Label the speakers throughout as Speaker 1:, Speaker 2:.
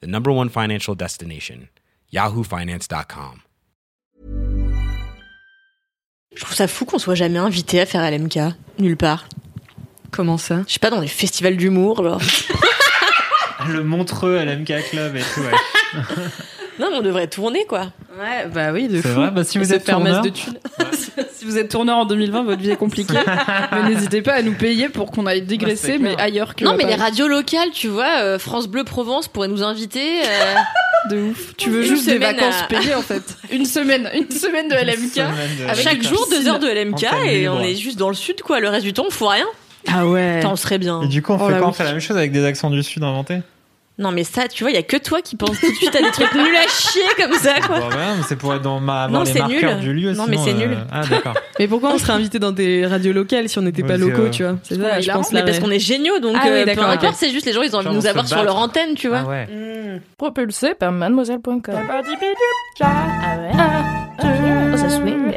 Speaker 1: the number one financial destination, yahoofinance.com.
Speaker 2: Je trouve ça fou qu'on soit jamais invité à faire LMK, nulle part.
Speaker 3: Comment ça?
Speaker 2: Je sais pas, dans les festivals d'humour, genre.
Speaker 4: Le Montreux à l'MK Club et tout, ouais.
Speaker 2: non, mais on devrait tourner, quoi.
Speaker 3: Ouais, bah oui, de
Speaker 4: C'est
Speaker 3: fou.
Speaker 4: vrai, bah si vous êtes
Speaker 3: faire de thunes. si vous êtes tourneur en 2020, votre vie est compliquée. mais n'hésitez pas à nous payer pour qu'on aille dégraisser,
Speaker 4: c'est
Speaker 3: mais ailleurs que.
Speaker 2: non, mais les radios locales, tu vois, euh, France Bleu Provence pourrait nous inviter. euh,
Speaker 3: de ouf. Tu veux
Speaker 2: Une
Speaker 3: juste des vacances
Speaker 2: à-
Speaker 3: payées en fait. Une semaine, une semaine de LMK.
Speaker 4: Semaine de
Speaker 3: Avec
Speaker 2: chaque jour, deux heures de LMK et on est juste dans le sud, quoi. Le reste du temps, on fout rien.
Speaker 3: Ah ouais.
Speaker 2: On serait bien.
Speaker 4: Et du coup, on
Speaker 3: Oh
Speaker 4: fait quoi On fait la même chose avec des accents du Sud inventés?
Speaker 2: Non, mais ça, tu vois, il y a que toi qui penses tout de suite à des trucs nuls à chier comme ça, quoi.
Speaker 4: Bon, ouais, mais c'est pour être dans ma, avoir
Speaker 2: Non,
Speaker 4: les marqueurs
Speaker 2: nul.
Speaker 4: du lieu.
Speaker 2: Non, mais c'est
Speaker 4: euh,
Speaker 2: nul.
Speaker 4: Ah, d'accord.
Speaker 3: Mais pourquoi on serait invité dans des radios locales si on n'était pas locaux,
Speaker 4: euh,
Speaker 3: tu vois? C'est ça, je pense.
Speaker 2: mais parce qu'on est géniaux, donc
Speaker 3: Ah oui,
Speaker 2: euh, peu
Speaker 3: d'accord,
Speaker 2: importe,
Speaker 3: ok.
Speaker 2: c'est juste les gens, ils ont envie de nous avoir sur leur antenne, tu vois.
Speaker 4: Ah ouais.
Speaker 3: Propulsé par mademoiselle.com.
Speaker 5: Ah ouais Oh, ça swing.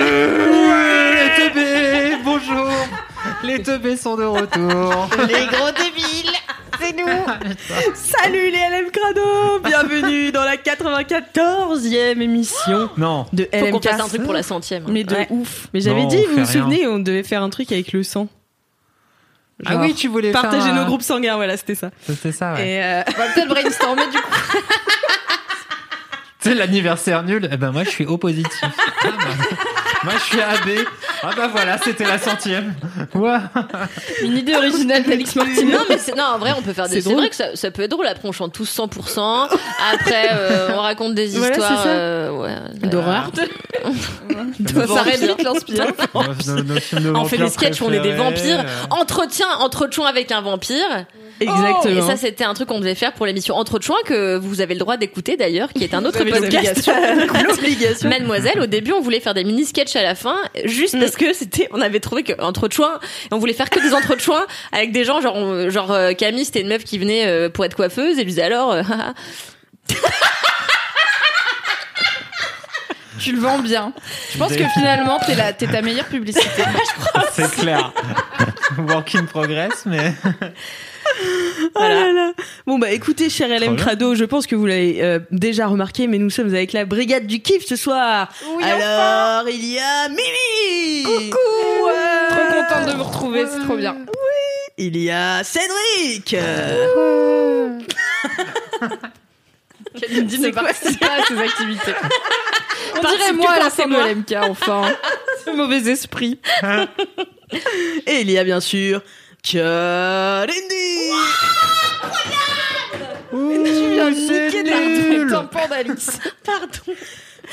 Speaker 4: Les teubés Bonjour Les teubés sont de retour
Speaker 2: Les gros débiles, c'est nous.
Speaker 3: Salut les LM Crado Bienvenue dans la 94e émission
Speaker 4: Non
Speaker 3: de
Speaker 2: Faut qu'on fasse un truc pour la centième.
Speaker 3: Mais de
Speaker 2: Ouais.
Speaker 3: ouf. Mais j'avais
Speaker 4: Non,
Speaker 3: dit,
Speaker 4: on
Speaker 3: vous vous
Speaker 4: rien.
Speaker 3: souvenez, on devait faire un truc avec le sang.
Speaker 4: Ah
Speaker 3: Genre,
Speaker 4: oui, tu voulais
Speaker 3: Partager
Speaker 4: faire,
Speaker 3: nos
Speaker 4: euh,
Speaker 3: groupes sanguins, voilà, c'était ça.
Speaker 4: C'était ça, ouais.
Speaker 3: Et euh, on va peut-être brainstormer du coup.
Speaker 4: Tu sais, l'anniversaire nul, eh ben moi je suis au positif. Ah, bah, moi je suis AB. Ah bah voilà, c'était la centième.
Speaker 3: Une idée originale d'Alix Martineau.
Speaker 2: Non, mais c'est, non, en vrai, on peut faire des,
Speaker 3: C'est
Speaker 2: vrai que ça, ça peut être drôle. Après, on chante tous 100%. Après, euh, on raconte des
Speaker 3: Voilà,
Speaker 2: histoires,
Speaker 3: ça.
Speaker 2: euh, ouais,
Speaker 3: D'horreur.
Speaker 2: Ça arrête vite
Speaker 4: de
Speaker 2: On fait des sketchs où on est des vampires. Entretien, entre avec un vampire.
Speaker 3: Exactement.
Speaker 2: Et ça, c'était un truc qu'on devait faire pour l'émission Entre que vous avez le droit d'écouter d'ailleurs, qui est un autre podcast.
Speaker 3: L'obligation.
Speaker 2: Mademoiselle, au début, on voulait faire des mini sketchs à la fin, juste
Speaker 3: Mm.
Speaker 2: parce que c'était, on avait trouvé que entre on voulait faire que des entre avec des gens, genre, on- genre euh, Camille, c'était une meuf qui venait euh, pour être coiffeuse, et lui disait alors, euh,
Speaker 3: Tu le vends bien. Je pense que finalement, t'es la- t'es ta meilleure publicité.
Speaker 4: C'est clair. Work in progress, mais.
Speaker 3: Oh là là. Bon bah écoutez, cher LM. Crado, je pense que vous l'avez euh, déjà remarqué, mais nous sommes avec la brigade du kiff ce soir. Alors il y a Mimi. Coucou.
Speaker 5: Trop contente de vous retrouver, c'est trop bien.
Speaker 3: Il y a Cédric.
Speaker 5: Kalindi ne
Speaker 3: C'est quoi
Speaker 5: participe pas à ces activités. On dirait moi à la fin de. LMK, enfin. Ce mauvais esprit.
Speaker 3: Et il y a bien sûr Kalindi.
Speaker 5: Tu viens de niquer d'Alice.
Speaker 2: pardon.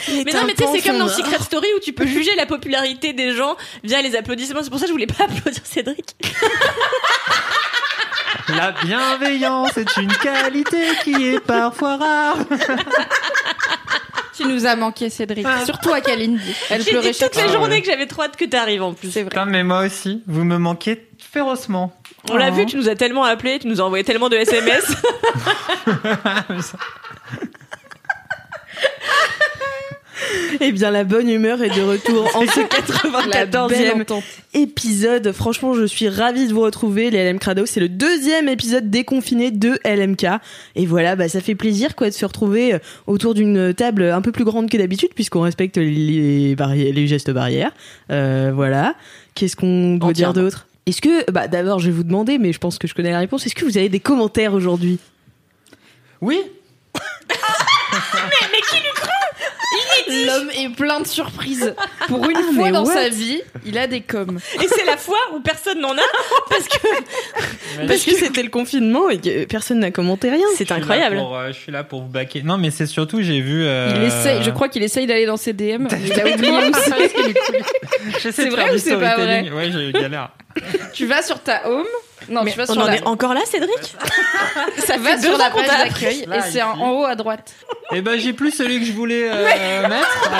Speaker 2: Mais non, mais tu sais, c'est comme dans Secret Story où tu peux juger la popularité des gens via les applaudissements. C'est pour ça que je voulais pas applaudir Cédric.
Speaker 4: La bienveillance est une qualité qui est parfois rare.
Speaker 5: Tu nous as manqué, Cédric. Surtout à Kalindi. Elle
Speaker 2: J'ai
Speaker 5: pleurait
Speaker 2: dit toute
Speaker 5: chaque
Speaker 2: la
Speaker 4: Ah
Speaker 2: journée
Speaker 4: ouais.
Speaker 2: que j'avais trop hâte que t'arrives en plus.
Speaker 5: C'est vrai.
Speaker 4: Putain, mais moi aussi, vous me manquez férocement.
Speaker 2: On l'a
Speaker 4: Oh.
Speaker 2: vu, tu nous as tellement appelé, tu nous as envoyé tellement de SMS.
Speaker 3: Eh bien la bonne humeur est de retour en ce
Speaker 5: La belle
Speaker 3: 94e
Speaker 5: entente.
Speaker 3: épisode. Franchement, je suis ravie de vous retrouver, les LM Crado. C'est le deuxième épisode déconfiné de LMK. Et voilà, bah, ça fait plaisir, quoi, de se retrouver euh, autour d'une table un peu plus grande que d'habitude, puisqu'on respecte les, barri- les gestes barrières. Euh, voilà. Qu'est-ce qu'on doit dire d'autre? Est-ce que, bah, d'abord, je vais vous demander, mais je pense que je connais la réponse. Est-ce que vous avez des commentaires aujourd'hui?
Speaker 4: Oui
Speaker 5: L'homme est plein de surprises. Pour une
Speaker 3: Ah,
Speaker 5: fois
Speaker 3: mais
Speaker 5: dans
Speaker 3: what
Speaker 5: sa vie, il a des coms.
Speaker 2: Et c'est la fois où personne n'en a parce que
Speaker 3: Parce que c'était le confinement et que personne n'a commenté rien.
Speaker 2: c'est incroyable.
Speaker 4: pour, euh, je suis là pour vous baquer. Non, mais c'est surtout, j'ai vu. euh,
Speaker 5: Il essaye, je crois qu'il essaye d'aller dans ses DM. Il a oublié où c'est. Vrai ou c'est pas
Speaker 4: storytelling. Ouais, j'ai galère.
Speaker 5: Tu vas sur ta home. Non,
Speaker 2: Mais
Speaker 5: tu vas
Speaker 2: on
Speaker 5: sur
Speaker 2: en
Speaker 5: la.
Speaker 2: est encore là, Cédric
Speaker 5: Ça va sur la page d'accueil et c'est en, haut à droite.
Speaker 4: Eh ben, j'ai plus celui que je voulais euh, mettre.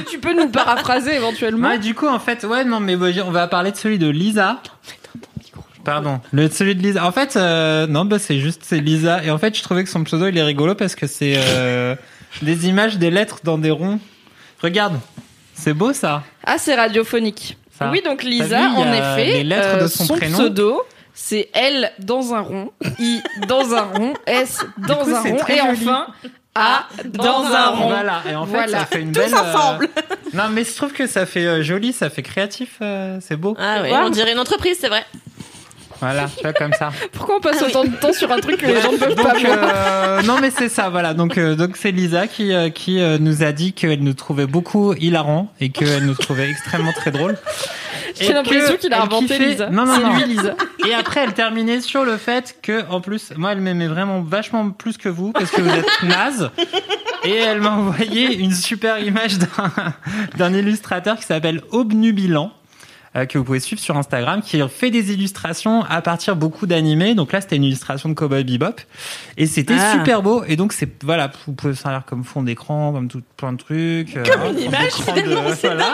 Speaker 5: Tu peux nous paraphraser éventuellement.
Speaker 4: Ouais, du coup, en fait, ouais, non, mais bon, on va parler de celui de Lisa. Pardon, le celui de Lisa. En fait, euh, non, bah c'est juste c'est Lisa. Et en fait, je trouvais que son pseudo il est rigolo parce que c'est euh, des images, des lettres dans des ronds. Regarde, c'est beau ça.
Speaker 5: Ah, c'est radiophonique.
Speaker 4: Ça.
Speaker 5: Oui, donc Lisa,
Speaker 4: vu,
Speaker 5: en effet,
Speaker 4: les lettres
Speaker 5: euh,
Speaker 4: de son prénom.
Speaker 5: pseudo, c'est L dans un rond, I dans un rond, S dans
Speaker 4: coup,
Speaker 5: un rond, et
Speaker 4: joli.
Speaker 5: enfin A dans, un rond.
Speaker 4: Voilà. Et en fait,
Speaker 5: Voilà.
Speaker 4: ça fait une
Speaker 3: Tous
Speaker 4: belle. euh,
Speaker 3: ensemble.
Speaker 4: Non, mais je trouve que ça fait euh, joli, ça fait créatif, euh, c'est beau.
Speaker 2: Ah Ouais. on dirait une entreprise, c'est vrai.
Speaker 4: Voilà, tu vois comme ça.
Speaker 5: Pourquoi on passe
Speaker 2: Ah oui.
Speaker 5: autant de temps sur un truc que les gens ne peuvent pas
Speaker 4: Donc, euh, non mais c'est ça, voilà. Donc euh, donc c'est Lisa qui euh, qui euh, nous a dit qu'elle nous trouvait beaucoup hilarant et qu'elle nous trouvait extrêmement très drôle.
Speaker 5: J'ai l'impression qu'il a inventé
Speaker 4: kiffait-
Speaker 5: Lisa.
Speaker 4: Non non
Speaker 5: c'est
Speaker 4: non.
Speaker 5: lui Lisa.
Speaker 4: Et après elle terminait sur le fait que en plus moi elle m'aimait vraiment vachement plus que vous parce que vous êtes naze. Et elle m'a envoyé une super image d'un d'un illustrateur qui s'appelle Obnubilan euh, que vous pouvez suivre sur Instagram, qui fait des illustrations à partir beaucoup d'animés. Donc là, c'était une illustration de Cowboy Bebop, et c'était
Speaker 3: Ah.
Speaker 4: super beau. Et donc c'est voilà, vous pouvez servir comme fond d'écran, comme tout plein de trucs. euh,
Speaker 2: Comme une image, finalement, c'est
Speaker 4: voilà.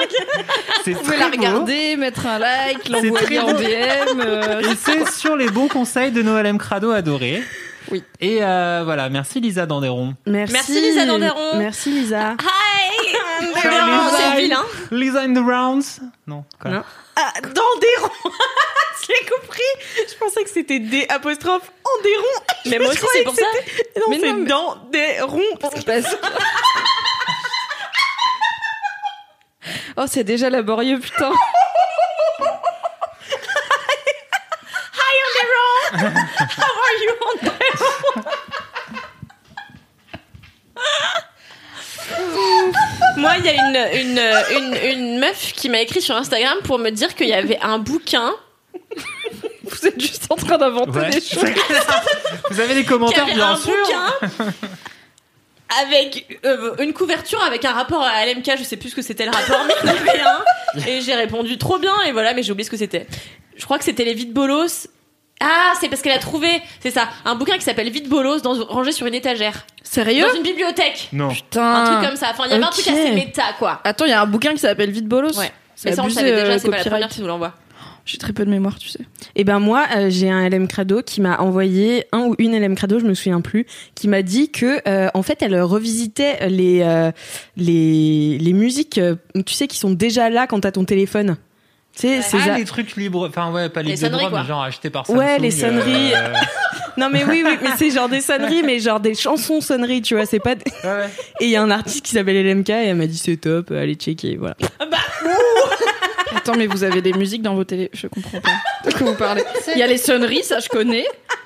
Speaker 4: C'est
Speaker 5: Vous pouvez la
Speaker 4: beau.
Speaker 5: regarder, mettre un like, l'envoyer en
Speaker 4: beau.
Speaker 5: DM. euh,
Speaker 4: Et c'est sur les bons conseils de Noël M. Crado adoré.
Speaker 5: Oui.
Speaker 4: Et euh, voilà, merci Lisa Danderon.
Speaker 3: Merci.
Speaker 2: Merci, Lisa Danderon.
Speaker 3: Merci Lisa.
Speaker 2: Hi
Speaker 4: Ciao, Lisa.
Speaker 2: C'est vilain.
Speaker 4: Lisa in the rounds. Non. Quoi.
Speaker 3: Non. Ah, dans des ronds. Je l'ai compris. Je pensais que c'était des apostrophes en des ronds.
Speaker 2: Mais moi aussi, c'est pour ça.
Speaker 3: Non,
Speaker 5: Mais
Speaker 3: c'est
Speaker 5: mais-
Speaker 3: dans des ronds.
Speaker 5: Parce- Oh, c'est déjà laborieux, putain.
Speaker 2: Moi, il y a une, une, une, une meuf qui m'a écrit sur Instagram pour me dire qu'il y avait un bouquin
Speaker 5: Vous êtes juste en train d'inventer
Speaker 4: Ouais.
Speaker 5: des choses.
Speaker 4: Vous avez des commentaires,
Speaker 2: avait
Speaker 4: bien
Speaker 2: un
Speaker 4: sûr.
Speaker 2: bouquin avec euh, une couverture avec un rapport à LMK, je sais plus ce que c'était le rapport, mais il y en avait un. Et j'ai répondu trop bien, et voilà, mais j'ai oublié ce que c'était. Je crois que c'était les vides bolos. Ah, c'est parce qu'elle a trouvé, c'est ça, un bouquin qui s'appelle Vide bolos dans, rangé sur une étagère.
Speaker 5: Sérieux
Speaker 2: Dans une bibliothèque.
Speaker 4: Non.
Speaker 5: Putain.
Speaker 2: Un truc comme ça. Enfin, il y avait un truc
Speaker 3: ok.
Speaker 2: assez méta, quoi.
Speaker 5: Attends, il y a un bouquin qui s'appelle Vite Bolos.
Speaker 2: Ouais.
Speaker 5: C'est
Speaker 2: Mais ça, on
Speaker 5: abusé,
Speaker 2: savait déjà,
Speaker 5: euh,
Speaker 2: c'est pas la
Speaker 5: copyright.
Speaker 2: première qui nous l'envoie.
Speaker 5: J'ai très peu de mémoire, tu sais.
Speaker 3: Et ben moi, euh, j'ai un LM Crado qui m'a envoyé un ou une LM Crado, je me souviens plus, qui m'a dit que euh, en fait elle revisitait les euh, les les musiques, euh, tu sais, qui sont déjà là quand t'as ton téléphone. Tu sais,
Speaker 2: Ouais.
Speaker 3: ces
Speaker 4: Ah,
Speaker 3: a-
Speaker 4: les trucs libres, enfin ouais, pas
Speaker 2: Les
Speaker 4: libres de
Speaker 2: sonneries,
Speaker 4: droit, mais genre achetés par Samsung.
Speaker 3: Ouais, les sonneries.
Speaker 4: euh,
Speaker 3: Non mais oui, oui, mais c'est genre des sonneries, mais genre des chansons sonneries, tu vois, c'est pas. des-
Speaker 4: ouais, ouais.
Speaker 3: Et il y a un artiste qui s'appelle LMK et elle m'a dit c'est top, allez checker, voilà.
Speaker 5: Attends, mais vous avez des musiques dans vos télé. Je comprends pas. De quoi vous parlez Il y a les sonneries, ça je connais.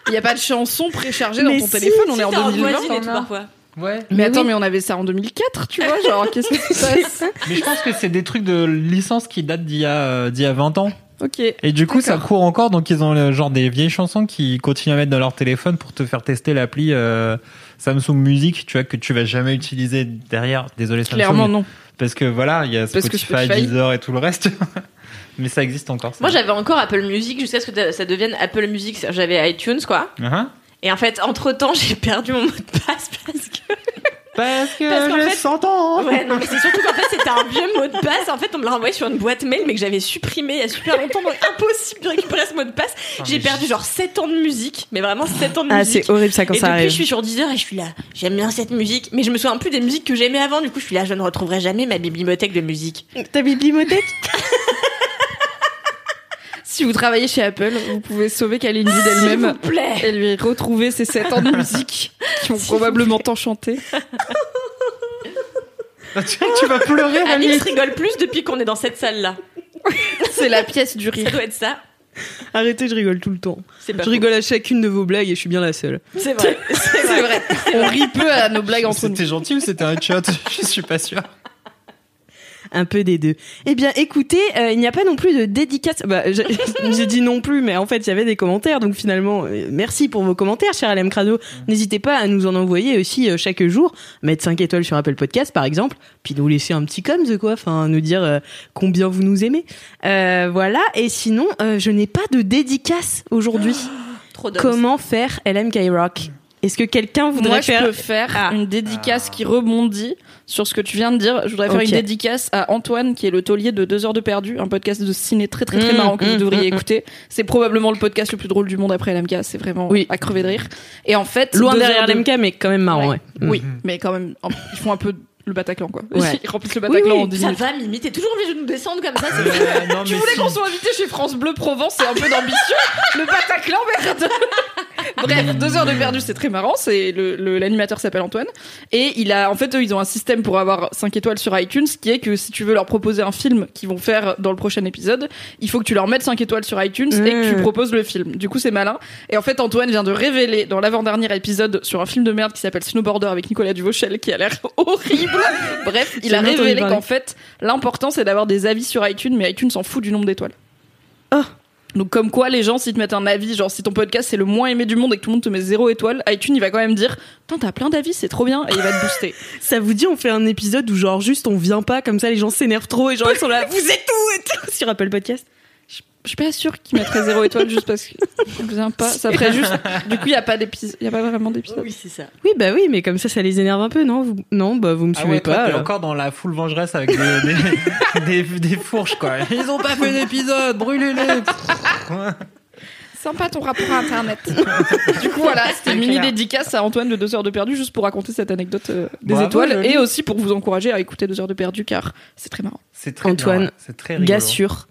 Speaker 5: Il y a pas de chansons préchargées dans ton
Speaker 3: si,
Speaker 5: téléphone, on
Speaker 2: Si,
Speaker 5: est en
Speaker 2: t'es en
Speaker 5: 2020.
Speaker 2: voisine et tout parfois.
Speaker 4: Ouais.
Speaker 5: Mais,
Speaker 3: Mais
Speaker 5: attends,
Speaker 3: oui.
Speaker 5: mais on avait ça en 2004, tu vois, genre qu'est-ce qui se passe?
Speaker 4: Mais je pense que c'est des trucs de licence qui datent d'il y a euh, d'il y a 20 ans.
Speaker 5: Ok.
Speaker 4: Et du coup, ça court encore, donc ils ont le genre des vieilles chansons qui continuent à mettre dans leur téléphone pour te faire tester l'appli euh, Samsung Music, tu vois, que tu vas jamais utiliser derrière. Désolé Samsung.
Speaker 5: Clairement non.
Speaker 4: Parce que voilà, il y a
Speaker 5: Parce que
Speaker 4: Spotify,
Speaker 5: Spotify.
Speaker 4: Deezer et tout le reste. Mais ça existe encore. Ça.
Speaker 2: Moi, j'avais encore Apple Music jusqu'à ce que ça devienne Apple Music. J'avais iTunes, quoi.
Speaker 4: Uh-huh.
Speaker 2: Et en fait, entre temps, j'ai perdu mon mot de passe parce que.
Speaker 4: Parce que
Speaker 2: Parce qu'en
Speaker 4: j'ai
Speaker 2: fait-
Speaker 4: 100 ans.
Speaker 2: Ouais, non, mais c'est surtout qu'en fait, c'était un vieux mot de passe. En fait, on me l'a envoyé sur une boîte mail, mais que j'avais supprimé il y a super longtemps, donc impossible de récupérer ce mot de passe.
Speaker 4: Ah,
Speaker 2: J'ai perdu genre 7 ans de musique, mais vraiment 7 ans de
Speaker 3: Ah
Speaker 2: musique.
Speaker 3: c'est horrible ça quand
Speaker 2: et
Speaker 3: ça
Speaker 2: depuis,
Speaker 3: arrive.
Speaker 2: je suis sur Deezer et je suis là. J'aime bien cette musique, mais je me souviens plus des musiques que j'aimais avant. Du coup, je suis là. Je ne retrouverai jamais ma bibliothèque de musique.
Speaker 3: Ta bibliothèque?
Speaker 5: Si vous travaillez chez Apple, vous pouvez sauver Kalindi d'elle-même et lui retrouver ses 7 ans de musique qui ont probablement tant chanté.
Speaker 4: tu, tu vas pleurer,
Speaker 2: Alix
Speaker 4: Alice.
Speaker 2: rigole plus depuis qu'on est dans cette salle-là.
Speaker 5: C'est la pièce du
Speaker 2: Ça
Speaker 5: rire.
Speaker 2: doit être ça.
Speaker 3: Arrêtez, je rigole tout le temps. Je rigole à chacune de vos blagues et je suis bien la seule.
Speaker 2: C'est vrai.
Speaker 5: C'est vrai. On rit peu à nos blagues entre nous.
Speaker 4: C'était gentil ou c'était un shot? Je suis pas sûr.
Speaker 3: Un peu des deux. Eh bien, écoutez, euh, il n'y a pas non plus de dédicace. Bah, j'ai dit non plus, mais en fait, il y avait des commentaires. Donc finalement, euh, merci pour vos commentaires, cher LM Crado. N'hésitez pas à nous en envoyer aussi euh, chaque jour. Mettre 5 étoiles sur Apple Podcast, par exemple. Puis nous laisser un petit com, quoi. Enfin, nous dire combien vous nous aimez. Voilà. Et sinon, je n'ai pas de dédicace aujourd'hui. Comment faire LM Rock? Est-ce que quelqu'un voudrait
Speaker 5: Moi, je
Speaker 3: faire
Speaker 5: peux faire
Speaker 3: Ah.
Speaker 5: une dédicace qui rebondit sur ce que tu viens de dire. Je voudrais faire une dédicace à Antoine, qui est le taulier de 2 heures de perdu, un podcast de ciné très très très
Speaker 3: Mmh,
Speaker 5: marrant que vous
Speaker 3: mmh,
Speaker 5: devriez
Speaker 3: mmh,
Speaker 5: écouter. C'est probablement le podcast le plus drôle du monde après LMK. C'est vraiment
Speaker 3: Oui.
Speaker 5: à crever de rire. Et en fait,
Speaker 3: Loin derrière
Speaker 5: de-
Speaker 3: LMK, mais quand même marrant, ouais. Mm.
Speaker 5: Oui, mais quand même, ils font un peu le Bataclan, quoi.
Speaker 3: Ouais.
Speaker 5: Ils remplissent le
Speaker 3: Oui,
Speaker 5: Bataclan
Speaker 3: oui,
Speaker 5: en 10
Speaker 2: Ça
Speaker 5: minutes.
Speaker 2: va, Mimi, t'es toujours obligé de nous descendre comme ça.
Speaker 4: Euh, non,
Speaker 5: Tu voulais
Speaker 4: si.
Speaker 5: qu'on soit invité chez France Bleu Provence, c'est un peu d'ambition. le Bataclan, merde. Bref, deux heures de perdu, c'est très marrant. C'est le l'animateur s'appelle Antoine et il a en fait eux ils ont un système pour avoir 5 étoiles sur iTunes, qui est que si tu veux leur proposer un film qu'ils vont faire dans le prochain épisode, il faut que tu leur mettes 5 étoiles sur iTunes et que tu
Speaker 3: Mm.
Speaker 5: proposes le film. Du coup c'est malin. Et en fait Antoine vient de révéler dans l'avant-dernier épisode sur un film de merde qui s'appelle Snowboarder avec Nicolas Duvauchel qui a l'air horrible. Bref, il a révélé qu'en fait l'important c'est d'avoir des avis sur iTunes, mais iTunes s'en fout du nombre d'étoiles.
Speaker 3: Oh.
Speaker 5: Donc comme quoi les gens s'ils te mettent un avis, genre si ton podcast c'est le moins aimé du monde et que tout le monde te met zéro étoile, iTunes il va quand même dire Putain t'as plein d'avis c'est trop bien! Et il va te booster.
Speaker 3: Ça vous dit, on fait un épisode où genre juste on vient pas, comme ça les gens s'énervent trop et genre ils sont là, vous êtes où? et tout. Sur Apple Podcast
Speaker 5: Je suis pas sûre qu'ils mettraient zéro étoile juste parce que ça vient pas. Ça ferait juste. Du coup il y a pas d'épisode, il y a pas vraiment d'épisode.
Speaker 2: Oui, c'est ça.
Speaker 3: Oui, bah oui, mais comme ça, ça les énerve un peu, non? Vous... Non, bah vous me
Speaker 4: Ah
Speaker 3: suivez
Speaker 4: ouais, toi,
Speaker 3: pas.
Speaker 4: t'es
Speaker 3: alors.
Speaker 4: encore dans la foule vengeresse avec des, des, des, des fourches, quoi. Ils ont pas fait d'épisode, brûlez-les
Speaker 5: Sympa ton rapport à internet. du coup voilà, c'était une mini
Speaker 4: clair.
Speaker 5: dédicace à Antoine de 2 heures de perdu juste pour raconter cette anecdote euh, des
Speaker 4: Bravo,
Speaker 5: étoiles
Speaker 4: joli.
Speaker 5: et aussi pour vous encourager à écouter 2 heures de perdu car c'est très marrant.
Speaker 4: C'est très
Speaker 3: Antoine,
Speaker 4: bien, ouais. c'est très rigolo.
Speaker 3: Gars sûr,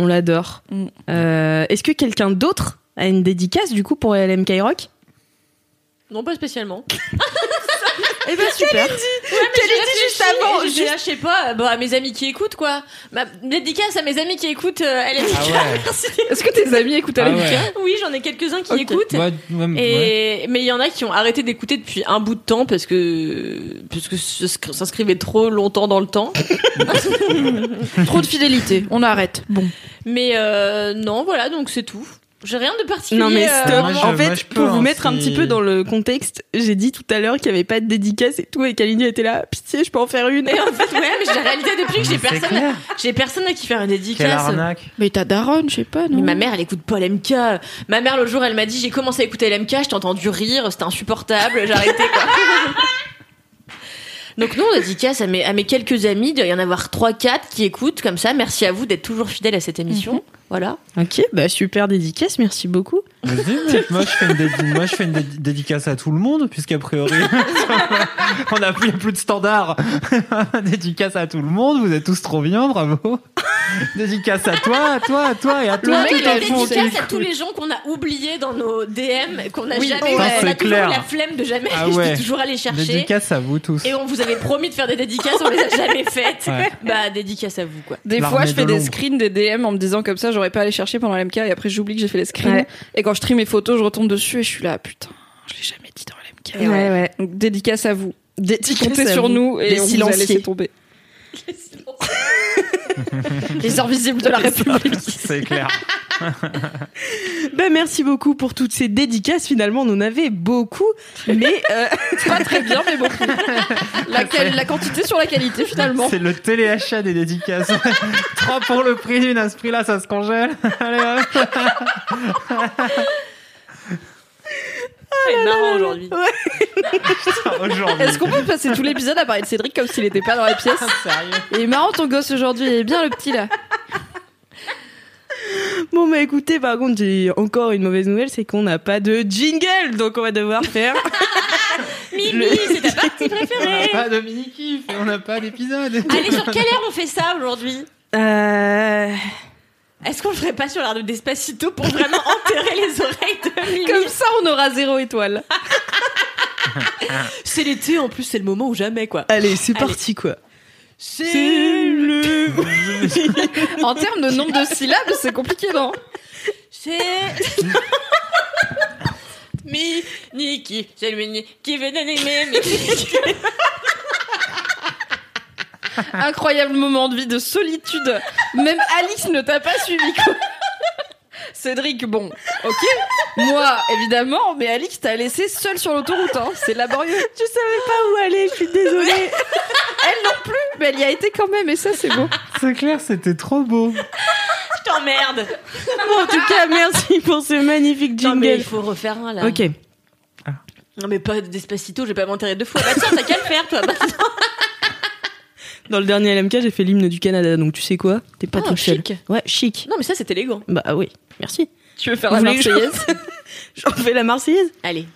Speaker 3: on l'adore.
Speaker 5: Mm.
Speaker 3: Euh, Est-ce que quelqu'un d'autre a une dédicace du coup pour LMK Rock?
Speaker 2: Non, pas spécialement.
Speaker 3: Eh ben super.
Speaker 2: Qu'elle dit juste avant Je là, je sais pas, bah, à mes amis qui écoutent, quoi. Ma dédicace à mes amis qui écoutent euh, LMK.
Speaker 4: Ah ouais.
Speaker 2: Merci.
Speaker 5: Est-ce que tes amis écoutent
Speaker 4: Ah
Speaker 5: LMK
Speaker 4: ouais.
Speaker 2: Oui, j'en ai quelques-uns qui écoutent.
Speaker 4: Ouais, ouais, ouais.
Speaker 2: Et mais il y en a qui ont arrêté d'écouter depuis un bout de temps parce que parce que ça sc- s'inscrivait trop longtemps dans le temps.
Speaker 5: Trop de fidélité, on arrête. Bon.
Speaker 2: Mais euh, non, voilà, donc c'est tout. J'ai rien de particulier.
Speaker 3: Non mais
Speaker 2: euh,
Speaker 3: stop.
Speaker 4: moi, je-
Speaker 3: en fait,
Speaker 4: moi, je peux,
Speaker 3: pour vous mettre un petit peu dans le contexte, j'ai dit tout à l'heure qu'il y avait pas de dédicace et tout, et Kalini était là. Pitié, je peux en faire une.
Speaker 2: Et en fait, ouais, mais j'ai réalisé depuis que j'ai personne, j'ai personne à qui faire une dédicace.
Speaker 4: arnaque.
Speaker 5: Mais ta daronne, je sais pas, non
Speaker 2: Mais ma mère, elle écoute pas l'MK. Ma mère, l'autre jour, elle m'a dit, j'ai commencé à écouter l'MK, je t'ai entendu rire, c'était insupportable, j'ai arrêté, quoi. Donc non, dédicace à mes, à mes quelques amis, il doit y en avoir 3-4 qui écoutent comme ça. Merci à vous d'être toujours fidèles à cette émission. Voilà.
Speaker 3: Ok, bah super dédicace, merci beaucoup.
Speaker 4: Vas-y, moi je fais une, dédi- moi, je fais une dédi- dédicace à tout le monde, puisqu'a priori, on a plus, plus de standard. dédicace à tout le monde, vous êtes tous trop bien, bravo. dédicace à toi, à toi, à toi et à toi.
Speaker 5: mec,
Speaker 2: Et
Speaker 5: il c'est
Speaker 2: à tous les gens qu'on a oubliés dans nos DM, qu'on a
Speaker 5: Oui,
Speaker 2: jamais,
Speaker 5: ça,
Speaker 2: on a toujours la flemme de jamais,
Speaker 4: Ah
Speaker 2: je
Speaker 4: ouais.
Speaker 2: vais toujours aller chercher.
Speaker 4: Dédicace à vous tous.
Speaker 2: Et on vous avait promis de faire des dédicaces, on les a jamais faites.
Speaker 4: Ouais.
Speaker 2: Bah, dédicace à vous, quoi.
Speaker 5: Des
Speaker 4: L'armée
Speaker 5: fois, je fais
Speaker 4: de
Speaker 5: des screens des DM en me disant comme ça, j'aurais pas à aller chercher pendant l'MK et après j'oublie que j'ai fait les screens.
Speaker 3: Ouais.
Speaker 5: Et quand je trie mes photos, je retombe dessus et je suis là, putain, je l'ai jamais dit dans l'MK.
Speaker 3: ouais.
Speaker 5: Donc dédicace à vous.
Speaker 3: Dédicace
Speaker 5: Comptez
Speaker 3: à
Speaker 5: sur
Speaker 3: vous.
Speaker 5: nous et
Speaker 3: Les
Speaker 5: on vous a laissé tomber. Les invisibles de la République.
Speaker 4: C'est clair.
Speaker 3: Bah merci beaucoup pour toutes ces dédicaces. Finalement, on en avait beaucoup, mais euh,
Speaker 5: Pas très bien, mais beaucoup. La, quantité sur la qualité finalement.
Speaker 4: C'est le téléachat des dédicaces. Trois pour le prix d'une, à ce prix-là, ça se congèle. Allez, hop.
Speaker 2: C'est marrant aujourd'hui.
Speaker 4: Aujourd'hui.
Speaker 5: Est-ce qu'on peut passer tout l'épisode à parler de Cédric comme s'il était pas dans la pièce
Speaker 4: Sérieux
Speaker 5: Il est marrant ton gosse aujourd'hui, il est bien le petit là.
Speaker 3: bon bah écoutez, par contre, j'ai encore une mauvaise nouvelle, c'est qu'on n'a pas de jingle, donc on va devoir faire.
Speaker 2: Mimi, c'est ta partie
Speaker 4: On n'a
Speaker 2: préférée.
Speaker 4: pas de mini-kiff et on n'a pas d'épisode.
Speaker 2: Allez, sur quelle heure on fait ça aujourd'hui?
Speaker 3: Euh...
Speaker 2: Est-ce qu'on le ferait pas sur l'art de Despacito pour vraiment enterrer les oreilles de Mimi
Speaker 5: Comme ça, on aura zéro étoile.
Speaker 2: C'est l'été, en plus, c'est le moment ou jamais, quoi.
Speaker 3: Allez, c'est parti quoi.
Speaker 2: C'est
Speaker 3: le.
Speaker 5: En termes de nombre de syllabes, c'est compliqué, non
Speaker 2: C'est. Mi, Niki, c'est le mini qui veut donner mes
Speaker 5: Incroyable moment de vie de solitude. Même Alice ne t'a pas suivi, quoi. Cédric, bon, ok. Moi, évidemment, mais Alix t'a laissé seule sur l'autoroute. Hein. C'est laborieux.
Speaker 3: Je savais pas où aller, je suis désolée.
Speaker 5: Elle non plus, mais elle y a été quand même, et ça, c'est beau.
Speaker 4: C'est clair, c'était trop beau.
Speaker 2: Je t'emmerde.
Speaker 3: en tout cas, merci pour ce magnifique
Speaker 2: Non, mais
Speaker 3: jingle.
Speaker 2: il faut refaire un là.
Speaker 3: Ok.
Speaker 2: Non, mais pas Despacito, je vais pas m'enterrer deux fois. Bah tiens, t'as qu'à le faire, toi. Bah,
Speaker 3: Dans le dernier LMK, j'ai fait l'hymne du Canada, donc tu sais quoi? T'es pas
Speaker 2: Ah,
Speaker 3: tout seul.
Speaker 2: chic.
Speaker 3: Ouais, chic.
Speaker 2: non, mais ça, c'est élégant.
Speaker 3: Bah oui, merci.
Speaker 5: Tu veux faire
Speaker 3: Vous
Speaker 5: la Marseillaise?
Speaker 3: J'en fais la Marseillaise
Speaker 2: Allez.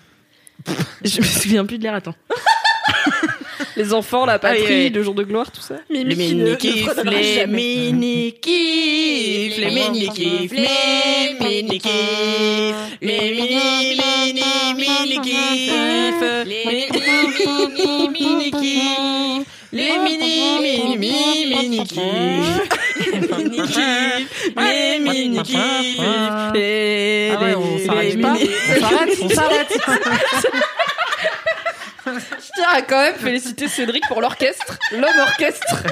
Speaker 3: Je me souviens plus de l'air, attends.
Speaker 5: Les enfants, la patrie,
Speaker 3: Ah oui, oui.
Speaker 5: le jour de gloire, tout ça.
Speaker 2: Ne fredonnera jamais.
Speaker 3: mini-kifs,
Speaker 2: les mini-kifs, les mini-kifs,
Speaker 3: les
Speaker 2: mini, mini, mini-kifs, les mini, mini-kifs, les mini, mini, les
Speaker 4: Ah ouais, on s'arrête
Speaker 2: les
Speaker 4: pas.
Speaker 2: mini-
Speaker 4: On s'arrête, on s'arrête.
Speaker 5: Je tiens à quand même féliciter Cédric pour l'orchestre, l'homme orchestre,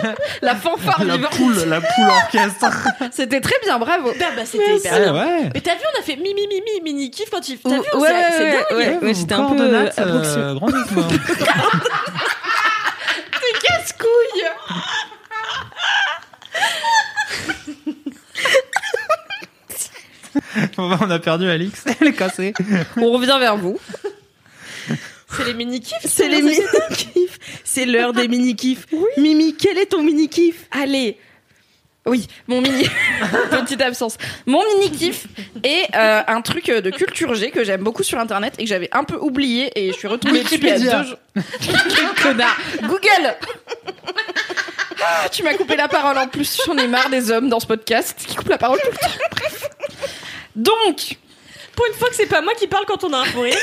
Speaker 5: la fanfare
Speaker 4: La poule, la poule orchestre.
Speaker 5: C'était très bien, bravo.
Speaker 2: Bah, bah, c'était hyper bien.
Speaker 4: ouais.
Speaker 2: Mais t'as vu, on a fait mi mi mi mi mini kiff quand il. T'as
Speaker 3: Ouais,
Speaker 2: vu, on
Speaker 3: ouais,
Speaker 2: s'est- c'est
Speaker 3: ouais,
Speaker 2: dingue.
Speaker 3: ouais.
Speaker 4: Ouais,
Speaker 3: c'était
Speaker 4: vos
Speaker 3: un peu, euh,
Speaker 4: euh,
Speaker 3: approximé.
Speaker 5: Casse-couille.
Speaker 4: On a perdu Alix, elle est cassée.
Speaker 5: On revient vers vous.
Speaker 2: C'est les mini kiffs.
Speaker 3: C'est les mini-kifs. C'est l'heure des mini-kifs. Mimi, quel est ton mini-kif
Speaker 5: Allez. Oui, mon mini petite absence. Mon mini kiff est euh, un truc de culture G que j'aime beaucoup sur internet et que j'avais un peu oublié et je suis retombée dessus il y a deux jours. Quel connard. Google. Ah, tu m'as coupé la parole en plus. J'en ai marre des hommes dans ce podcast qui coupent la parole tout le temps. Bref. Donc,
Speaker 2: Pour une fois que c'est pas moi qui parle quand on a un fou rire.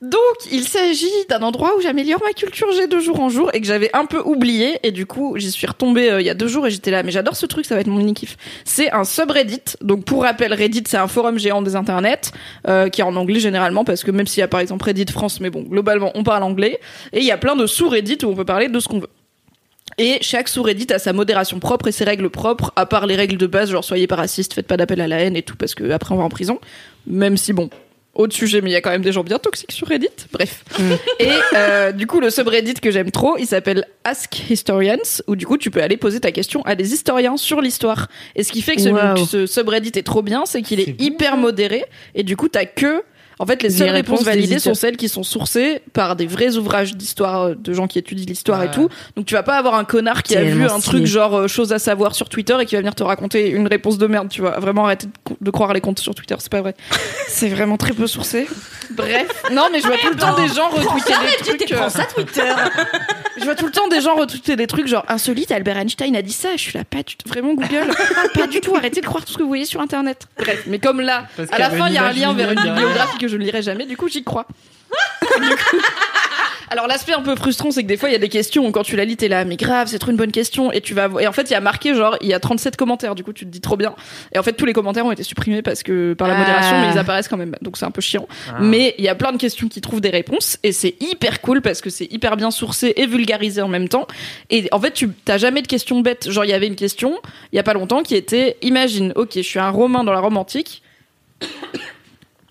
Speaker 5: Donc, il s'agit d'un endroit où j'améliore ma culture G de jour en jour et que j'avais un peu oublié. Et du coup, j'y suis retombée euh, il y a deux jours et j'étais là. Mais j'adore ce truc, ça va être mon mini kiff. C'est un subreddit. Donc, pour rappel, Reddit, c'est un forum géant des internets euh, qui est en anglais généralement parce que même s'il y a par exemple Reddit France, mais bon, globalement, on parle anglais. Et il y a plein de sous-Reddit où on peut parler de ce qu'on veut. Et chaque sous-Reddit a sa modération propre et ses règles propres, à part les règles de base, genre soyez pas raciste, faites pas d'appel à la haine et tout, parce que après on va en prison. Même si bon, autre sujet, mais il y a quand même des gens bien toxiques sur Reddit. Bref. Et euh, du coup, le subreddit que j'aime trop, il s'appelle Ask Historians, où du coup, tu peux aller poser ta question à des historiens sur l'histoire. Et ce qui fait que ce,
Speaker 3: Wow.
Speaker 5: ce subreddit est trop bien, c'est qu'il est,
Speaker 4: bon,
Speaker 5: hyper modéré, et du coup, t'as que en fait, les
Speaker 3: Les
Speaker 5: seules
Speaker 3: réponses
Speaker 5: validées sont celles qui sont sourcées par des vrais ouvrages d'histoire, euh, de gens qui étudient l'histoire et tout. Donc tu vas pas avoir un connard qui a vu un
Speaker 3: stylé.
Speaker 5: truc genre euh, chose à savoir sur Twitter et qui va venir te raconter une réponse de merde, tu vois. Vraiment arrêter de, croire les comptes sur Twitter, c'est pas vrai. c'est vraiment très peu sourcé. Bref. Non, mais je vois tout le temps des gens retweeter des trucs. euh,
Speaker 2: Prends ça, Twitter.
Speaker 5: je vois tout le temps des gens retweeter des trucs genre insolite, Albert Einstein a dit ça. Je suis là, pas du tout. Vraiment Google. pas du tout. Arrêtez de croire tout ce que vous voyez sur internet. Bref. Mais comme là,
Speaker 4: Parce
Speaker 5: à la fin, il y a un lien vers une bibliographie que je ne lirai jamais. Du coup, j'y crois. Coup- Alors l'aspect un peu frustrant, c'est que des fois il y a des questions où quand tu la lis, t'es là, mais grave, c'est trop une bonne question. Et tu vas et en fait il y a marqué genre il y a 37 commentaires. Du coup tu te dis trop bien. Et en fait tous les commentaires ont été supprimés parce que par la
Speaker 3: Ah.
Speaker 5: modération, mais ils apparaissent quand même. Donc c'est un peu chiant.
Speaker 4: Ah.
Speaker 5: Mais il y a plein de questions qui trouvent des réponses et c'est hyper cool parce que c'est hyper bien sourcé et vulgarisé en même temps. Et en fait, tu t'as jamais de questions bêtes. Genre, il y avait une question il y a pas longtemps qui était imagine, ok, je suis un Romain dans la Rome antique.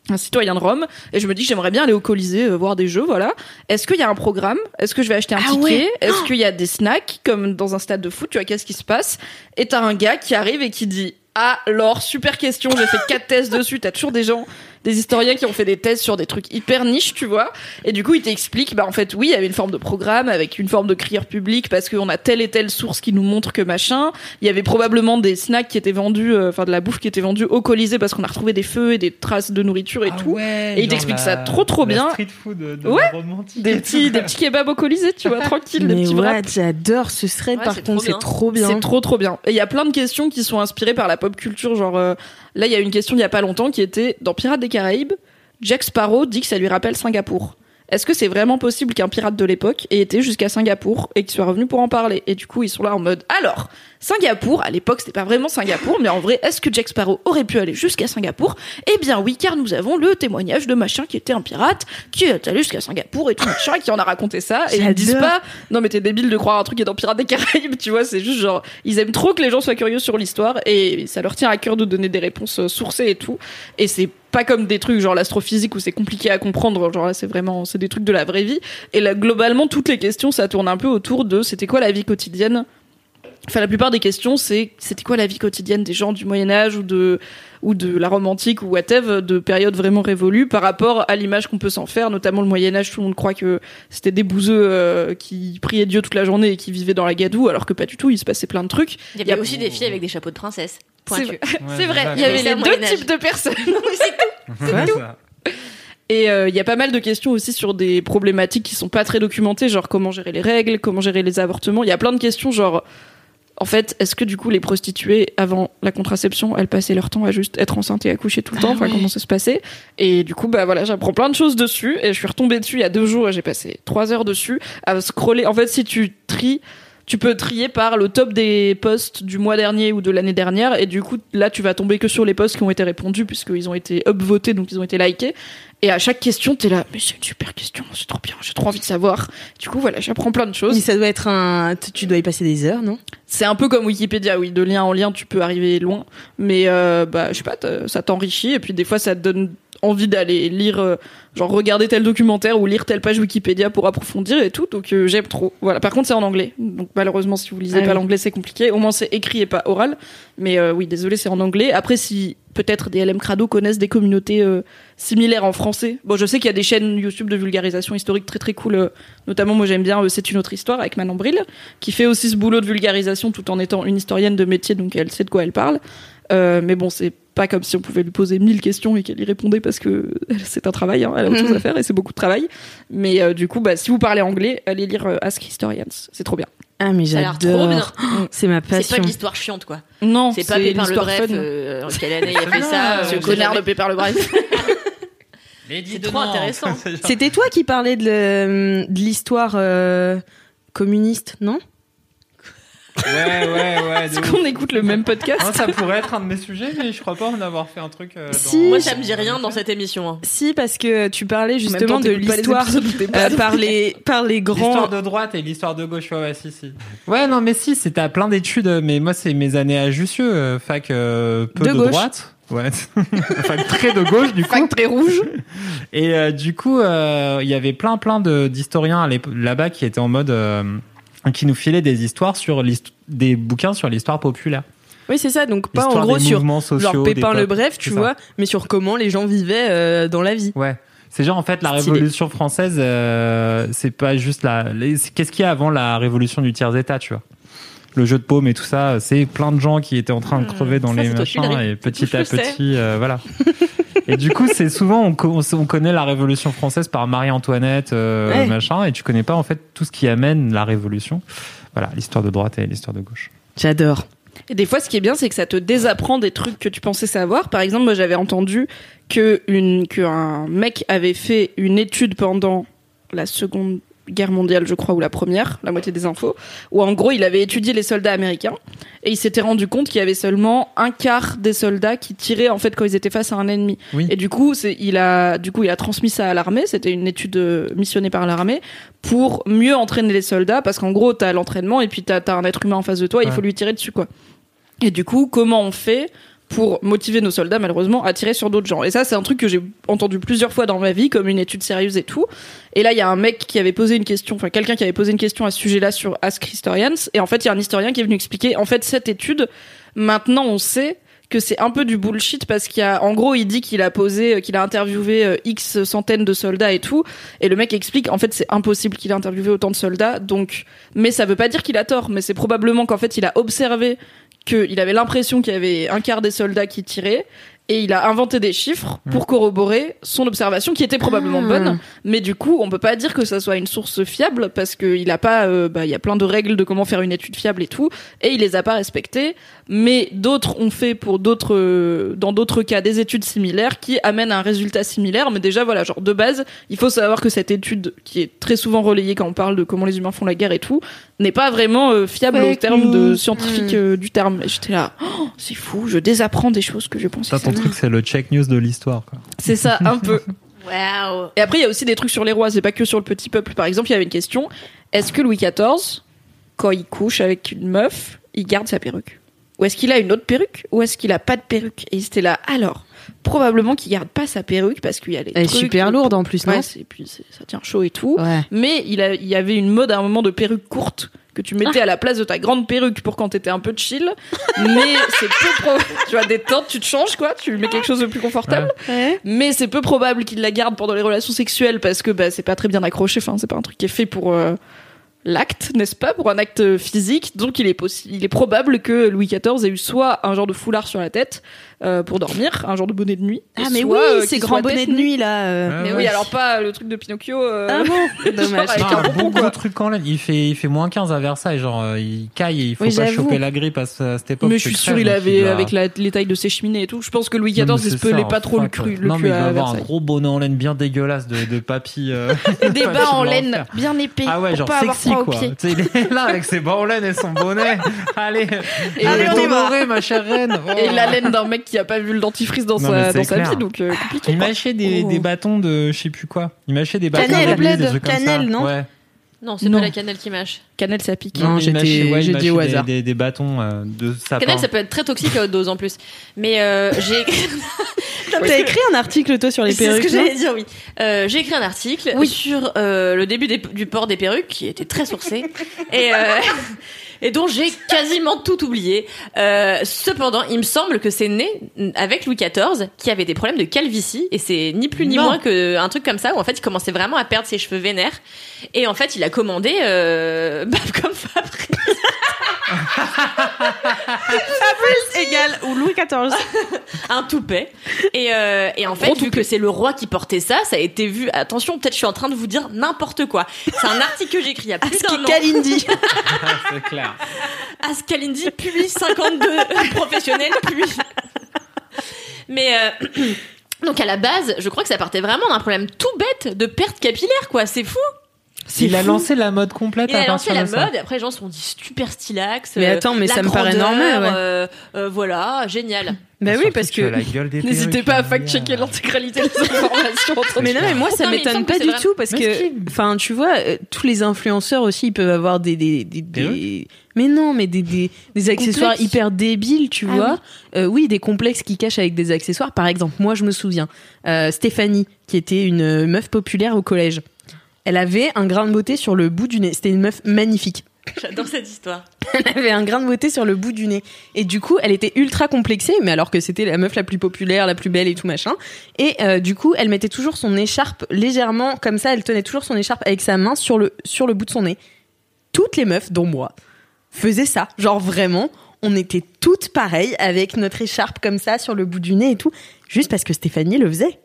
Speaker 5: Un citoyen de Rome, et je me dis que j'aimerais bien aller au Colisée euh, voir des jeux, voilà. Est-ce qu'il y a un programme? Est-ce que je vais acheter un
Speaker 3: Ah
Speaker 5: ticket?
Speaker 3: ouais.
Speaker 5: Est-ce qu'il y a des snacks? Comme dans un stade de foot Tu vois, qu'est-ce qui se passe? Et t'as un gars qui arrive et qui dit Ah, alors, super question, j'ai fait quatre thèses dessus. T'as toujours des gens, des historiens qui ont fait des thèses sur des trucs hyper niches, tu vois. Et du coup, il t'explique, bah en fait, oui, il y avait une forme de programme avec une forme de crieur public parce qu'on a telle et telle source qui nous montre que machin. Il y avait probablement des snacks qui étaient vendus, euh, enfin de la bouffe qui était vendue au Colisée parce qu'on a retrouvé des feux et des traces de nourriture et
Speaker 4: Ah
Speaker 5: tout.
Speaker 4: ouais,
Speaker 5: Et il
Speaker 4: genre
Speaker 5: t'explique
Speaker 4: la-
Speaker 5: ça trop, trop
Speaker 4: la
Speaker 5: bien.
Speaker 4: Street food de
Speaker 5: Ouais. Des petits, des petits kebabs au Colisée, tu vois, tranquille, des
Speaker 3: Mais
Speaker 5: petits
Speaker 3: ouais, j'adore ce thread
Speaker 2: Ouais,
Speaker 3: par contre, c'est trop bien.
Speaker 5: C'est trop trop bien. Et il y a plein de questions qui sont inspirées par la pop culture. Genre euh, là, il y a une question il y a pas longtemps qui était dans Pirates des Caraïbes. Jack Sparrow dit que ça lui rappelle Singapour. Est-ce que c'est vraiment possible qu'un pirate de l'époque ait été jusqu'à Singapour et qu'il soit revenu pour en parler? Et du coup, ils sont là en mode alors, Singapour, à l'époque, c'était pas vraiment Singapour, mais en vrai, est-ce que Jack Sparrow aurait pu aller jusqu'à Singapour? Eh bien oui, car nous avons le témoignage de machin qui était un pirate, qui est allé jusqu'à Singapour et tout machin, qui en a raconté ça. Et ils disent pas, non mais t'es débile de croire un truc qui est dans Pirates des Caraïbes, tu vois, c'est juste genre, ils aiment trop que les gens soient curieux sur l'histoire et ça leur tient à cœur de donner des réponses euh, sourcées et tout. Et c'est pas comme des trucs genre l'astrophysique où c'est compliqué à comprendre, genre là c'est vraiment, c'est des trucs de la vraie vie. Et là, globalement, toutes les questions, ça tourne un peu autour de c'était quoi la vie quotidienne? Enfin, la plupart des questions, c'est c'était quoi la vie quotidienne des gens du Moyen Âge ou de ou de la romantique ou whatever, de périodes vraiment révolues par rapport à l'image qu'on peut s'en faire. Notamment le Moyen Âge, tout le monde croit que c'était des bouseux euh, qui priaient Dieu toute la journée et qui vivaient dans la gadoue, alors que pas du tout. Il se passait plein de trucs.
Speaker 2: Il y
Speaker 5: Il y
Speaker 2: avait
Speaker 5: a-
Speaker 2: aussi des filles avec des chapeaux de princesse.
Speaker 5: C'est
Speaker 2: Pointu.
Speaker 5: c'est vrai.
Speaker 4: Ouais,
Speaker 5: Il y avait
Speaker 2: c'est
Speaker 5: les deux types de personnes.
Speaker 4: Ouais, ça.
Speaker 5: Et euh, il y a pas mal de questions aussi sur des problématiques qui sont pas très documentées, genre comment gérer les règles, comment gérer les avortements. Il y a plein de questions, genre en fait, est-ce que du coup les prostituées avant la contraception, elles passaient leur temps à juste être enceintes et accoucher tout le temps, enfin comment ça se passait? Et du coup, bah voilà, j'apprends plein de choses dessus et je suis retombée dessus il y a deux jours et j'ai passé trois heures dessus à scroller. En fait, si tu tries tu peux trier par le top des posts du mois dernier ou de l'année dernière et du coup là tu vas tomber que sur les posts qui ont été répondus puisqu'ils ont été upvotés donc ils ont été likés. Et à chaque question t'es là mais c'est une super question c'est trop bien j'ai trop envie de savoir. Du coup voilà j'apprends plein de
Speaker 3: Mais
Speaker 5: choses
Speaker 3: ça doit être un. Tu dois y passer des heures, non?
Speaker 5: C'est un peu comme Wikipédia oui de lien en lien tu peux arriver loin. Mais euh, bah je sais pas ça t'enrichit et puis des fois ça te donne envie d'aller lire euh, genre regarder tel documentaire ou lire telle page Wikipédia pour approfondir et tout donc euh, j'aime trop. Voilà. Par contre c'est en anglais. Donc malheureusement si vous lisez
Speaker 3: Ah
Speaker 5: pas
Speaker 3: oui.
Speaker 5: l'anglais c'est compliqué. Au moins c'est écrit et pas oral. Mais euh, oui désolé c'est en anglais. Après si peut-être des LM Crado connaissent des communautés similaires en français. Bon je sais qu'il y a des chaînes YouTube de vulgarisation historique très très cool notamment moi j'aime bien c'est une autre histoire avec Manon Bril qui fait aussi ce boulot de vulgarisation tout en étant une historienne de métier donc elle sait de quoi elle parle euh, mais bon, c'est pas comme si on pouvait lui poser mille questions et qu'elle y répondait parce que c'est un travail, hein, elle a autre chose à faire et c'est beaucoup de travail. Mais euh, du coup, bah, si vous parlez anglais, allez lire euh, Ask Historians, c'est trop bien.
Speaker 3: Ah, mais j'adore. C'est ma
Speaker 2: C'est pas
Speaker 3: passion.
Speaker 2: l'histoire chiante, quoi.
Speaker 5: Non,
Speaker 2: C'est pas Pépin le Bref.
Speaker 5: fun.
Speaker 2: euh, quelle année il a fait ça
Speaker 5: Ce
Speaker 2: euh,
Speaker 5: connard
Speaker 2: j'ai
Speaker 5: de Pépin le Bref.
Speaker 2: C'est trop intéressant.
Speaker 3: C'était toi qui parlais de l'histoire euh, communiste, non?
Speaker 4: Ouais, ouais, ouais.
Speaker 5: Est-ce qu'on écoute le même podcast
Speaker 4: ça pourrait être un de mes sujets, mais je crois pas en avoir fait un truc. euh, dans-
Speaker 3: Si.
Speaker 2: Moi, ça me dit rien dans cette émission. hein.
Speaker 3: Si, parce que tu parlais justement
Speaker 5: temps,
Speaker 3: de l'histoire euh, par les par les grands.
Speaker 4: L'histoire de droite et l'histoire de gauche, ouais, ouais, si, si. Ouais, non, mais si, c'était à plein d'études, mais moi, c'est mes années à Jussieu, euh, fac euh, peu
Speaker 3: De
Speaker 4: de,
Speaker 3: gauche.
Speaker 4: droite. Ouais, fac très de gauche, du coup.
Speaker 5: Fac très rouge.
Speaker 4: Et euh, du coup, euh, il y avait plein, plein de- d'historiens là-bas qui étaient en mode. Qui nous filaient des histoires sur des bouquins sur l'histoire populaire.
Speaker 3: Oui, c'est ça. Donc pas en gros sur
Speaker 4: sociaux.
Speaker 3: genre Pépin le. Bref, tu vois, mais sur comment les gens vivaient euh, dans la vie.
Speaker 4: Ouais. C'est genre en fait la
Speaker 3: Stylé.
Speaker 4: révolution française, euh, c'est pas juste la. Qu'est-ce qu'il y a avant la révolution du tiers état, tu vois? Le jeu de paume et tout ça, c'est plein de gens qui étaient en train de crever dans
Speaker 2: ça,
Speaker 4: les machins et petit à petit, euh, voilà. et du coup, c'est souvent on, co- connaît la révolution française par Marie-Antoinette, euh,
Speaker 3: Ouais.
Speaker 4: machin, et tu connais pas en fait tout ce qui amène la révolution. Voilà, l'histoire de droite et l'histoire de gauche.
Speaker 3: J'adore.
Speaker 5: Et des fois, ce qui est bien, c'est que ça te désapprend des trucs que tu pensais savoir. Par exemple, moi, j'avais entendu que une qu'un mec avait fait une étude pendant la Seconde Guerre mondiale, je crois, ou la première, la moitié des infos, où en gros, il avait étudié les soldats américains et il s'était rendu compte qu'il y avait seulement un quart des soldats qui tiraient en fait quand ils étaient face à un ennemi.
Speaker 4: Oui.
Speaker 5: Et du coup, il a du coup il a transmis ça à l'armée. C'était une étude euh, missionnée par l'armée pour mieux entraîner les soldats parce qu'en gros, t'as l'entraînement et puis t'as as un être humain en face de toi, il faut lui tirer dessus quoi. Et du coup, comment on fait pour motiver nos soldats, malheureusement, à tirer sur d'autres gens Et ça, c'est un truc que j'ai entendu plusieurs fois dans ma vie, comme une étude sérieuse et tout. Et là, il y a un mec qui avait posé une question, enfin quelqu'un qui avait posé une question à ce sujet-là sur Ask Historians. Et en fait, il y a un historien qui est venu expliquer, en fait, cette étude, maintenant, on sait que c'est un peu du bullshit parce qu'il y a, en gros, il dit qu'il a posé, qu'il a interviewé euh, X centaines de soldats et tout. Et le mec explique, en fait, c'est impossible qu'il ait interviewé autant de soldats. Donc, mais ça veut pas dire qu'il a tort, mais c'est probablement qu'en fait, il a observé qu'il avait l'impression qu'il y avait un quart des soldats qui tiraient et il a inventé des chiffres pour corroborer son observation qui était probablement
Speaker 3: Ah.
Speaker 5: bonne. Mais du coup, on peut pas dire que ça soit une source fiable parce qu'il a pas, euh, bah, il y a plein de règles de comment faire une étude fiable et tout, et il les a pas respectées. Mais d'autres ont fait pour d'autres, euh, dans d'autres cas, des études similaires qui amènent à un résultat similaire. Mais déjà, voilà, genre de base, il faut savoir que cette étude, qui est très souvent relayée quand on parle de comment les humains font la guerre et tout, n'est pas vraiment euh, fiable au terme de scientifique euh, du terme. Et j'étais là, Oh, c'est fou, je désapprends des choses que je pensais.
Speaker 4: Ça, ton truc, c'est le check news de l'histoire. quoi.
Speaker 5: C'est ça, un peu.
Speaker 2: Waouh.
Speaker 5: Et après, il y a aussi des trucs sur les rois, c'est pas que sur le petit peuple. Par exemple, il y avait une question est-ce que Louis XIV, quand il couche avec une meuf, il garde sa perruque? Ou est-ce qu'il a une autre perruque Ou est-ce qu'il a pas de perruque Et c'était là, alors, probablement qu'il garde pas sa perruque parce qu'il y a les
Speaker 3: Elle est
Speaker 5: trucs
Speaker 3: super lourde en plus, non
Speaker 5: Ouais, et puis ça tient chaud et tout.
Speaker 3: Ouais.
Speaker 5: Mais il, a, il y avait une mode à un moment de perruque courte que tu mettais à la place de ta grande perruque pour quand t'étais un peu chill. Mais c'est peu pro. Tu vois, détente, tu te changes quoi, tu mets quelque chose de plus confortable. Mais c'est peu probable qu'il la garde pendant les relations sexuelles parce que bah, c'est pas très bien accroché. Enfin, c'est pas un truc qui est fait pour euh, l'acte, n'est-ce pas, pour un acte physique? Donc il est il est probable que Louis XIV ait eu soit un genre de foulard sur la tête euh, pour dormir, un genre de bonnet de nuit.
Speaker 3: Ah mais
Speaker 5: soit,
Speaker 3: oui,
Speaker 5: euh,
Speaker 3: ces grands bonnets de nuit là. euh.
Speaker 4: Ouais,
Speaker 5: Mais oui, alors pas le truc de Pinocchio. euh,
Speaker 3: Ah bon Dommage.
Speaker 4: Non,
Speaker 5: un
Speaker 4: bon gros truc en laine. Il fait, il fait moins 15 à Versailles. Genre, il caille et il faut
Speaker 3: Oui,
Speaker 4: pas
Speaker 3: j'avoue.
Speaker 4: choper la grippe à, ce- à cette époque.
Speaker 5: Mais je suis sûr, il avait,
Speaker 4: doit-
Speaker 5: avec la- les tailles de ses cheminées et tout, je pense que Louis XIV, il se pelait pas trop le cru,
Speaker 4: Non, mais il va avoir un gros bonnet en laine bien dégueulasse de, papy.
Speaker 5: Des bas en laine bien épais
Speaker 4: Ah ouais, genre sexy quoi. il est là avec ses bas en laine et son bonnet. Allez,
Speaker 5: allez, on
Speaker 4: ma chère reine.
Speaker 5: Et la laine d'un mec qui a pas vu le dentifrice dans
Speaker 4: Non,
Speaker 5: sa, dans vie, donc euh, compliqué.
Speaker 4: Il m'achetait des,
Speaker 5: Oh.
Speaker 4: des bâtons de je sais plus quoi. Il m'achetait des bâtons
Speaker 3: Cannelle,
Speaker 4: des
Speaker 3: bled.
Speaker 4: comme ça.
Speaker 3: Cannelle, non
Speaker 4: Ouais.
Speaker 2: Non, c'est pas la cannelle qui mâche.
Speaker 5: Cannelle, ça pique.
Speaker 3: Non,
Speaker 4: ouais,
Speaker 3: j'ai dit au hasard.
Speaker 4: Des, des, des bâtons euh, de sapin.
Speaker 2: Cannelle, ça peut être très toxique à haute dose en plus. Mais euh, j'ai écrit.
Speaker 3: T'as écrit un article toi sur les
Speaker 2: C'est ce
Speaker 3: perruques
Speaker 2: que j'allais dire, oui. Euh, j'ai écrit un article sur euh, le début des- du port des perruques qui était très sourcé et, euh, et dont j'ai quasiment tout oublié. Euh, cependant, il me semble que c'est né avec Louis XIV qui avait des problèmes de calvitie et c'est ni plus ni
Speaker 4: Non.
Speaker 2: moins qu'un truc comme ça où en fait il commençait vraiment à perdre ses cheveux vénères et en fait il a commandé euh, comme Fabrice
Speaker 3: égal ou Louis XIV.
Speaker 2: un toupet. Et, euh, et en fait, vu que c'est le roi qui portait ça, ça a été vu. Attention, peut-être je suis en train de vous dire n'importe quoi. C'est un article que j'ai écrit il y a plus d'un an.
Speaker 3: Kalindi.
Speaker 4: c'est clair.
Speaker 2: Askalindi, puis 52 professionnels, puis. Mais. euh, Donc à la base, je crois que ça partait vraiment d'un problème tout bête de perte capillaire, quoi. C'est fou.
Speaker 4: Il a lancé la mode complète
Speaker 2: Il
Speaker 4: à
Speaker 2: a lancé la mode et après les gens se sont dit super stylax.
Speaker 3: Mais
Speaker 2: euh,
Speaker 3: attends, mais
Speaker 2: la
Speaker 3: ça me paraît normal, ouais.
Speaker 2: euh, euh, voilà, génial.
Speaker 3: Bah oui parce que
Speaker 5: N'hésitez pas à fact-checker l'intégralité des informations. entre
Speaker 3: mais non mais moi ça m'étonne pas du tout parce que enfin tu vois euh, tous les influenceurs aussi ils peuvent avoir des des, des, mais non mais des des, des accessoires
Speaker 5: complexes.
Speaker 3: hyper débiles tu
Speaker 5: Ah
Speaker 3: vois Euh, oui des complexes qui cachent avec des accessoires par exemple moi je me souviens euh, Stéphanie qui était une meuf populaire au collège elle avait un grain de beauté sur le bout du nez c'était une meuf magnifique
Speaker 2: J'adore cette histoire.
Speaker 3: elle avait un grain de beauté sur le bout du nez. Et du coup, elle était ultra complexée, mais alors que c'était la meuf la plus populaire, la plus belle et tout machin. Et euh, du coup, elle mettait toujours son écharpe légèrement comme ça, elle tenait toujours son écharpe avec sa main sur le, sur le bout de son nez. Toutes les meufs, dont moi, faisaient ça. Genre vraiment, on était toutes pareilles avec notre écharpe comme ça sur le bout du nez et tout, juste parce que Stéphanie le faisait.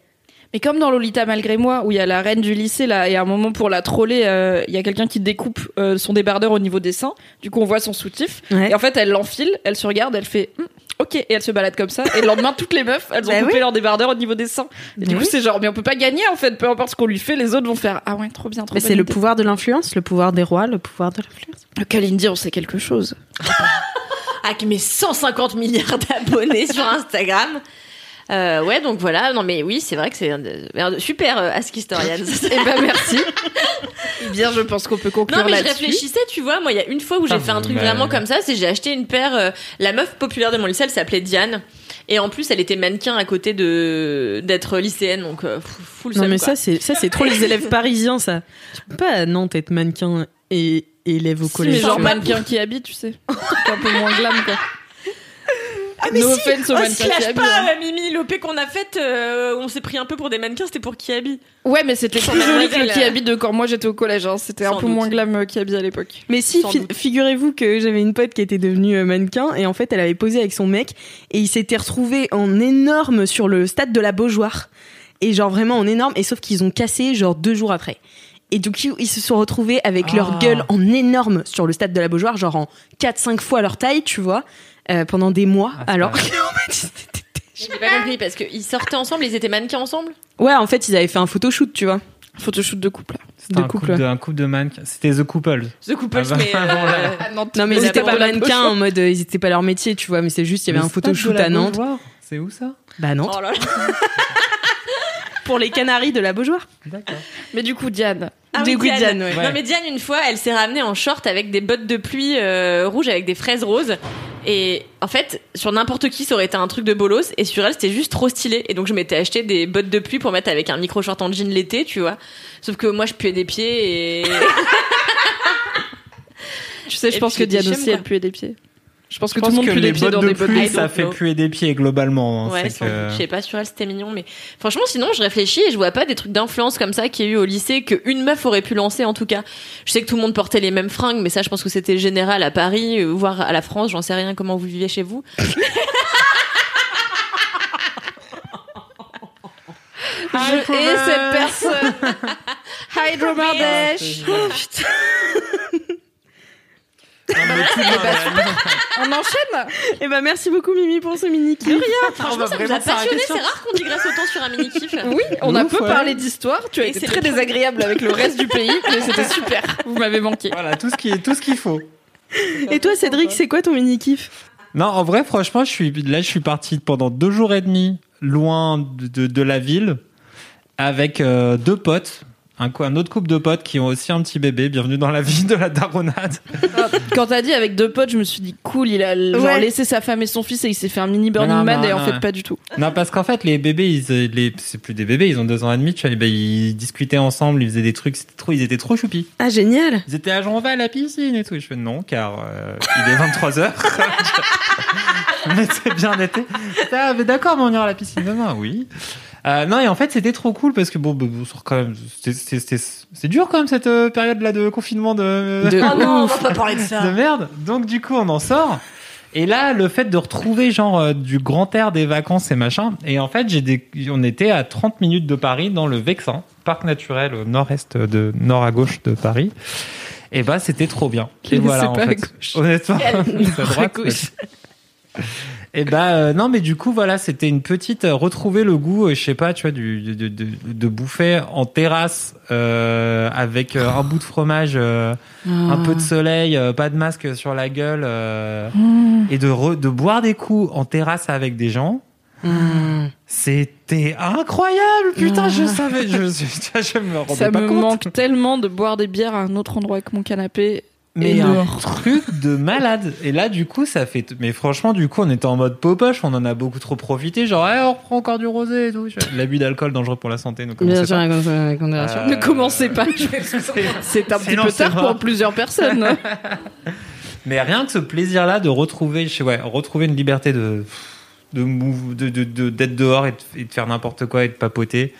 Speaker 5: Mais comme dans Lolita malgré moi, où il y a la reine du lycée là, et à un moment pour la troller, euh, il y a quelqu'un qui découpe euh, son débardeur au niveau des seins. Du coup, on voit son soutif.
Speaker 3: Ouais.
Speaker 5: Et en fait, elle l'enfile, elle se regarde, elle fait Hum, OK, et elle se balade comme ça. Et le lendemain, toutes les meufs, elles ont
Speaker 3: Bah
Speaker 5: coupé
Speaker 3: oui.
Speaker 5: leur débardeur au niveau des seins. Et du
Speaker 3: Bah
Speaker 5: coup,
Speaker 3: oui.
Speaker 5: c'est genre, mais on peut pas gagner en fait. Peu importe ce qu'on lui fait, les autres vont faire Ah ouais, trop bien, trop
Speaker 3: Mais c'est le pouvoir de l'influence, le pouvoir des rois, le pouvoir de l'influence.
Speaker 5: Kalindi, on sait quelque chose.
Speaker 2: avec mes 150 milliards d'abonnés sur Instagram. Euh, ouais, donc voilà. Non, mais oui, c'est vrai que c'est un de- super euh, Ask Historians.
Speaker 5: Eh ben merci. eh bien, je pense qu'on peut conclure
Speaker 2: non, mais je
Speaker 5: là-dessus.
Speaker 2: réfléchissais, tu vois. Moi, il y a une fois où j'ai
Speaker 4: Ah,
Speaker 2: fait un truc vraiment comme ça, c'est j'ai acheté une paire. euh, la meuf populaire de mon lycée, elle s'appelait Diane. Et en plus, elle était mannequin à côté de d'être lycéenne, donc euh, full
Speaker 3: Non mais
Speaker 2: quoi.
Speaker 3: ça c'est ça c'est trop les élèves parisiens ça. Tu peux pas à Nantes être mannequin et élève au collège.
Speaker 5: mais genre mannequin qui habite, tu sais. Un peu moins glam, quoi.
Speaker 3: Mais
Speaker 5: no
Speaker 3: si
Speaker 5: offense aux
Speaker 2: Oh,
Speaker 5: mannequins
Speaker 2: se lâche
Speaker 5: habillent,
Speaker 2: pas,
Speaker 5: hein.
Speaker 2: Mimi, l'OP qu'on a faite, euh, on s'est pris un peu pour des mannequins, c'était pour qui habille.
Speaker 5: Ouais, mais c'était plus joli que le habille de quand moi j'étais au collège. hein. C'était un
Speaker 2: Sans
Speaker 5: peu
Speaker 2: doute.
Speaker 5: moins glam euh, qui habille à l'époque.
Speaker 3: Mais si,
Speaker 2: Sans
Speaker 3: fi-
Speaker 2: doute.
Speaker 3: figurez-vous que j'avais une pote qui était devenue euh, mannequin et en fait elle avait posé avec son mec et ils s'étaient retrouvés en énorme sur le stade de la Beaujoire et genre vraiment en énorme et sauf qu'ils ont cassé genre deux jours après. Et du coup ils se sont retrouvés avec leur
Speaker 4: Ah.
Speaker 3: gueule en énorme sur le stade de la Beaujoire genre en 4-5 fois leur taille tu vois euh, pendant des mois
Speaker 4: Ah,
Speaker 3: alors
Speaker 2: J'ai pas compris parce qu'ils sortaient ensemble, ils étaient mannequins ensemble?
Speaker 3: ouais en fait ils avaient fait un photoshoot tu vois
Speaker 5: Photoshoot de couple.
Speaker 4: C'était
Speaker 3: de
Speaker 4: un
Speaker 3: couple.
Speaker 4: couple de, un couple de mannequins. C'était The Couple.
Speaker 2: The Couples,
Speaker 4: Ah bah,
Speaker 2: mais. euh,
Speaker 3: non mais
Speaker 2: Mais
Speaker 3: ils étaient pas mannequins en mode euh, ils étaient pas leur métier tu vois mais c'est juste il y avait un photoshoot à Nantes.
Speaker 4: C'est où ça?
Speaker 3: Bah Nantes
Speaker 2: Oh là là.
Speaker 3: pour les Canaries de la Beaujoire
Speaker 4: D'accord.
Speaker 5: Mais du coup, Diane.
Speaker 2: Ah oui, Diane.
Speaker 3: Diane, ouais.
Speaker 2: Non mais Diane une fois, elle s'est ramenée en short avec des bottes de pluie euh, rouges avec des fraises roses. Et en fait, sur n'importe qui, ça aurait été un truc de bolos. Et sur elle, c'était juste trop stylé. Et donc je m'étais acheté des bottes de pluie pour mettre avec un micro short en jean l'été, tu vois. Sauf que moi, je puais des pieds et
Speaker 5: Tu sais, je
Speaker 2: Et
Speaker 5: pense que Diane aussi, elle puait des pieds. Je pense que
Speaker 4: Je
Speaker 5: tout le monde
Speaker 4: que
Speaker 5: pue des
Speaker 4: les
Speaker 5: pieds
Speaker 4: bottes
Speaker 5: dans
Speaker 4: de
Speaker 5: des bottes
Speaker 4: pluie, ça fait puer des pieds globalement. hein.
Speaker 2: ouais, sans
Speaker 4: que-
Speaker 2: je sais pas sur elle, c'était mignon. Mais franchement, sinon, je réfléchis et je vois pas des trucs d'influence comme ça qu'il y a eu au lycée qu'une meuf aurait pu lancer en tout cas. Je sais que tout le monde portait les mêmes fringues, mais ça, je pense que c'était général à Paris, euh, voire à la France. J'en sais rien comment vous viviez chez vous.
Speaker 5: Je hais cette personne. Hydro Mardesh.
Speaker 4: Non, mais tout le monde-
Speaker 5: On enchaîne
Speaker 3: Eh ben merci beaucoup Mimi pour ce mini kiff.
Speaker 2: Franchement, ça nous a passionné. C'est rare qu'on digresse autant sur un mini kiff.
Speaker 5: Oui, on a peu parlé d'histoire. Tu as
Speaker 2: Et
Speaker 5: été
Speaker 2: c'est
Speaker 5: très désagréable avec le reste du pays, mais c'était super. Vous m'avez manqué.
Speaker 4: Voilà, tout ce qui est tout ce qu'il faut.
Speaker 3: Et toi Cédric, c'est quoi ton mini kiff?
Speaker 4: Non, en vrai, franchement, je suis là, je suis parti pendant deux jours et demi loin de, de, de la ville avec euh, deux potes, un, autre couple de potes qui ont aussi un petit bébé. Bienvenue dans la vie de la daronade.
Speaker 5: Quand t'as dit avec deux potes, je me suis dit cool, il a genre
Speaker 3: Ouais.
Speaker 5: laissé sa femme et son fils et il s'est fait un mini Burning
Speaker 4: non,
Speaker 5: Man
Speaker 4: non,
Speaker 5: et en fait pas du tout.
Speaker 4: non, parce qu'en fait, les bébés, ils, les, c'est plus des bébés, ils ont deux ans et demi. Tu vois, ben, ils discutaient ensemble, ils faisaient des trucs, c'était trop, ils étaient trop choupis.
Speaker 3: Ah génial.
Speaker 4: Ils étaient à va à la piscine et tout. Et je fais non, car euh, il est 23 h mais c'est bien l'été. Ah, mais d'accord, mais on ira à la piscine demain, oui. Euh, non, et en fait, c'était trop cool parce que bon, bah, bon, quand même, c'est- dur quand même cette euh, période là de confinement de,
Speaker 3: De
Speaker 2: Oh non, on va pas parler de
Speaker 4: de
Speaker 2: ça.
Speaker 4: merde. Donc du coup, on en sort. Et là, le fait de retrouver genre euh, du grand air des vacances et machin. Et en fait, j'ai des... on était à 30 minutes de Paris dans le Vexin, parc naturel au nord-est de nord à gauche de Paris. Et bah, c'était trop bien. Et voilà, en
Speaker 5: pas à
Speaker 4: fait.
Speaker 5: gauche.
Speaker 4: Honnêtement, c'est à droite.
Speaker 3: gauche.
Speaker 4: Et bah euh, non, mais du coup voilà, c'était une petite euh, retrouver le goût, euh, je sais pas, tu vois, du de, de, de bouffer en terrasse euh, avec euh, un bout de fromage, un peu de soleil, euh, pas de masque sur la gueule, euh, et de re- de boire des coups en terrasse avec des gens.
Speaker 3: Mmh.
Speaker 4: C'était incroyable, putain, je savais, je, je, je me rendais
Speaker 5: Ça
Speaker 4: pas
Speaker 5: me
Speaker 4: compte.
Speaker 5: manque tellement de boire des bières à un autre endroit que mon canapé.
Speaker 4: Mais un truc de malade. Et là, du coup, ça fait. Mais franchement, du coup, on était en mode popoche, on en a beaucoup trop profité. Genre, Eh, on reprend encore du rosé et tout. L'abus d'alcool dangereux pour la santé.
Speaker 3: Bien
Speaker 4: commencez
Speaker 3: sûr,
Speaker 4: pas. Euh,
Speaker 5: Ne commencez pas. C'est un petit peu tard pour plusieurs personnes.
Speaker 4: Mais rien que ce plaisir-là de retrouver, je sais, ouais, retrouver une liberté de de d'être dehors et de, et de faire n'importe quoi et de papoter.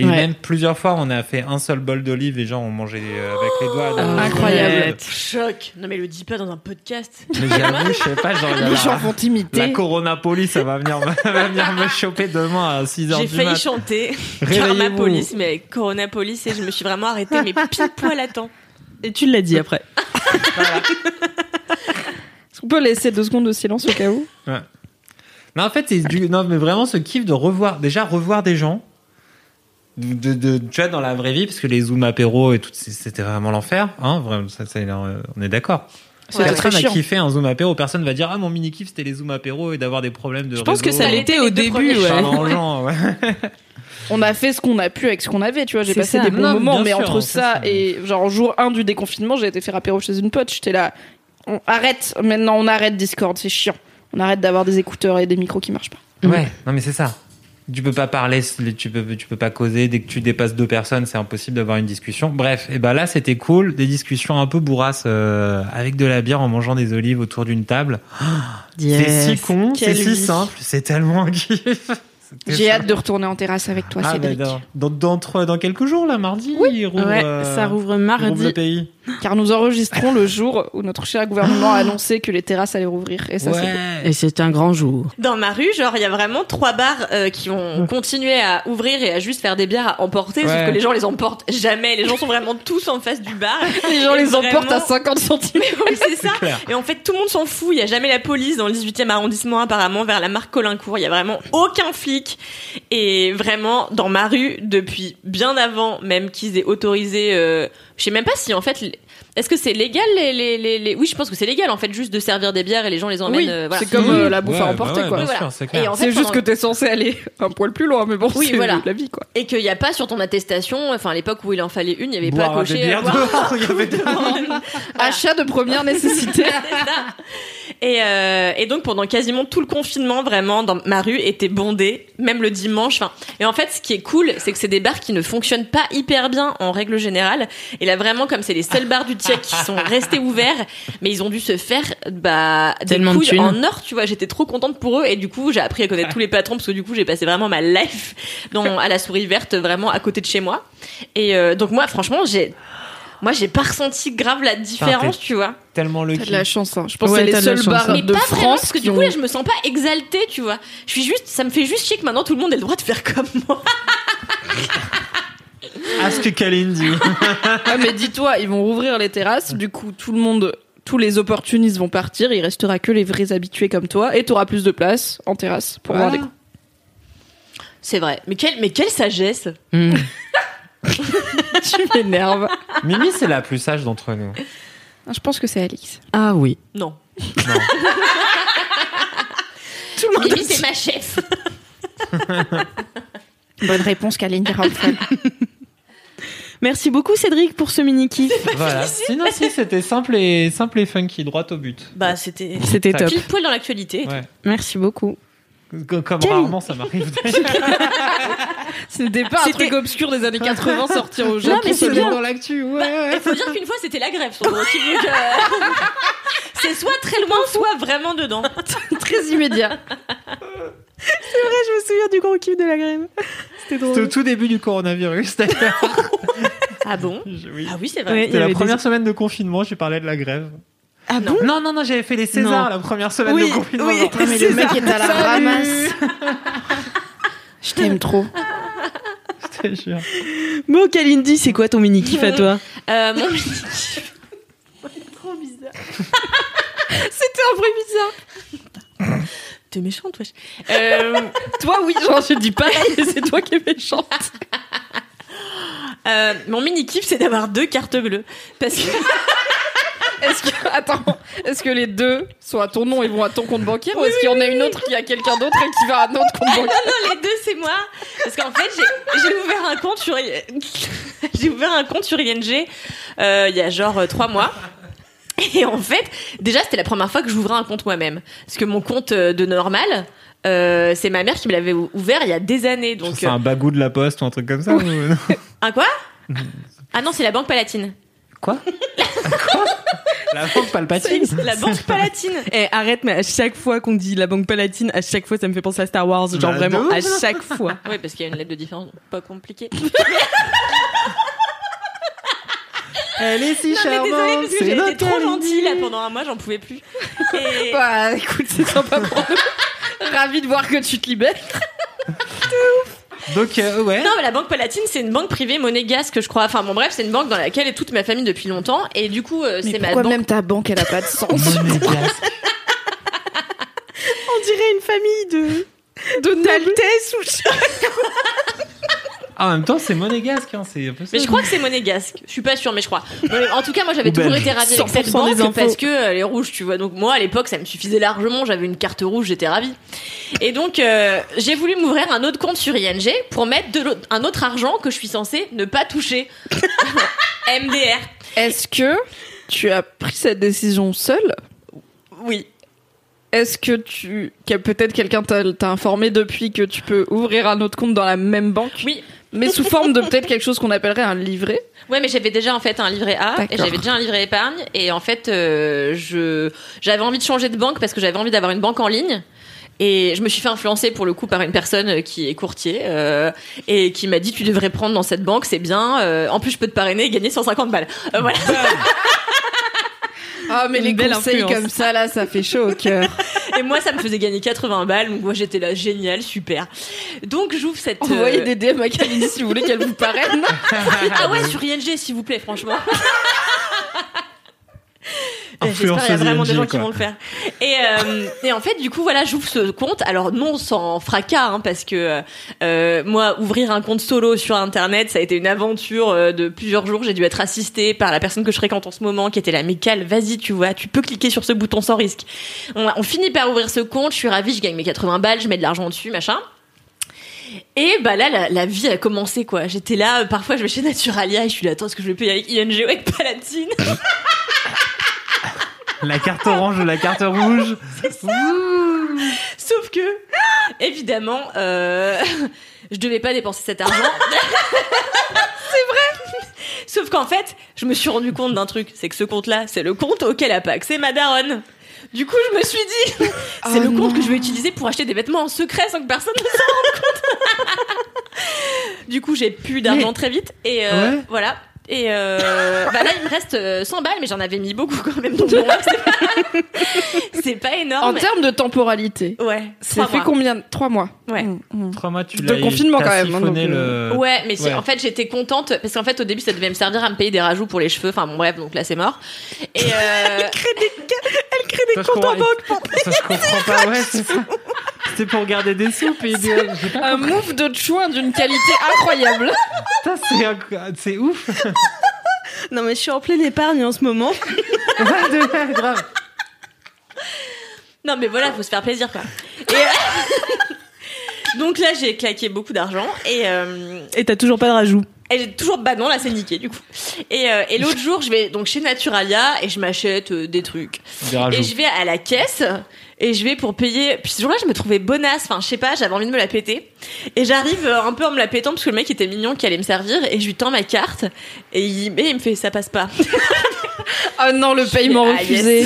Speaker 4: Et
Speaker 3: Ouais.
Speaker 4: même plusieurs fois, on a fait un seul bol d'olive. Les gens ont mangé euh, avec les doigts.
Speaker 3: Ah,
Speaker 4: dans-
Speaker 5: incroyable.
Speaker 2: Choc. Non mais le dis pas dans un podcast.
Speaker 4: Mais j'avoue, je sais pas, genre,
Speaker 5: Les
Speaker 4: la-
Speaker 5: gens vont
Speaker 4: La
Speaker 5: t'imiter.
Speaker 4: Corona Police, ça va venir, me- va venir me choper demain à 6h
Speaker 2: J'ai
Speaker 4: du
Speaker 2: failli
Speaker 4: mat.
Speaker 2: chanter
Speaker 4: Réveillez-vous.
Speaker 2: Karma Police, mais avec Corona Police et je me suis vraiment arrêtée, mais pile poil à temps.
Speaker 3: Et tu l'as dit après.
Speaker 5: Est-ce qu'on peut laisser deux secondes de silence au cas où?
Speaker 4: Non, en fait, c'est du, non, mais vraiment ce kiff de revoir, déjà revoir des gens, de, de, de- tu vois, dans la vraie vie, parce que les zooms apéro et tout, c'est- c'était vraiment l'enfer, hein, vraiment, ça, ça, on est d'accord.
Speaker 5: C'était
Speaker 4: Personne
Speaker 5: très
Speaker 4: n'a
Speaker 5: chiant.
Speaker 4: kiffé un zoom apéro, personne va dire, ah, mon mini kiff c'était les zooms apéro et d'avoir des problèmes de
Speaker 3: Je pense que
Speaker 4: réseau.
Speaker 3: ça
Speaker 2: Ça
Speaker 3: l'était au début, ouais.
Speaker 4: Ouais.
Speaker 5: On a fait ce qu'on a pu avec ce qu'on avait, tu vois. J'ai
Speaker 3: C'est
Speaker 5: passé
Speaker 3: ça.
Speaker 5: des bons
Speaker 4: Non,
Speaker 5: moments, mais
Speaker 4: sûr,
Speaker 5: entre
Speaker 4: c'est
Speaker 5: ça
Speaker 4: ça.
Speaker 5: et genre jour 1 du déconfinement, j'ai été faire apéro chez une pote. J'étais là, on arrête maintenant, on arrête Discord, c'est chiant. On arrête d'avoir des écouteurs et des micros qui marchent pas.
Speaker 4: Ouais, non mais c'est ça. Tu peux pas parler, tu peux, tu peux pas causer. Dès que tu dépasses deux personnes, c'est impossible d'avoir une discussion. Bref, et ben là, c'était cool. Des discussions un peu bourrasses euh, avec de la bière en mangeant des olives autour d'une table. C'est si con, c'est si simple, c'est tellement un kiff.
Speaker 5: J'ai hâte de retourner en terrasse avec toi,
Speaker 4: Ah,
Speaker 5: Cédric.
Speaker 4: bah, dans, dans, dans, trois- dans quelques jours, là, mardi, il rouvre,
Speaker 3: Ouais,
Speaker 4: euh,
Speaker 3: ça rouvre
Speaker 4: il rouvre le
Speaker 3: mardi.
Speaker 4: pays.
Speaker 5: Car nous enregistrons le jour où notre cher gouvernement a annoncé que les terrasses allaient rouvrir. Et ça, c'est.
Speaker 3: Et c'est un grand jour.
Speaker 2: Dans ma rue, genre, il y a vraiment trois bars euh, qui ont continué à ouvrir et à juste faire des bières à emporter,
Speaker 4: Ouais.
Speaker 2: sauf que les gens les emportent jamais. Les gens sont vraiment tous en face du bar.
Speaker 5: Les gens les emportent à
Speaker 2: vraiment-
Speaker 5: 50 centimes.
Speaker 2: Oui, c'est ça.
Speaker 4: clair.
Speaker 2: Et en fait, tout le monde s'en fout. Il y a jamais la police dans le 18e arrondissement, apparemment, vers la marque Colincourt. Il y a vraiment aucun flic. Et vraiment, dans ma rue, depuis bien avant même qu'ils aient autorisé, euh, je sais même pas si en fait, est-ce que c'est légal les, les, les, les- oui, je pense que c'est légal en fait, juste de servir des bières et les gens les emmènent.
Speaker 5: Oui,
Speaker 2: euh, voilà.
Speaker 5: c'est comme euh, la bouffe
Speaker 4: Ouais,
Speaker 5: à
Speaker 4: bah
Speaker 5: emporter,
Speaker 4: ouais,
Speaker 5: quoi.
Speaker 2: voilà.
Speaker 4: c'est
Speaker 2: en fait,
Speaker 5: C'est juste
Speaker 2: pendant-
Speaker 5: que t'es censé aller un poil plus loin, mais bon,
Speaker 2: Oui,
Speaker 5: c'est
Speaker 2: voilà.
Speaker 5: la vie, quoi.
Speaker 2: Et qu'il n'y a pas sur ton attestation, enfin à l'époque où il en fallait une, il n'y avait
Speaker 4: Boire
Speaker 2: pas
Speaker 4: des
Speaker 2: coché.
Speaker 4: bières
Speaker 2: boire-
Speaker 4: dehors, il y avait des-
Speaker 5: Achat de première nécessité.
Speaker 2: Et, euh, et donc pendant quasiment tout le confinement, vraiment, dans ma rue était bondée, même le dimanche. Enfin, et en fait, ce qui est cool, c'est que c'est des bars qui ne fonctionnent pas hyper bien en règle générale. Et là, vraiment, comme c'est les seuls bars du Qui sont restés ouverts, mais ils ont dû se faire bah des
Speaker 3: Tellement de
Speaker 2: couilles en or. Tu vois, j'étais trop contente pour eux. Et du coup, j'ai appris à connaître tous les patrons parce que du coup, j'ai passé vraiment ma life dans à la souris verte, vraiment à côté de chez moi. Et euh, donc moi, franchement, j'ai moi, j'ai pas ressenti grave la différence, tu vois.
Speaker 4: tellement le
Speaker 5: T'as de la chance, hein. Je pense
Speaker 3: Ouais,
Speaker 5: que c'est les seuls bars.
Speaker 2: Mais
Speaker 5: de
Speaker 2: pas vraiment,
Speaker 5: France
Speaker 2: parce que du coup là je me sens pas exaltée, tu vois. Je suis juste, ça me fait juste chier que maintenant tout le monde ait le droit de faire comme moi.
Speaker 4: Ask Kalindi.
Speaker 5: Ah, mais dis-toi, ils vont rouvrir les terrasses, du coup, tout le monde, tous les opportunistes vont partir, il restera que les vrais habitués comme toi, et t'auras plus de place en terrasse pour boire des coups.
Speaker 2: C'est vrai. Mais quelle, mais quelle sagesse.
Speaker 3: Hmm.
Speaker 5: Tu m'énerves.
Speaker 4: Mimi, c'est la plus sage d'entre nous.
Speaker 5: Ah, Je pense que c'est Alix.
Speaker 3: Ah oui.
Speaker 2: Non.
Speaker 4: Non.
Speaker 5: Tout le monde
Speaker 2: Mimi c'est ma chef.
Speaker 5: Bonne réponse, Kalindi Rampfel.
Speaker 3: Merci beaucoup Cédric pour ce mini kiff.
Speaker 4: Voilà. Sinon, si, c'était simple et, simple et funky, droit au but.
Speaker 2: Bah c'était
Speaker 3: C'était top.
Speaker 2: pile poil dans l'actualité.
Speaker 4: Ouais.
Speaker 3: Merci beaucoup.
Speaker 4: Comme rarement ça m'arrive.
Speaker 5: C'était pas un
Speaker 3: C'était-
Speaker 5: truc obscur des années 80 sorti au Japon.
Speaker 3: Non, mais c'est
Speaker 5: c'est
Speaker 3: bien.
Speaker 5: dans l'actu, ouais, ouais.
Speaker 2: Il faut dire qu'une fois c'était la grève euh, c'est soit très loin, soit vraiment dedans.
Speaker 5: Très immédiat.
Speaker 3: je me souviens du gros kiff de la grève. C'était
Speaker 4: C'était au tout début du coronavirus, d'ailleurs.
Speaker 2: Ah bon
Speaker 4: oui.
Speaker 2: Ah oui c'est vrai.
Speaker 4: C'était la première
Speaker 3: des-
Speaker 4: semaine de confinement, j'ai parlé de la grève.
Speaker 3: Ah bon
Speaker 4: Non, non, non, j'avais fait les Césars
Speaker 3: Non.
Speaker 4: la première semaine
Speaker 3: Oui,
Speaker 4: de confinement.
Speaker 3: oui.
Speaker 4: Non.
Speaker 5: Mais le mec est à la ramasse. Je t'aime trop.
Speaker 4: Je te jure.
Speaker 3: Bon Kalindi, c'est quoi ton mini kiff à toi
Speaker 2: Euh, mon mini kiff. trop bizarre.
Speaker 5: C'était un bruit bizarre.
Speaker 2: T'es méchante wesh. Euh,
Speaker 5: Toi, oui, genre, je dis pas, mais c'est toi qui es méchante.
Speaker 2: Euh, mon mini kiff c'est d'avoir deux cartes bleues parce que
Speaker 5: Est-ce que, attends, est-ce que les deux sont à ton nom et vont à ton compte bancaire ou est-ce qu'il y en a une autre qui a quelqu'un d'autre et qui va à un autre compte bancaire
Speaker 2: non, les deux, c'est moi. Parce qu'en fait, j'ai- ouvert un compte sur, j'ai ouvert un compte sur ING euh, il y a genre euh, trois mois. Et en fait, déjà, c'était la première fois que j'ouvrais un compte moi-même. Parce que mon compte de normal, euh, c'est ma mère qui me l'avait ou- ouvert il y a des années. Donc,
Speaker 4: C'est un bagou de la poste ou un truc comme ça ou- non?
Speaker 2: un quoi? Ah non, c'est la Banque Palatine.
Speaker 4: Quoi? Quoi? La banque Palpatine
Speaker 2: La Banque Palatine.
Speaker 3: Eh, arrête, mais à chaque fois qu'on dit la banque palatine, à chaque fois ça me fait penser à Star Wars. Genre
Speaker 4: Bah,
Speaker 3: vraiment, à chaque fois.
Speaker 2: Oui, parce qu'il y a une lettre de différence, pas compliqué.
Speaker 4: Elle est si
Speaker 2: Non, mais désolée,
Speaker 4: charmante,
Speaker 2: parce que
Speaker 4: c'est
Speaker 2: j'ai été
Speaker 4: notre
Speaker 2: trop gentille là pendant un mois, j'en pouvais plus. Et...
Speaker 5: Bah, écoute, c'est sympa pour nous. Ravi de voir que tu te libères.
Speaker 4: Donc, euh, ouais.
Speaker 2: Non, mais la Banque Palatine, c'est une banque privée monégasque, je crois. Enfin, bon, bref, c'est une banque dans laquelle est toute ma famille depuis longtemps. Et du coup, euh, c'est ma
Speaker 5: pourquoi
Speaker 2: banque.
Speaker 5: même ta banque, elle a pas de sens?
Speaker 4: Monégasque.
Speaker 3: On dirait une famille de
Speaker 5: De
Speaker 3: d'Altesse ou je-
Speaker 4: Ah, en même temps, c'est monégasque, hein, c'est un peu ça.
Speaker 2: Mais je crois que c'est monégasque. Je suis pas sûre, mais je crois. Mais en tout cas, moi, j'avais
Speaker 4: Ou
Speaker 2: toujours été ravie avec cette
Speaker 3: 100%
Speaker 2: banque parce que euh, elle est rouge, tu vois. Donc moi, à l'époque, ça me suffisait largement. J'avais une carte rouge, j'étais ravie. Et donc, euh, j'ai voulu m'ouvrir un autre compte sur ING pour mettre de l'autre- un autre argent que je suis censée ne pas toucher. MDR.
Speaker 5: Est-ce que tu as pris cette décision seule?
Speaker 2: Oui.
Speaker 5: est-ce que tu, que peut-être quelqu'un t'a t'a informé depuis que tu peux ouvrir un autre compte dans la même banque,
Speaker 2: Oui.
Speaker 5: Mais sous forme de peut-être quelque chose qu'on appellerait un livret.
Speaker 2: Ouais, mais j'avais déjà en fait un livret A et j'avais déjà un livret épargne. Et en fait euh, je j'avais envie de changer de banque parce que j'avais envie d'avoir une banque en ligne. Et je me suis fait influencer pour le coup par une personne qui est courtier euh, et qui m'a dit tu devrais prendre dans cette banque c'est bien. Euh, en plus je peux te parrainer et gagner 150 balles. Euh, voilà
Speaker 5: Ah, mais les conseils
Speaker 3: influence.
Speaker 5: comme ça, là, ça fait chaud au cœur.
Speaker 2: et moi ça me faisait gagner 80 balles donc moi j'étais là génial super donc j'ouvre cette euh,
Speaker 5: Envoyez des DM à Kalindi si vous voulez qu'elle vous parraine.
Speaker 2: ah ouais sur ING s'il vous plaît franchement J'espère qu'il y a vraiment des gens qui vont le faire. Et, euh, et en fait, du coup, voilà, j'ouvre ce compte. Alors non sans fracas, hein, parce que euh, moi, ouvrir un compte solo sur Internet, ça a été une aventure euh, de plusieurs jours. J'ai dû être assistée par la personne que je fréquente en ce moment, qui était là, mais Cal, vas-y, tu vois, tu peux cliquer sur ce bouton sans risque. On, on finit par ouvrir ce compte. Je suis ravie, je gagne mes 80 balles, je mets de l'argent dessus, machin. Et bah là, la, la vie a commencé quoi. J'étais là, euh, parfois je vais chez Naturalia et je suis là, attends, est-ce que je vais payer avec ING ou avec Palatine?
Speaker 4: La carte orange ou la carte rouge.
Speaker 2: Sauf que, évidemment, euh, je devais pas dépenser cet argent. c'est vrai. Sauf qu'en fait, je me suis rendu compte d'un truc, c'est que ce compte-là, c'est le compte auquel a pas accès ma daronne. Du coup, je me suis dit, c'est
Speaker 5: Oh
Speaker 2: le compte
Speaker 5: non.
Speaker 2: que je vais utiliser pour acheter des vêtements en secret sans que personne ne s'en rende compte. du coup, j'ai plus d'argent très vite et euh,
Speaker 4: Ouais.
Speaker 2: voilà. Et euh, bah là, il me reste euh, 100 balles, mais j'en avais mis beaucoup quand même. Donc bon, c'est pas, c'est pas
Speaker 5: En
Speaker 2: énorme.
Speaker 5: termes de temporalité,
Speaker 2: Ouais. trois
Speaker 5: fait
Speaker 2: mois.
Speaker 5: combien Trois mois.
Speaker 2: Ouais.
Speaker 5: Mm, mm.
Speaker 4: Trois mois, tu
Speaker 5: De
Speaker 4: l'as
Speaker 5: confinement,
Speaker 4: t'as
Speaker 5: quand même, hein,
Speaker 4: le...
Speaker 2: Ouais, mais
Speaker 4: Ouais.
Speaker 2: en fait j'étais contente parce qu'en fait au début ça devait me servir à me payer des rajouts pour les cheveux. Enfin bon bref donc là c'est mort. Et euh,
Speaker 4: Ça, je comprends- Ça, je comprends pas, ouais, c'est ça. C'était pour garder des sous, et des...
Speaker 5: Un move de chouin d'une qualité incroyable.
Speaker 4: Putain, c'est un- c'est ouf.
Speaker 3: Non, mais je suis en pleine épargne en ce moment.
Speaker 4: De- grave.
Speaker 2: non mais voilà faut se faire plaisir quoi. Et euh, donc là j'ai claqué beaucoup d'argent et euh,
Speaker 3: Et t'as toujours pas de rajout.
Speaker 2: Et j'ai toujours bah non là c'est niqué du coup. Et, euh, et l'autre jour je vais donc chez Naturalia et je m'achète euh, des trucs.
Speaker 4: Des rajouts.
Speaker 2: Et je vais à la caisse et je vais pour payer. Puis ce jour-là je me trouvais bonasse. Enfin je sais pas j'avais envie de me la péter. Et j'arrive euh, un peu en me la pétant parce que le mec était mignon qui allait me servir et je lui tends ma carte et il, et il me fait ça passe pas.
Speaker 5: Oh non, le paiement
Speaker 2: Ah, yes.
Speaker 5: refusé.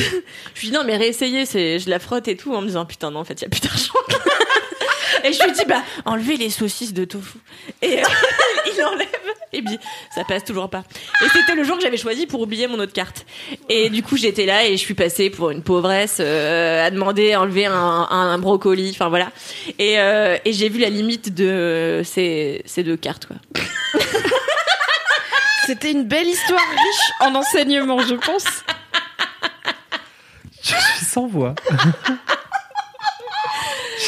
Speaker 2: Je lui dis non mais réessayez, c'est je la frotte et tout en me disant putain non en fait il y a plus d'argent. et je lui dis bah enlevez les saucisses de tofu. Et euh, il enlève et dit ça passe toujours pas. Et c'était le jour que j'avais choisi pour oublier mon autre carte. Et du coup j'étais là et je suis passée pour une pauvresse euh, à demander à enlever un, un, un brocoli, enfin voilà. Et, euh, et j'ai vu la limite de ces, ces deux cartes quoi.
Speaker 5: C'était une belle histoire riche en enseignements, je pense.
Speaker 4: Je suis sans voix.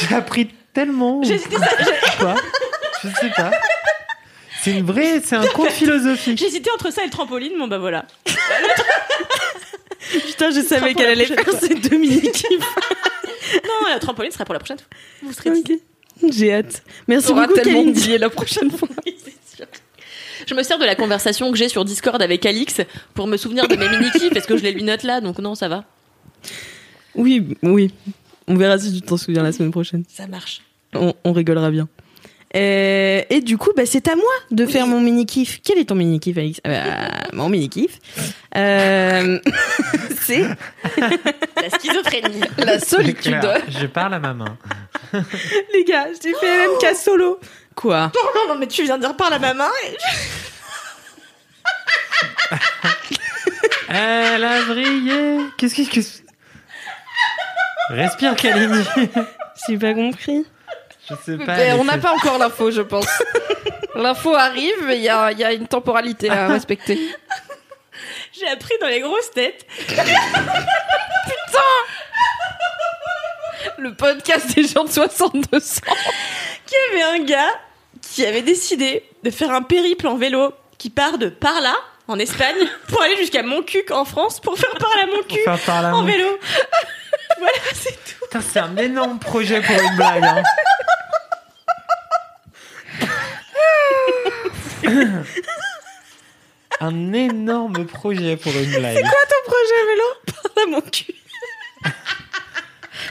Speaker 4: J'ai appris tellement.
Speaker 2: J'ai
Speaker 4: Je sais pas. C'est une vraie, c'est un conte philosophique.
Speaker 2: hésité entre ça et le trampoline, bon bah voilà.
Speaker 3: Putain, je savais qu'elle
Speaker 2: la
Speaker 3: allait faire ces deux mini-kiffs.
Speaker 2: Non, la trampoline sera pour la prochaine fois. Vous serez dit.
Speaker 3: Ok. J'ai hâte. Merci beaucoup,
Speaker 5: tellement oublié la prochaine fois.
Speaker 2: Oui, c'est sûr. Je me sers de la conversation que j'ai sur Discord avec Alix pour me souvenir de mes mini-kifs parce que je les lui note là, donc non, ça va.
Speaker 3: Oui, oui. On verra si tu t'en souviens la semaine prochaine.
Speaker 2: Ça marche.
Speaker 3: On, on rigolera bien. Euh, et du coup, bah, c'est à moi de faire mon mini kiff. Quel est ton mini kiff, Alix Euh, Mon mini kiff, euh, c'est
Speaker 2: La schizophrénie.
Speaker 5: La solitude.
Speaker 4: Je parle à ma main.
Speaker 3: les gars, j'ai fait LMK solo. Quoi
Speaker 2: Non, non, non, mais tu viens de dire par la main et...
Speaker 4: Elle a brillé. Qu'est-ce qui. qu'est-ce- Respire, Kalini.
Speaker 3: J'ai pas compris.
Speaker 4: Je sais pas.
Speaker 5: Mais
Speaker 4: elle
Speaker 5: on n'a pas encore l'info, je pense. L'info arrive, mais il y a, il y a une temporalité à respecter.
Speaker 2: J'ai appris dans les grosses têtes.
Speaker 5: Le podcast des gens de 62 ans.
Speaker 2: qu'il y avait un gars qui avait décidé de faire un périple en vélo qui part de par là, en Espagne, pour aller jusqu'à Montcuq en France pour faire par là Montcuq en vélo. voilà, c'est tout.
Speaker 4: Putain, c'est un énorme projet pour une blague. hein. un énorme projet pour une blague.
Speaker 3: Ton projet vélo? Par là, mon cul.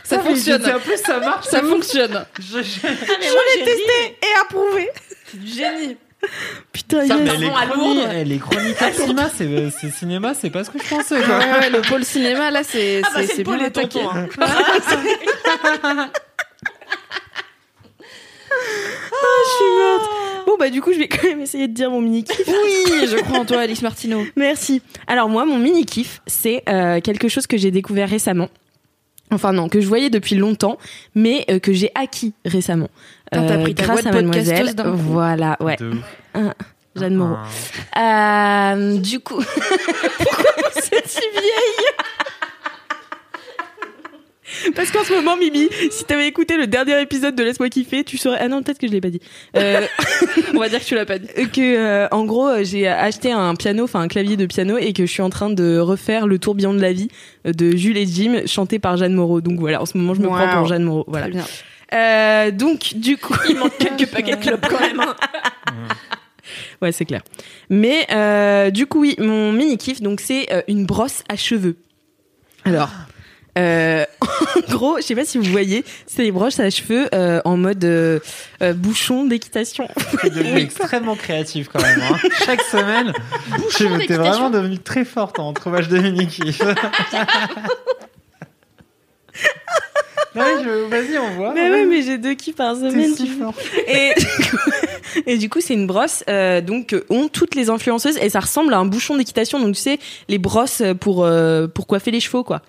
Speaker 5: Ça fonctionne.
Speaker 4: En plus, ça marche.
Speaker 5: Ça fonctionne.
Speaker 4: Je-
Speaker 2: Ah, j'ai ri.
Speaker 3: Et approuvé.
Speaker 2: C'est du génie.
Speaker 3: Putain,
Speaker 2: Ça
Speaker 3: yes.
Speaker 4: les,
Speaker 2: à
Speaker 4: chroniques,
Speaker 2: Lourdes.
Speaker 4: eh, les chroniques à cinéma, c'est c'est cinéma, c'est pas ce que je pensais.
Speaker 5: Ouais,
Speaker 4: Quoi.
Speaker 5: ouais, le pôle cinéma, là, c'est
Speaker 2: Ah bah
Speaker 5: c'est- attaqué.
Speaker 2: hein.
Speaker 3: je suis morte. Bon, bah, du coup, je vais quand même essayer de dire mon mini kiff.
Speaker 5: Oui, je crois en toi, Alice Martineau.
Speaker 3: Merci. Alors, moi, mon mini kiff, c'est euh, quelque chose que j'ai découvert récemment. Enfin, non, que je voyais depuis longtemps, mais euh, que j'ai acquis récemment. Euh,
Speaker 5: Putain, t'as pris ta
Speaker 3: grâce
Speaker 5: voix
Speaker 3: à
Speaker 5: de
Speaker 3: Mademoiselle. Voilà, ouais.
Speaker 4: De ouf.
Speaker 3: Jeanne Moreau.
Speaker 4: Ah.
Speaker 3: Euh, du coup. Pourquoi êtes si vieille? Parce qu'en ce moment, Mimi, si t'avais écouté le dernier épisode de Laisse-moi kiffer, tu saurais. Ah non, peut-être que je l'ai pas dit. Euh,
Speaker 5: On va dire que tu l'as pas dit.
Speaker 3: que, euh, en gros, euh, j'ai acheté un piano, enfin un clavier de piano, et que je suis en train de refaire le tourbillon de la vie euh, de Jules et Jim, chanté par Jeanne Moreau. Donc voilà, en ce moment, je me
Speaker 5: Wow.
Speaker 3: prends pour Jeanne Moreau. Voilà.
Speaker 5: Bien.
Speaker 3: Euh, donc, du coup.
Speaker 2: Il manque quelques paquets de clopes quand même. hein.
Speaker 3: Ouais, c'est clair. Mais euh, du coup, oui, mon mini kiff, donc c'est euh, une brosse à cheveux. Alors, euh, en gros, je sais pas si vous voyez, c'est des brosses à cheveux euh, en mode euh, euh, bouchon d'équitation.
Speaker 4: C'est devenu extrêmement créatif quand même. hein. Chaque semaine,
Speaker 2: Bouchon
Speaker 4: t'es vraiment devenue très forte en trouvage de mini-kiff. Je- Vas-y, on voit.
Speaker 3: mais ouais, mais j'ai deux kiffs par semaine.
Speaker 4: si forte.
Speaker 3: Et, du coup- et du coup, c'est une brosse euh, donc que ont toutes les influenceuses et ça ressemble à un bouchon d'équitation. Donc tu sais, les brosses pour euh, pour coiffer les chevaux, quoi.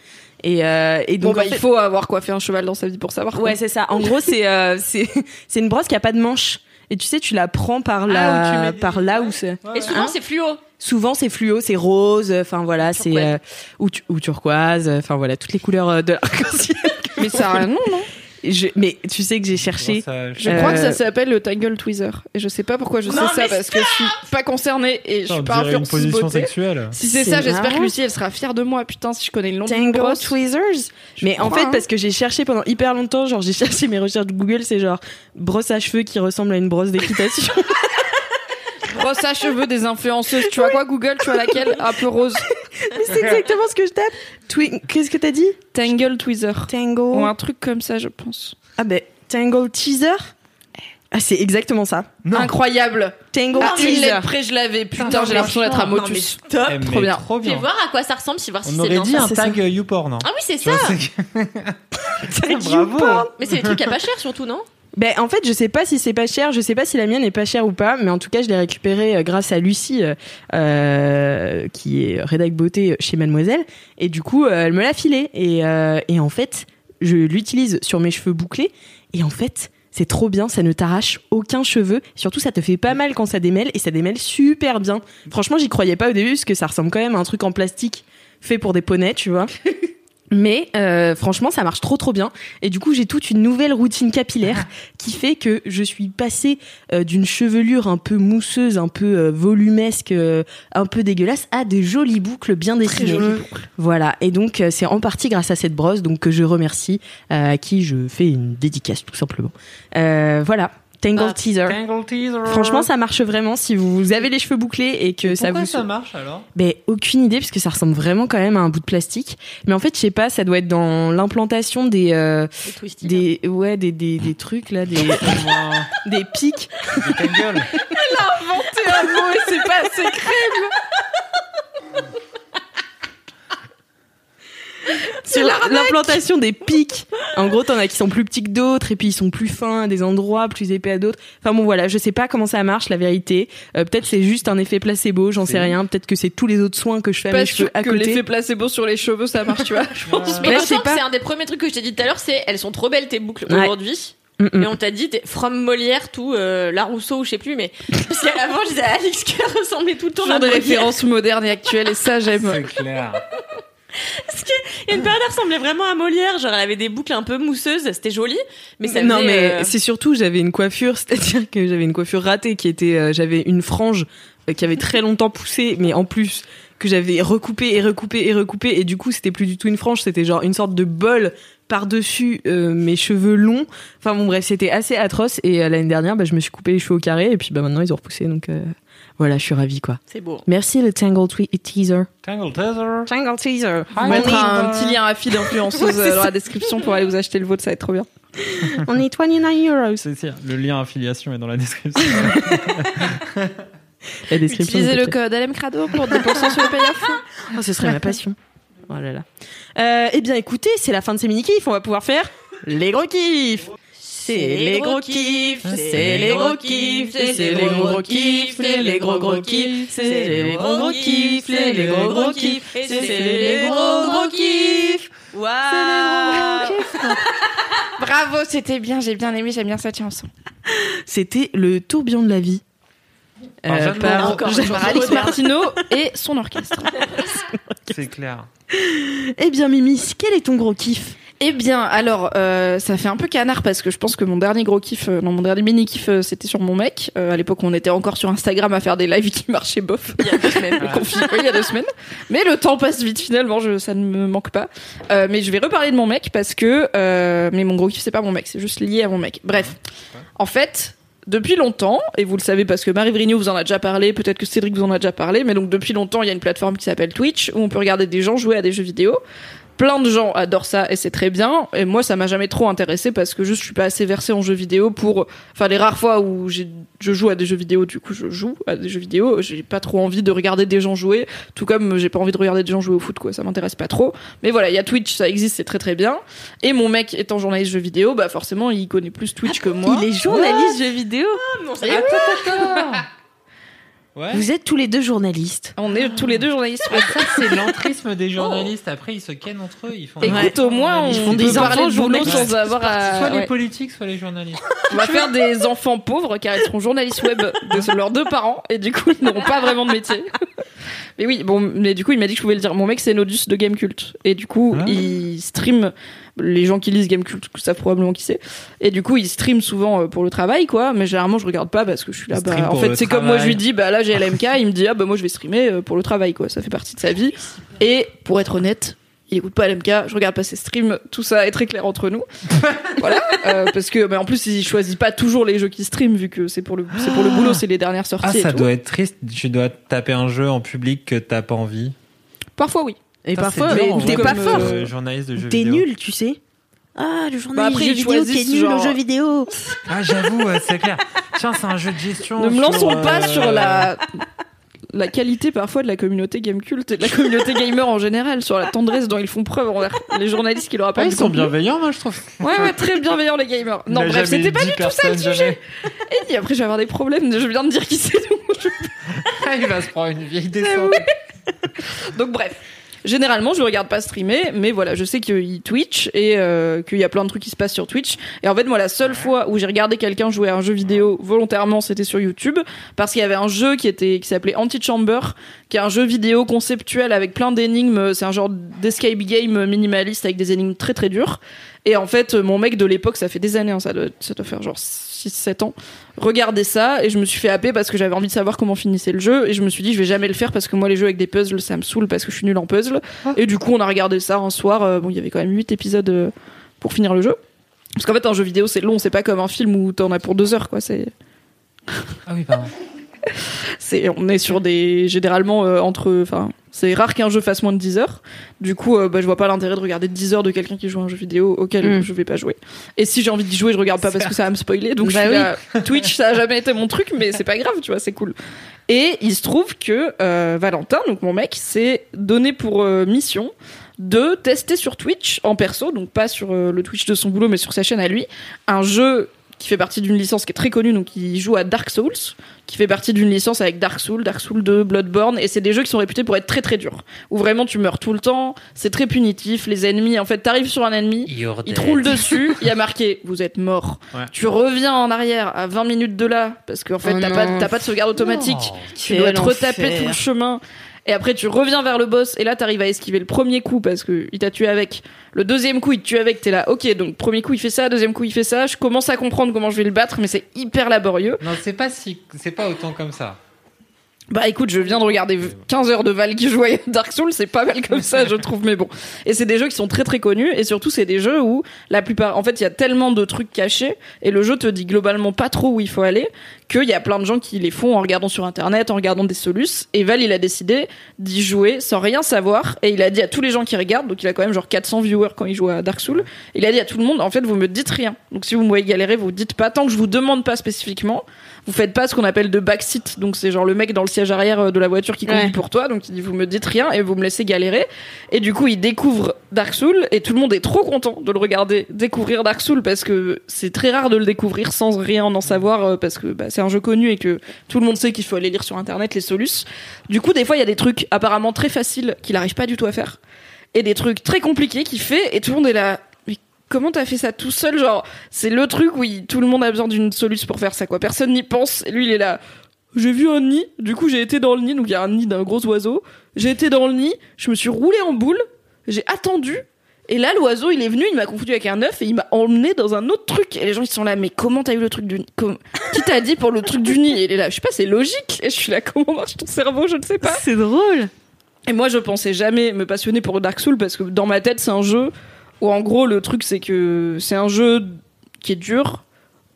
Speaker 3: Et, euh, et
Speaker 5: Bon,
Speaker 3: donc
Speaker 5: bah,
Speaker 3: en fait-
Speaker 5: il faut avoir coiffé un cheval dans sa vie pour savoir. quoi.
Speaker 3: Ouais, c'est ça. En gros, c'est euh, c'est c'est une brosse qui a pas de manche. Et tu sais, tu la prends par
Speaker 4: Ah,
Speaker 3: là,
Speaker 4: mets des-
Speaker 3: par là où c'est.
Speaker 2: Et souvent,
Speaker 3: Hein
Speaker 2: c'est fluo.
Speaker 3: Souvent, c'est fluo, c'est rose. Enfin voilà, c'est
Speaker 2: Turquoise.
Speaker 3: euh, ou, tu- ou turquoise. Enfin voilà, toutes les couleurs euh, de l'arc-en-ciel.
Speaker 5: Mais ça a un nom, non?
Speaker 3: Je- mais tu sais que j'ai cherché.
Speaker 4: Ça-
Speaker 5: Je
Speaker 3: Euh,
Speaker 5: crois que ça s'appelle le Tangle Tweezer. Et je sais pas pourquoi je sais
Speaker 2: Non,
Speaker 5: ça parce que je suis pas concernée et je suis pas influenceuse
Speaker 4: position
Speaker 5: beauté.
Speaker 4: sexuelle.
Speaker 5: Si c'est ça, j'espère que Lucie elle sera fière de moi. Putain, si je connais le nom de
Speaker 3: Tangle
Speaker 5: brosse.
Speaker 3: Tweezers. Mais en fait,
Speaker 5: hein.
Speaker 3: parce que j'ai cherché pendant hyper longtemps, genre j'ai cherché mes recherches Google, c'est genre brosse à cheveux qui ressemble à une brosse d'équitation.
Speaker 5: Brosse à cheveux des influenceuses. Tu vois quoi, Google? Tu vois laquelle? Un peu rose.
Speaker 3: Mais c'est exactement ce que je tape. Twi- Qu'est-ce que t'as dit?
Speaker 5: Tangle Tweezer.
Speaker 3: Tangle.
Speaker 5: Ou un truc comme ça, je pense.
Speaker 3: Ah ben Tangle Teaser? Ah c'est exactement ça.
Speaker 4: Non.
Speaker 5: Incroyable.
Speaker 3: Tangle
Speaker 5: Ah, une
Speaker 3: Teaser.
Speaker 5: lettre près, je l'avais. Putain,
Speaker 4: Non,
Speaker 5: j'ai l'impression d'être à Motus.
Speaker 3: Top.
Speaker 4: Eh, mais
Speaker 5: trop bien.
Speaker 4: Trop
Speaker 2: Fais
Speaker 4: bien.
Speaker 2: voir à quoi ça ressemble, si voir si
Speaker 4: On
Speaker 2: c'est
Speaker 4: aurait
Speaker 2: bien
Speaker 4: dit
Speaker 2: ça.
Speaker 4: un
Speaker 3: c'est
Speaker 4: tag YouPorn. hein.
Speaker 2: Ah oui, c'est
Speaker 4: Tu
Speaker 2: ça.
Speaker 4: vois, c'est-
Speaker 3: Tag
Speaker 4: Bravo.
Speaker 3: YouPorn.
Speaker 2: Mais c'est des trucs à pas cher surtout, non?
Speaker 3: Ben en fait, je sais pas si c'est pas cher, je sais pas si la mienne est pas chère ou pas, mais en tout cas, je l'ai récupéré euh, grâce à Lucie, euh, euh, qui est rédac beauté chez Mademoiselle, et du coup, euh, elle me l'a filé. Et, euh, et en fait, je l'utilise sur mes cheveux bouclés, et en fait, c'est trop bien, ça ne t'arrache aucun cheveu. Surtout, ça te fait pas mal quand ça démêle, et ça démêle super bien. Franchement, j'y croyais pas au début, parce que ça ressemble quand même à un truc en plastique fait pour des poneys, tu vois. Mais euh, franchement, ça marche trop trop bien. Et du coup, j'ai toute une nouvelle routine capillaire qui fait que je suis passée euh, d'une chevelure un peu mousseuse, un peu euh, volumesque, euh, un peu dégueulasse, à des jolies boucles bien dessinées. Voilà. Et donc, euh, c'est en partie grâce à cette brosse, donc que je remercie, euh, à qui je fais une dédicace tout simplement. Euh, voilà. Tangle
Speaker 2: Ah,
Speaker 3: Teaser.
Speaker 4: Tangle teaser.
Speaker 3: Franchement, ça marche vraiment si vous avez les cheveux bouclés et que ça
Speaker 4: Pourquoi
Speaker 3: vous
Speaker 4: ça marche alors
Speaker 3: ben, aucune idée, parce que ça ressemble vraiment quand même à un bout de plastique. Mais en fait, je sais pas, ça doit être dans l'implantation des, euh, des, ouais, des, des, des trucs là, des, des pics.
Speaker 4: Des Tangle.
Speaker 5: Inventé un mot et c'est pas assez crème.
Speaker 3: Sur l'implantation des pics. En gros, t'en as qui sont plus petits que d'autres, et puis ils sont plus fins à des endroits, plus épais à d'autres. Enfin bon, voilà, je sais pas comment ça marche, la vérité. Euh, peut-être c'est juste un effet placebo, j'en sais rien. Peut-être que c'est tous les autres soins que je fais à
Speaker 5: Pas
Speaker 3: mes cheveux à
Speaker 5: que
Speaker 3: côté.
Speaker 5: l'effet placebo sur les cheveux ça marche, tu vois. Je pense
Speaker 2: Mais c'est un des premiers trucs que je t'ai dit tout à l'heure, c'est elles sont trop belles tes boucles
Speaker 3: Ouais.
Speaker 2: aujourd'hui.
Speaker 3: Mm, mm.
Speaker 2: Et on t'a dit t'es from Molière tout euh, La Rousseau ou je sais plus mais parce qu'avant je disais à Alix qu'elle ressemblait tout le temps à
Speaker 5: des références modernes et actuelles et ça j'aime.
Speaker 4: C'est clair.
Speaker 2: Il y a une période elle ressemblait vraiment à Molière, genre elle avait des boucles un peu mousseuses, c'était joli, mais ça
Speaker 3: non mais
Speaker 2: euh,
Speaker 3: c'est surtout j'avais une coiffure, c'est-à-dire que j'avais une coiffure ratée qui était, euh, j'avais une frange euh, qui avait très longtemps poussé, mais en plus que j'avais recoupé et recoupé et recoupé et du coup c'était plus du tout une frange, c'était genre une sorte de bol par-dessus euh, mes cheveux longs. Enfin bon bref, c'était assez atroce et euh, l'année dernière bah, je me suis coupé les cheveux au carré et puis bah maintenant ils ont repoussé donc euh, Voilà, je suis ravie quoi.
Speaker 2: C'est beau.
Speaker 3: Merci le Tangle Teaser.
Speaker 4: Tangle Tether.
Speaker 3: Tangle Teaser.
Speaker 5: On mettra un petit lien affilié d'influenceuse euh, dans la description pour aller vous acheter le vôtre, ça va être trop bien.
Speaker 3: On est 29 euros.
Speaker 4: C'est ça, le lien affiliation est dans la description.
Speaker 3: La description.
Speaker 5: Utilisez le code LMCRADO pour 10% sur le payoff.
Speaker 3: Oh, ce serait ma passion. Oh là là. Euh, eh bien, écoutez, c'est la fin de ces mini-kifs. On va pouvoir faire les gros kiffs. C'est les gros kiffs, c'est les gros kiffs, c'est les gros gros kiffs, c'est les gros gros kiffs, c'est les gros gros kiffs, c'est les gros gros kiffs, c'est les gros gros kiffs. Waouh
Speaker 5: Bravo, c'était bien, j'ai bien aimé, j'aime bien cette chanson.
Speaker 3: C'était le tourbillon de la vie.
Speaker 4: Par Jeanne
Speaker 3: par.
Speaker 2: Encore
Speaker 5: Par Alice Martineau et son orchestre.
Speaker 4: C'est clair.
Speaker 3: Eh bien, Mimi, quel est ton gros kiff?
Speaker 5: Eh bien, alors, euh, ça fait un peu canard parce que je pense que mon dernier gros kiff, euh, non, mon dernier mini kiff, euh, c'était sur mon mec. Euh, à l'époque, on était encore sur Instagram à faire des lives qui marchaient bof. Il y a deux semaines. Le confinement, il y a deux semaines. Mais le temps passe vite finalement, je, ça ne me manque pas. Euh, mais je vais reparler de mon mec parce que, euh, mais mon gros kiff, c'est pas mon mec, c'est juste lié à mon mec. Bref. En fait, depuis longtemps, et vous le savez parce que Marie Vrigno vous en a déjà parlé, peut-être que Cédric vous en a déjà parlé, mais donc depuis longtemps, il y a une plateforme qui s'appelle Twitch où on peut regarder des gens jouer à des jeux vidéo. Plein de gens adorent ça et c'est très bien. Et moi, ça m'a jamais trop intéressé parce que juste je suis pas assez versée en jeux vidéo pour. Enfin, les rares fois où je joue à des jeux vidéo, du coup, je joue à des jeux vidéo. J'ai pas trop envie de regarder des gens jouer, tout comme j'ai pas envie de regarder des gens jouer au foot, quoi. Ça m'intéresse pas trop. Mais voilà, il y a Twitch, ça existe, c'est très très bien. Et mon mec étant journaliste jeux vidéo, bah forcément, il connaît plus Twitch que moi.
Speaker 3: Il est journaliste jeux vidéo.
Speaker 5: Et oui,
Speaker 4: Ouais.
Speaker 3: Vous êtes tous les deux journalistes.
Speaker 5: on est tous les deux journalistes.
Speaker 4: Ah, ça, c'est l'entrisme des journalistes. Après, ils se kennent entre eux. Ils font
Speaker 5: Écoute, au moins, on
Speaker 3: Ils font
Speaker 5: peut
Speaker 3: des enfants journalistes.
Speaker 5: sans avoir à.
Speaker 4: Soit les
Speaker 5: ouais.
Speaker 4: politiques, soit les journalistes.
Speaker 5: On va faire des enfants pauvres car ils seront journalistes web de leurs deux parents et du coup ils n'auront pas vraiment de métier. Mais oui, bon, mais du coup il m'a dit que je pouvais le dire. Mon mec c'est Nodus de Gamecult et du coup
Speaker 4: Ah.
Speaker 5: il stream. Les gens qui lisent Gamecult savent probablement qui c'est. Et du coup il stream souvent euh, pour le travail quoi. Mais généralement je regarde pas parce que je suis là. Bah, en fait c'est comme moi je lui dis bah là j'ai LMK il me dit ah bah moi je vais streamer euh, pour le travail quoi. Ça fait partie de sa vie. Et pour être honnête. Il écoute pas LMK, je regarde pas ses streams, tout ça est très clair entre nous. voilà, euh, parce que mais en plus il choisit pas toujours les jeux qu'il stream vu que c'est pour le c'est pour le boulot, c'est les dernières sorties.
Speaker 4: Ah,
Speaker 5: et
Speaker 4: ça
Speaker 5: tout.
Speaker 4: doit être triste. Tu dois taper un jeu en public que t'as pas envie.
Speaker 5: Parfois oui.
Speaker 3: Et
Speaker 4: Putain,
Speaker 3: parfois, t'es pas fort.
Speaker 4: euh, journaliste de jeux
Speaker 3: T'es nul, tu sais. Ah, le
Speaker 5: Bah
Speaker 3: journaliste
Speaker 5: après,
Speaker 3: jeux
Speaker 5: ils
Speaker 3: vidéo qui est nul
Speaker 5: genre-
Speaker 3: au jeu vidéo.
Speaker 4: Ah, j'avoue, c'est clair. Tiens, c'est un jeu de gestion.
Speaker 5: Ne me
Speaker 4: sur,
Speaker 5: lançons
Speaker 4: euh,
Speaker 5: pas sur la la qualité parfois de la communauté game culte et de la communauté gamer en général, sur la tendresse dont ils font preuve envers les journalistes qui leur
Speaker 4: Ah,
Speaker 5: apportent
Speaker 4: ils sont
Speaker 5: contenu.
Speaker 4: bienveillants, moi, je trouve.
Speaker 5: Ouais, ouais, très bienveillants les gamers. Non, bref, c'était pas du tout ça le sujet.
Speaker 4: jamais.
Speaker 5: Et puis après, je vais avoir des problèmes. Je viens de dire qui c'est. je-
Speaker 4: il va se prendre une vieille descente.
Speaker 5: Donc bref. Généralement, je regarde pas streamer, mais voilà, je sais qu'il Twitch et euh, qu'il y a plein de trucs qui se passent sur Twitch. Et en fait, moi, la seule fois où j'ai regardé quelqu'un jouer à un jeu vidéo volontairement, c'était sur YouTube, parce qu'il y avait un jeu qui était qui s'appelait Antichamber, qui est un jeu vidéo conceptuel avec plein d'énigmes. C'est un genre d'escape game minimaliste avec des énigmes très très dures. Et en fait, mon mec de l'époque, ça fait des années, hein, ça, doit, ça doit faire genre 6-7 ans, regardait ça et je me suis fait happer parce que j'avais envie de savoir comment finissait le jeu. Et je me suis dit je vais jamais le faire parce que moi les jeux avec des puzzles ça me saoule parce que je suis nulle en puzzle. Et du coup on a regardé ça un soir euh, bon il y avait quand même 8 épisodes euh, pour finir le jeu. Parce qu'en fait un jeu vidéo c'est long c'est pas comme un film où t'en as pour deux heures quoi c'est
Speaker 4: Ah oui, pardon.
Speaker 5: c'est on est sur des généralement euh, entre enfin c'est rare qu'un jeu fasse moins de 10 heures. Du coup euh, bah, je vois pas l'intérêt de regarder 10 heures de quelqu'un qui joue à un jeu vidéo auquel
Speaker 3: Mm.
Speaker 5: je vais pas jouer. Et si j'ai envie d'y jouer je regarde pas parce que ça. va me spoiler. Donc
Speaker 3: Bah
Speaker 5: je suis
Speaker 3: oui.
Speaker 5: là, Twitch ça a jamais été mon truc mais c'est pas grave tu vois c'est cool. Et il se trouve que euh, Valentin donc mon mec s'est donné pour euh, mission de tester sur Twitch en perso donc pas sur le Twitch de son boulot mais sur sa chaîne à lui un jeu qui fait partie d'une licence qui est très connue donc il joue à Dark Souls qui fait partie d'une licence avec Dark Souls, Dark Souls 2, Bloodborne, et c'est des jeux qui sont réputés pour être très très durs, où vraiment tu meurs tout le temps, c'est très punitif, les ennemis, en fait, t'arrives sur un ennemi, il te roule dessus, il y a marqué vous êtes mort.
Speaker 4: Ouais.
Speaker 5: Tu reviens en arrière à 20 minutes de là, parce qu'en fait
Speaker 3: Oh
Speaker 5: t'as pas, t'as pas de sauvegarde automatique,
Speaker 4: Oh.
Speaker 5: tu dois te retaper tout le chemin. Et après, tu reviens vers le boss, et là, t'arrives à esquiver le premier coup parce que il t'a tué avec. Le deuxième coup, il te tue avec, t'es là, ok, donc premier coup, il fait ça, deuxième coup, il fait ça. Je commence à comprendre comment je vais le battre, mais c'est hyper laborieux.
Speaker 4: Non, c'est pas si, c'est pas autant comme ça.
Speaker 5: Bah écoute, je viens de regarder 15 heures de Val qui jouait à Dark Souls, c'est pas mal comme ça, je trouve, mais bon. Et c'est des jeux qui sont très très connus, et surtout c'est des jeux où la plupart, en fait, il y a tellement de trucs cachés, et le jeu te dit globalement pas trop où il faut aller, qu'il y a plein de gens qui les font en regardant sur internet, en regardant des solus, et Val il a décidé d'y jouer sans rien savoir, et il a dit à tous les gens qui regardent, donc il a quand même genre 400 viewers quand il joue à Dark Souls, il a dit à tout le monde, en fait, vous me dites rien. Donc si vous me voyez galérer, vous dites pas, tant que je vous demande pas spécifiquement, vous faites pas ce qu'on appelle de backseat, donc c'est genre le mec dans le siège arrière euh, de la voiture qui conduit
Speaker 3: Ouais.
Speaker 5: pour toi, donc il dit vous me dites rien et vous me laissez galérer. Et du coup il découvre Dark Souls et tout le monde est trop content de le regarder découvrir Dark Souls parce que c'est très rare de le découvrir sans rien en savoir euh, parce que bah, c'est un jeu connu et que tout le monde sait qu'il faut aller lire sur internet les solus. Du coup des fois il y a des trucs apparemment très faciles qu'il arrive pas du tout à faire et des trucs très compliqués qu'il fait et tout le monde est là comment t'as fait ça tout seul genre c'est le truc où il- tout le monde a besoin d'une solution pour faire ça quoi. Personne n'y pense. Et lui il est là. J'ai vu un nid. Du coup j'ai été dans le nid. Donc il y a un nid d'un gros oiseau. J'ai été dans le nid. Je me suis roulé en boule. J'ai attendu. Et là l'oiseau il est venu. Il m'a confondu avec un œuf et il m'a emmené dans un autre truc. Et les gens ils sont là. Mais comment t'as eu le truc du nid? Comme- qui t'a dit pour le truc du nid? Et il est là. Je sais pas c'est logique. Et je suis là. Comment marche ton cerveau? Je ne sais pas.
Speaker 3: C'est drôle.
Speaker 5: et moi, je pensais jamais me passionner pour Dark Souls parce que dans ma tête, c'est un jeu en gros, le truc, c'est que c'est un jeu qui est dur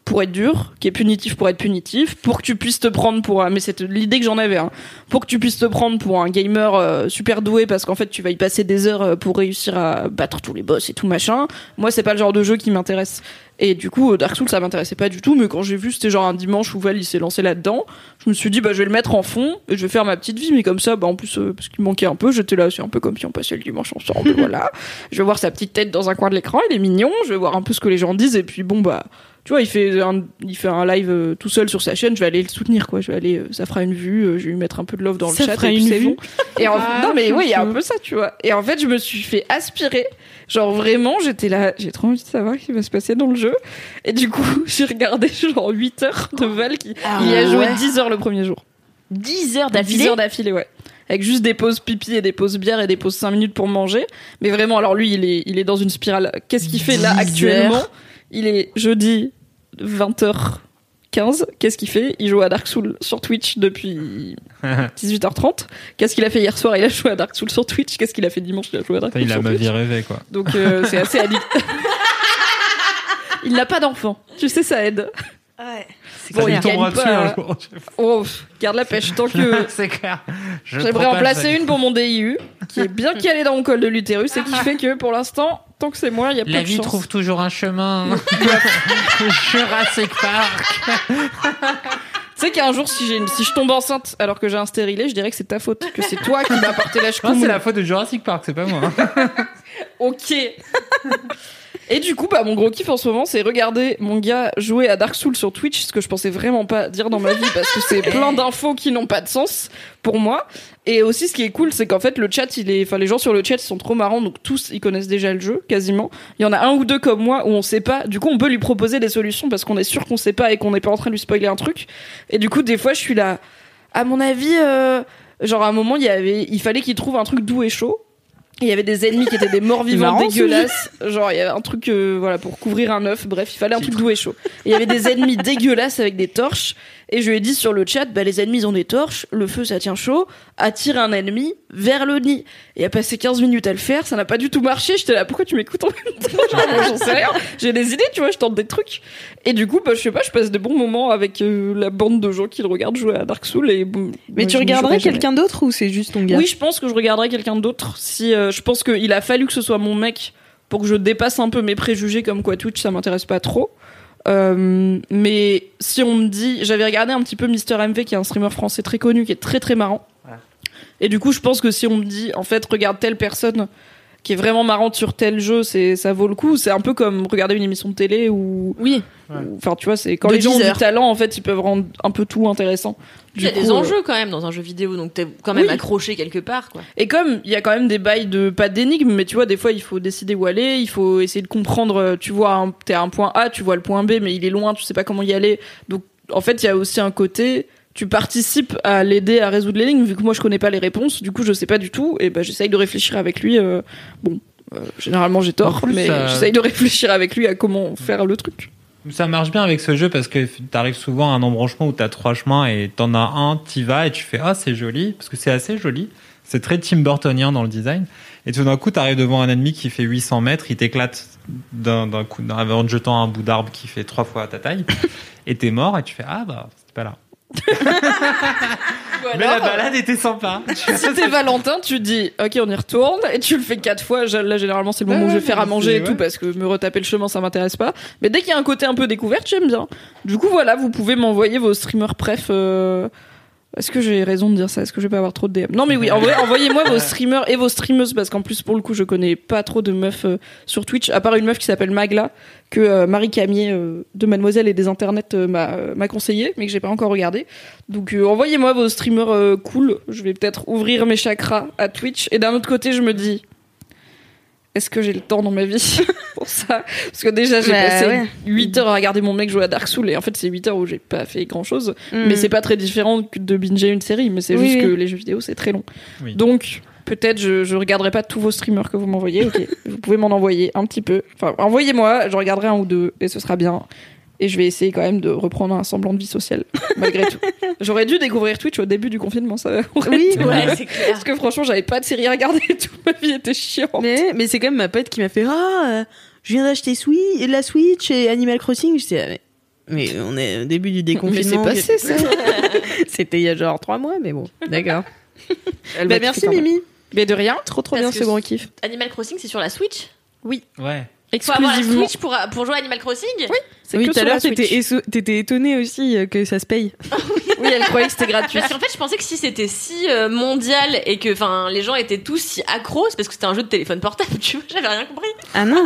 Speaker 5: pour être dur, qui est punitif pour être punitif, pour que tu puisses te prendre pour un... Mais c'est l'idée que j'en avais, hein. Pour que tu puisses te prendre pour un gamer euh, super doué parce qu'en fait, tu vas y passer des heures euh, pour réussir à battre tous les boss et tout machin. Moi, c'est pas le genre de jeu qui m'intéresse. Et du coup, Dark Souls, ça m'intéressait pas du tout, mais quand j'ai vu, c'était genre un dimanche où Val, il s'est lancé là-dedans, je me suis dit, bah, je vais le mettre en fond, et je vais faire ma petite vie, mais comme ça, bah, en plus, euh, parce qu'il manquait un peu, j'étais là, c'est un peu comme si on passait le dimanche ensemble, voilà. Je vais voir sa petite tête dans un coin de l'écran, il est mignon, je vais voir un peu ce que les gens disent, et puis bon, bah, tu vois, il fait un, il fait un live euh, tout seul sur sa chaîne, je vais aller le soutenir, quoi, je vais aller, euh, ça fera une vue, euh, je vais lui mettre un peu de love dans
Speaker 3: Ça
Speaker 5: le chat,
Speaker 3: fera
Speaker 5: et
Speaker 3: une
Speaker 5: c'est
Speaker 3: vue.
Speaker 5: bon. Et en-
Speaker 3: Ah,
Speaker 5: non, mais oui, il y a un peu ça, tu vois. Et en fait, je me suis fait aspirer. Genre vraiment, j'étais là, j'ai trop envie de savoir ce qui va se passer dans le jeu. Et du coup, j'ai regardé genre 8 heures de Val qui
Speaker 3: Ah
Speaker 5: il y a joué
Speaker 3: ouais.
Speaker 5: 10 heures le premier jour.
Speaker 3: 10 heures
Speaker 5: 10 heures d'affilée, ouais. Avec juste des pauses pipi et des pauses bière et des pauses 5 minutes pour manger. Mais vraiment, alors lui, il est, il est dans une spirale. Qu'est-ce qu'il fait là
Speaker 3: 10
Speaker 5: actuellement?
Speaker 3: Heures.
Speaker 5: Il est jeudi 20h15. Qu'est-ce qu'il fait? Il joue à Dark Souls sur Twitch depuis 18h30. Qu'est-ce qu'il a fait hier soir? Il a joué à Dark Souls sur Twitch. Qu'est-ce qu'il a fait dimanche? Il a joué à Dark Souls
Speaker 4: Il a ma vie rêvée, quoi.
Speaker 5: Donc euh, c'est assez addict. il n'a pas d'enfant. Tu sais, ça aide.
Speaker 3: Ouais. C'est
Speaker 5: Bon, il
Speaker 4: tombera dessus
Speaker 5: pas.
Speaker 4: un jour.
Speaker 5: Oh, pff, garde la pêche. Tant que
Speaker 4: C'est clair. Je
Speaker 5: J'aimerais en placer une pour mon DIU, qui est bien calée dans mon col de l'utérus et qui fait que pour l'instant, tant que c'est moi, il y a
Speaker 4: La
Speaker 5: pas de
Speaker 4: vie
Speaker 5: chance.
Speaker 4: trouve toujours un chemin. Jurassic Park.
Speaker 5: Tu sais qu'un jour, si, j'ai une- si je tombe enceinte alors que j'ai un stérilet, je dirais que c'est ta faute, que c'est toi qui m'as apporté la
Speaker 4: Non,
Speaker 5: choucroute.
Speaker 4: c'est la faute de Jurassic Park, c'est pas moi.
Speaker 5: Ok. Et du coup, bah, mon gros kiff en ce moment, c'est regarder mon gars jouer à Dark Souls sur Twitch, ce que je pensais vraiment pas dire dans ma vie parce que c'est plein d'infos qui n'ont pas de sens pour moi. Et aussi, ce qui est cool, c'est qu'en fait, le chat, il est, enfin, les gens sur le chat, ils sont trop marrants, donc tous, ils connaissent déjà le jeu, quasiment. Il y en a un ou deux comme moi où on sait pas. Du coup, on peut lui proposer des solutions parce qu'on est sûr qu'on sait pas et qu'on n'est pas en train de lui spoiler un truc. Et du coup, des fois, je suis là. À mon avis, euh, genre à un moment, il y avait, il fallait qu'il trouve un truc doux et chaud. Il y avait des ennemis qui étaient des morts vivants
Speaker 3: Marrant,
Speaker 5: dégueulasses. Genre, il y avait un truc, euh, voilà, pour couvrir un œuf. Bref, il fallait un truc doux et chaud. Et il y avait des ennemis dégueulasses avec des torches. Et je lui ai dit sur le chat, bah, les ennemis, ont des torches. Le feu, ça tient chaud. Attire un ennemi vers le nid. Et a passé 15 minutes à le faire. Ça n'a pas du tout marché. J'étais là, pourquoi tu m'écoutes en même temps? J'en sais rien. J'ai des idées, tu vois, je tente des trucs. Et du coup, bah, je sais pas, je passe des bons moments avec euh, la bande de gens qui le regardent jouer à Dark Souls. Et, bon,
Speaker 3: Mais tu regarderais quelqu'un d'autre ou c'est juste ton gars
Speaker 5: Oui, je pense que je regarderai quelqu'un d'autre. Si euh, je pense qu'il a fallu que ce soit mon mec pour que je dépasse un peu mes préjugés comme quoi Twitch ça m'intéresse pas trop. Euh, mais si on me dit, j'avais regardé un petit peu Mister MV qui est un streamer français très connu qui est très très marrant. Et du coup, je pense que si on me dit, en fait, regarde telle personne qui est vraiment marrante sur tel jeu, c'est ça vaut le coup. C'est un peu comme regarder une émission de télé ou,
Speaker 3: Oui.
Speaker 5: ou- enfin, tu vois, c'est quand
Speaker 3: De
Speaker 5: les gens ont
Speaker 3: 10
Speaker 5: du talent, en fait, ils peuvent rendre un peu tout intéressant.
Speaker 2: Il y a des
Speaker 5: euh,
Speaker 2: enjeux quand même dans un jeu vidéo, donc t'es quand même
Speaker 5: Oui.
Speaker 2: accroché quelque part, quoi.
Speaker 5: Et comme il y a quand même des bails de pas d'énigmes, mais tu vois des fois il faut décider où aller, il faut essayer de comprendre. euh, Tu vois, un- t'es à un point A, tu vois le point B, mais il est loin, tu sais pas comment y aller. Donc en fait il y a aussi un côté, tu participes à l'aider à résoudre l'énigme vu que moi je connais pas les réponses, du coup je sais pas du tout et ben j'essaye de réfléchir avec lui. euh, bon, euh, généralement j'ai tort,
Speaker 4: plus,
Speaker 5: mais j'essaye de réfléchir avec lui à comment faire le truc.
Speaker 4: Ça marche bien avec ce jeu parce que t'arrives souvent à un embranchement où t'as trois chemins et t'en as un, t'y vas et tu fais ah c'est joli parce que c'est assez joli. C'est très Tim Burtonien dans le design. Et tout d'un coup t'arrives devant un ennemi qui fait 800 mètres, il t'éclate d'un coup en te jetant un bout d'arbre qui fait trois fois ta taille et t'es mort et tu fais ah bah c'était pas là. Mais la balade était sympa.
Speaker 5: si t'es Valentin, tu dis ok on y retourne et tu le fais quatre fois. Là généralement c'est le moment où je vais faire à manger et tout parce que me retaper le chemin ça m'intéresse pas. Mais dès qu'il y a un côté un peu découverte j'aime bien. Du coup voilà vous pouvez m'envoyer vos streamers préf. euh, Est-ce que j'ai raison de dire ça? Est-ce que je vais pas avoir trop de DM Non mais oui, envoyez-moi vos streamers et vos streameuses parce qu'en plus pour le coup je connais pas trop de meufs euh, sur Twitch à part une meuf qui s'appelle Magla que euh, Marie Camier euh, de Mademoiselle et des internets m'a conseillé mais que j'ai pas encore regardé. Donc envoyez-moi vos streamers cool. Je vais peut-être ouvrir mes chakras à Twitch et d'un autre côté je me dis est-ce que j'ai le temps dans ma vie pour ça? Parce que déjà j'ai
Speaker 3: Bah,
Speaker 5: passé
Speaker 3: ouais.
Speaker 5: 8 heures à regarder mon mec jouer à Dark Souls et en fait c'est 8 heures où j'ai pas fait grand chose.
Speaker 3: Mm.
Speaker 5: Mais c'est pas très différent que de binger une série, mais c'est
Speaker 3: Oui,
Speaker 5: juste
Speaker 3: oui.
Speaker 5: que les jeux vidéo c'est très long.
Speaker 4: Oui.
Speaker 5: Donc peut-être je, je regarderai pas tous vos streamers que vous m'envoyez. Ok, vous pouvez m'en envoyer un petit peu. Enfin envoyez-moi, je regarderai un ou deux et ce sera bien. Et je vais essayer quand même de reprendre un semblant de vie sociale malgré tout. J'aurais dû découvrir Twitch au début du confinement, ça. aurait
Speaker 3: Oui,
Speaker 5: été-
Speaker 2: Ouais, c'est clair.
Speaker 5: Parce que franchement j'avais pas de série à regarder, toute ma vie était chiante.
Speaker 3: Mais, mais c'est quand même ma pote qui m'a fait Ah, euh, je viens d'acheter la Switch et Animal Crossing. J'étais ah, mais, mais on est au début du déconfinement.
Speaker 5: Mais c'est passé, ça.
Speaker 3: C'était il y a genre trois mois, mais bon, d'accord.
Speaker 5: Elle
Speaker 3: bah, merci. Mimi.
Speaker 5: Mais de rien, trop trop
Speaker 2: Parce
Speaker 5: bien
Speaker 2: que
Speaker 5: ce gros kiff.
Speaker 2: Animal Crossing, c'est sur la Switch?
Speaker 4: Ouais.
Speaker 2: Faut avoir la
Speaker 5: Exclusivement.
Speaker 2: Switch pour, pour jouer à Animal Crossing?
Speaker 5: C'est
Speaker 3: Oui,
Speaker 5: que
Speaker 3: tout à l'heure, t'étais
Speaker 5: Switch.
Speaker 3: éso- t'étais étonné aussi euh, que ça se paye.
Speaker 5: Oui, elle croyait que c'était gratuit.
Speaker 2: Parce qu'en fait, je pensais que si c'était si euh, mondial et que enfin les gens étaient tous si accros, c'est parce que c'était un jeu de téléphone portable, tu vois, j'avais rien compris.
Speaker 3: Ah non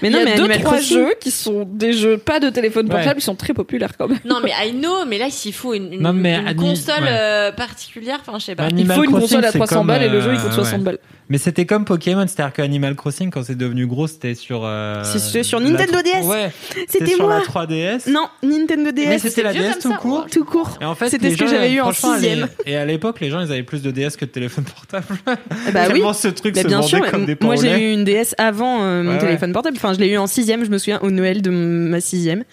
Speaker 3: Mais non,
Speaker 5: Il y a
Speaker 3: mais
Speaker 5: deux
Speaker 3: Animal
Speaker 5: trois
Speaker 3: Crossing.
Speaker 5: jeux qui sont des jeux pas de téléphone
Speaker 4: Ouais.
Speaker 5: portable, ils sont très populaires quand même.
Speaker 2: Non, mais I know, mais là, s'il faut une, une,
Speaker 4: Non, mais
Speaker 2: une
Speaker 4: Ani-
Speaker 2: console
Speaker 4: ouais.
Speaker 2: euh, particulière, enfin, je sais pas.
Speaker 5: Il
Speaker 4: Animal
Speaker 5: faut une
Speaker 4: Crossing,
Speaker 5: console à
Speaker 4: c'est
Speaker 5: 300
Speaker 4: comme,
Speaker 5: balles et le jeu il coûte 60
Speaker 4: ouais.
Speaker 5: balles.
Speaker 4: Mais c'était comme Pokémon, c'est-à-dire que Animal Crossing, quand c'est devenu gros, c'était sur. euh,
Speaker 3: C'est sur Nintendo DS.
Speaker 4: Ouais.
Speaker 3: C'était
Speaker 4: sur la 3DS.
Speaker 3: Non, Nintendo
Speaker 4: Mais
Speaker 3: DS.
Speaker 4: c'était la DS tout court.
Speaker 3: tout court.
Speaker 4: Et en fait,
Speaker 3: C'était ce que j'avais eu en
Speaker 4: les-
Speaker 3: sixième.
Speaker 4: Et à l'époque, les gens, ils avaient plus de DS que de téléphone portable.
Speaker 3: Bah oui.
Speaker 4: Ce truc
Speaker 3: Bah,
Speaker 4: se
Speaker 3: bien sûr,
Speaker 4: comme des
Speaker 3: moi j'ai eu une DS avant euh, mon
Speaker 4: Ouais,
Speaker 3: téléphone portable. Enfin, je l'ai eu en sixième, je me souviens, au Noël de ma sixième.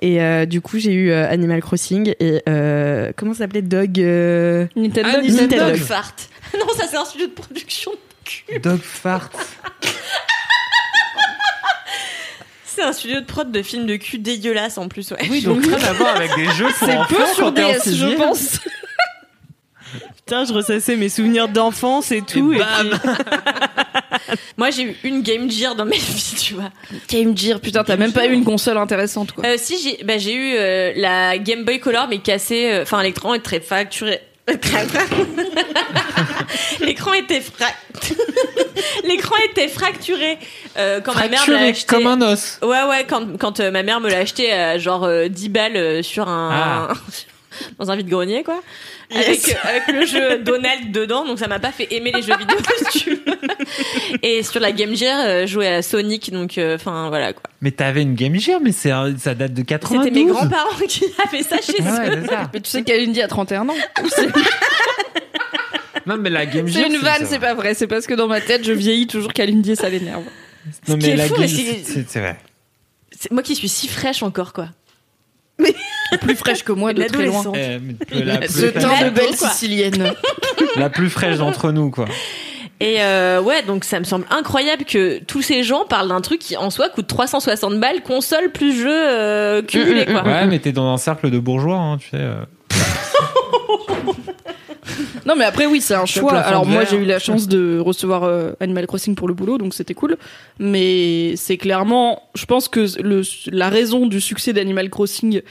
Speaker 3: Et euh, du coup, j'ai eu euh, Animal Crossing et euh, comment ça s'appelait? Dog euh,
Speaker 5: Nintendo.
Speaker 4: Ah,
Speaker 3: Nintendo.
Speaker 2: Dog
Speaker 3: Dog.
Speaker 2: Fart. Non, ça, c'est un studio de production de cul.
Speaker 4: Dog fart.
Speaker 2: C'est un studio de prod de films de cul dégueulasse en plus, ouais.
Speaker 4: Oui, donc rien à voir avec des jeux pour
Speaker 5: C'est
Speaker 4: enfants
Speaker 5: peu sur DS, je pense.
Speaker 3: Putain, je ressassais mes souvenirs d'enfance et tout. Et,
Speaker 4: bam.
Speaker 3: puis-
Speaker 2: Moi, j'ai eu une Game Gear dans ma vie, tu vois.
Speaker 5: Game Gear, putain, t'as même pas eu une console intéressante quoi.
Speaker 2: Euh, si, j'ai bah, j'ai eu euh, la Game Boy Color, mais cassée. euh, Enfin, l'écran est très fracturé. L'écran était fra... L'écran était fracturé euh, quand ma mère me l'a
Speaker 4: Fracturé
Speaker 2: acheté.
Speaker 4: comme un os.
Speaker 2: Ouais, ouais, quand, quand euh, ma mère me l'a acheté à genre euh, 10 balles euh, sur un. dans un vide-grenier, quoi. Avec, euh, avec le jeu Donald dedans, donc ça m'a pas fait aimer les jeux vidéo, si tu veux. Et sur la Game Gear, euh, jouer à Sonic, donc euh, enfin voilà quoi.
Speaker 4: Mais t'avais une Game Gear, mais c'est un- ça date de 92.
Speaker 2: C'était mes grands-parents qui avaient ça chez
Speaker 4: Ah ouais,
Speaker 2: eux.
Speaker 4: ça.
Speaker 5: Mais tu sais qu'Alindy a 31 ans.
Speaker 4: Non, mais la Game Gear.
Speaker 5: c'est une vanne, c'est pas vrai. C'est parce que dans ma tête, je vieillis toujours qu'Alindy et ça l'énerve.
Speaker 4: Non,
Speaker 2: Ce qui
Speaker 4: mais
Speaker 2: est
Speaker 4: la
Speaker 2: fou,
Speaker 4: Game
Speaker 2: mais c'est-
Speaker 4: vrai.
Speaker 2: C'est moi qui suis si fraîche encore, quoi.
Speaker 5: Plus fraîche que moi, de très loin.
Speaker 4: Eh, la, plus
Speaker 5: Ce teint de belle
Speaker 2: quoi.
Speaker 5: sicilienne.
Speaker 4: la plus fraîche d'entre nous, quoi.
Speaker 2: Et euh, ouais, donc ça me semble incroyable que tous ces gens parlent d'un truc qui en soi coûte 360 balles, console plus jeu euh, cumulé,
Speaker 3: Mm, mm,
Speaker 2: quoi.
Speaker 4: Ouais, mais t'es dans un cercle de bourgeois, hein, tu sais. euh.
Speaker 5: Non, mais après, oui, c'est un choix. Alors, moi, j'ai eu la chance de recevoir euh, Animal Crossing pour le boulot, donc c'était cool. Mais c'est clairement, je pense que le, la raison du succès d'Animal Crossing,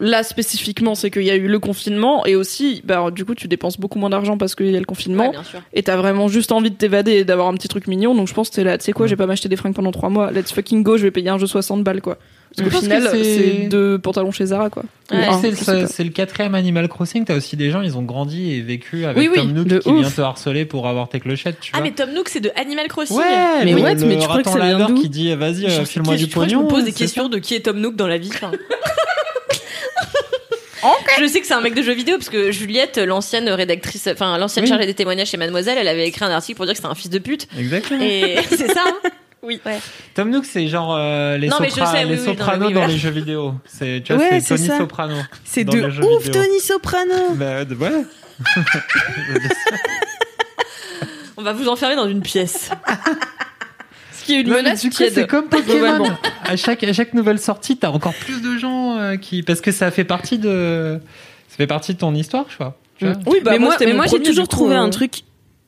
Speaker 5: là spécifiquement, c'est qu'il y a eu le confinement et aussi, bah, du coup, tu dépenses beaucoup moins d'argent parce qu'il y a le confinement.
Speaker 2: Ouais, bien sûr.
Speaker 5: et t'as vraiment juste envie de t'évader et d'avoir un petit truc mignon. Donc je pense que t'es là, tu sais quoi, je vais pas m'acheter des fringues pendant 3 mois. Let's fucking go, je vais payer un jeu 60 balles quoi. Parce
Speaker 4: Je
Speaker 5: qu'au
Speaker 4: pense
Speaker 5: final,
Speaker 4: que c'est-
Speaker 5: c'est deux pantalons chez Zara quoi.
Speaker 2: Ouais,
Speaker 4: c'est, le, c'est le quatrième Animal Crossing. T'as aussi des gens, ils ont grandi et vécu avec
Speaker 5: Oui, oui,
Speaker 4: Tom Nook qui
Speaker 5: ouf.
Speaker 4: vient te harceler pour avoir tes clochettes, tu
Speaker 2: Ah,
Speaker 4: vois.
Speaker 2: mais Tom Nook, c'est de Animal Crossing.
Speaker 4: Ouais,
Speaker 3: Mais
Speaker 4: le
Speaker 3: mais tu crois que d'où
Speaker 4: qui dit vas-y, euh, file-moi du pognon.
Speaker 2: Je me pose des
Speaker 4: c'est
Speaker 2: questions de qui est Tom Nook dans la vie. Je sais que c'est un mec de jeux vidéo parce que Juliette, l'ancienne rédactrice, enfin l'ancienne
Speaker 4: Oui.
Speaker 2: chargée des témoignages chez Mademoiselle, elle avait écrit un article pour dire que c'était un fils de pute.
Speaker 4: Exactement.
Speaker 2: Et c'est ça. hein. Oui. Ouais.
Speaker 4: Tom Nook, c'est genre euh, les,
Speaker 2: Non, mais je
Speaker 4: sopra-
Speaker 2: sais,
Speaker 4: les
Speaker 2: oui, oui,
Speaker 4: sopranos
Speaker 2: oui,
Speaker 4: dans les jeux vidéo. C'est tu vois,
Speaker 3: Ouais,
Speaker 4: c'est Tony
Speaker 3: ça.
Speaker 4: Soprano.
Speaker 3: C'est de ouf. Tony Soprano.
Speaker 4: Bah, de- ouais.
Speaker 2: On va vous enfermer dans une pièce.
Speaker 5: Qui est une
Speaker 4: Mais
Speaker 5: menace
Speaker 4: du coup, c'est comme Pokémon. À chaque, à chaque nouvelle sortie, t'as encore plus de gens euh, qui. Parce que ça fait partie de. Ça fait partie de ton histoire, je crois. Tu vois
Speaker 5: Oui, bah
Speaker 3: mais moi, j'ai toujours
Speaker 5: coup,
Speaker 3: trouvé
Speaker 5: euh,
Speaker 3: un truc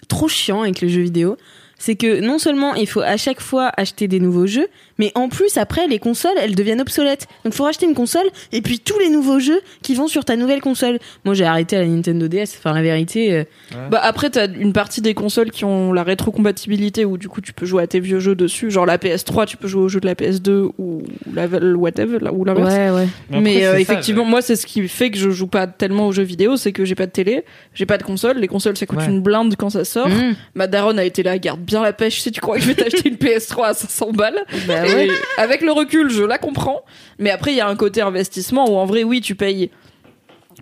Speaker 3: trop chiant avec les jeux vidéo. C'est que non seulement il faut à chaque fois acheter des nouveaux jeux, mais en plus après les consoles elles deviennent obsolètes. Donc faut racheter une console et puis tous les nouveaux jeux qui vont sur ta nouvelle console. Moi j'ai arrêté à la Nintendo DS. Enfin la vérité, euh,
Speaker 5: Bah après t'as une partie des consoles qui ont la rétrocompatibilité où du coup tu peux jouer à tes vieux jeux dessus, genre la PS3 tu peux jouer aux jeux de la PS2 ou la whatever là, ou l'inverse.
Speaker 3: ouais ouais.
Speaker 4: Mais
Speaker 5: Mais,
Speaker 4: après,
Speaker 5: euh,
Speaker 4: c'est ça,
Speaker 5: effectivement,
Speaker 4: ouais.
Speaker 5: moi, c'est ce qui fait que je joue pas tellement aux jeux vidéo, c'est que j'ai pas de télé, j'ai pas de console. Les consoles, ça coûte
Speaker 4: Ouais.
Speaker 5: une blinde quand ça sort.
Speaker 3: Mmh.
Speaker 5: Ma daronne a été là, garde bien la pêche si tu crois que je vais t'acheter une PS3 à 500 balles.
Speaker 3: Bah ouais.
Speaker 5: avec le recul, je la comprends. Mais après, il y a un côté investissement où en vrai, oui, tu payes.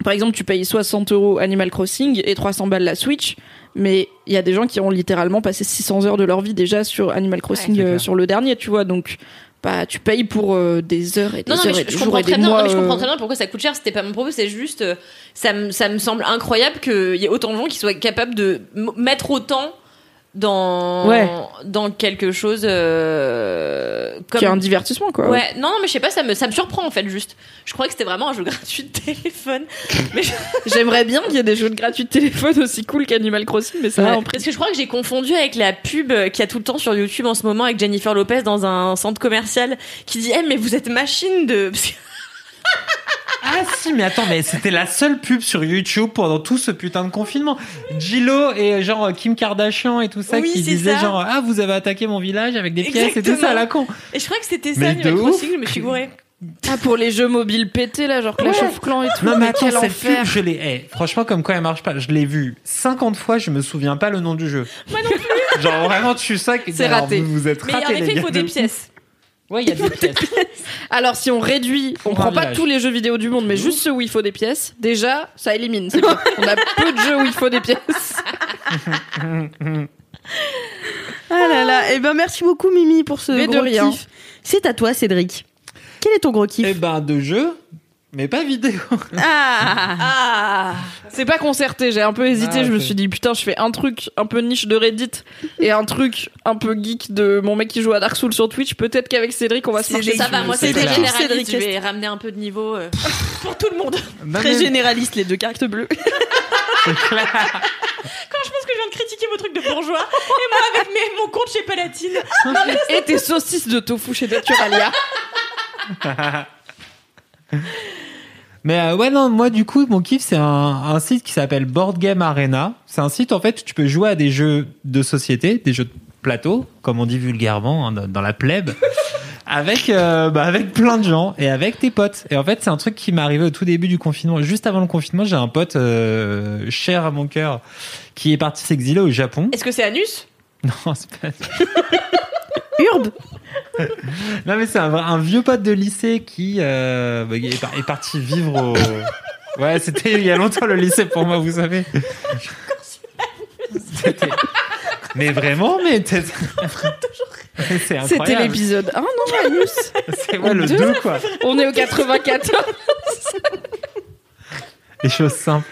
Speaker 5: Par exemple, tu payes 60 euros Animal Crossing et 300 balles la Switch. Mais il y a des gens qui ont littéralement passé 600 heures de leur vie déjà sur Animal Crossing, euh, sur le dernier, tu vois. Donc, bah, tu payes pour euh, des heures et des
Speaker 2: Non, non,
Speaker 5: heures et
Speaker 2: je,
Speaker 5: des jours et des
Speaker 2: très bien.
Speaker 5: mois.
Speaker 2: non, mais je comprends
Speaker 5: euh,
Speaker 2: très bien pourquoi ça coûte cher. C'était pas mon propos. C'est juste, euh, ça me, ça me semble incroyable qu'il y ait autant de gens qui soient capables de mettre autant dans
Speaker 3: Ouais.
Speaker 2: dans quelque chose euh, comme
Speaker 5: qui est un divertissement, quoi.
Speaker 2: Ouais, non, non, mais je sais pas, ça me, ça me surprend en fait, juste. Je croyais que c'était vraiment un jeu gratuit de téléphone. Mais je-
Speaker 5: J'aimerais bien qu'il y ait des jeux de gratuits de téléphone aussi cool qu'Animal Crossing, mais ça
Speaker 3: Ouais.
Speaker 2: Parce que je crois que j'ai confondu avec la pub qu'il y a tout le temps sur YouTube en ce moment avec Jennifer Lopez dans un centre commercial qui dit Eh, mais vous êtes machine de.
Speaker 4: Ah si, mais attends, mais c'était la seule pub sur YouTube pendant tout ce putain de confinement. Gillo et genre Kim Kardashian et tout ça
Speaker 2: Oui,
Speaker 4: qui disaient
Speaker 2: ça.
Speaker 4: genre ah vous avez attaqué mon village avec des pièces et tout ça à la con.
Speaker 2: Et je crois que c'était ça,
Speaker 4: Mais
Speaker 2: Animal. Crossing, je me suis gourée.
Speaker 5: Ah, pour les jeux mobiles pétés, là, genre Clash
Speaker 4: Ouais.
Speaker 5: of Clans et tout.
Speaker 4: Non mais attends,
Speaker 5: quel
Speaker 4: cette
Speaker 5: enfer.
Speaker 4: pub je l'ai. eh, franchement comme quoi elle marche pas, je l'ai vue 50 fois, je me souviens pas le nom du jeu.
Speaker 2: Moi non plus.
Speaker 4: Genre vraiment tu sais que
Speaker 5: C'est raté.
Speaker 4: Vous, vous êtes
Speaker 2: Mais en effet, il faut des pièces.
Speaker 4: Ouais, il y a des pièces.
Speaker 5: Alors, si on réduit, on
Speaker 4: Pour
Speaker 5: prend pas
Speaker 4: village.
Speaker 5: tous les jeux vidéo du monde, mais juste ceux où il faut des pièces, déjà, ça élimine. c'est bien. on a peu de jeux où il faut des pièces.
Speaker 3: Ah là là. Et ben merci beaucoup Mimi pour ce
Speaker 5: Mais de
Speaker 3: gros
Speaker 5: rien.
Speaker 3: kiff. C'est à toi Cédric. Quel est ton gros kiff?
Speaker 4: Eh ben de jeux, mais pas vidéo.
Speaker 3: Ah.
Speaker 2: Ah
Speaker 5: C'est pas concerté, j'ai un peu hésité.
Speaker 4: Ah,
Speaker 5: Je me suis dit, putain, je fais un truc un peu niche de Reddit et un truc un peu geek de mon mec qui joue à Dark Souls sur Twitch. Peut-être qu'avec Cédric, on va se marcher
Speaker 3: des-
Speaker 2: Ça va, moi
Speaker 4: c'est
Speaker 2: très généraliste.
Speaker 3: Cédric
Speaker 2: Je vais ramener un peu de niveau euh, pour tout le monde.
Speaker 4: Non,
Speaker 3: Très généraliste les deux cartes bleues.
Speaker 4: c'est clair.
Speaker 2: Quand je pense que je viens de critiquer vos trucs de bourgeois, et moi avec mes, mon compte chez Palatine.
Speaker 5: Et tes saucisses de tofu chez Naturalia.
Speaker 4: Mais euh, ouais, non, moi du coup, mon kiff, c'est un, un site qui s'appelle Board Game Arena. C'est un site en fait où tu peux jouer à des jeux de société, des jeux de plateau, comme on dit vulgairement hein, dans, dans la plèbe, avec, euh, bah, avec plein de gens et avec tes potes. Et en fait, c'est un truc qui m'est arrivé au tout début du confinement. Juste avant le confinement, j'ai un pote euh, cher à mon cœur qui est parti s'exiler au Japon.
Speaker 2: Est-ce que c'est Anus?
Speaker 4: Non, c'est pas
Speaker 3: Urbe.
Speaker 4: Non, mais c'est un, vieux pote de lycée qui euh, bah, est, par- est parti vivre au. Ouais, c'était il y a longtemps le lycée pour moi, vous savez. Mais vraiment, mais
Speaker 5: C'était l'épisode 1, non,
Speaker 4: C'est ouais, le
Speaker 5: deux.
Speaker 4: 2, quoi.
Speaker 5: On est au 94.
Speaker 4: Les choses simples.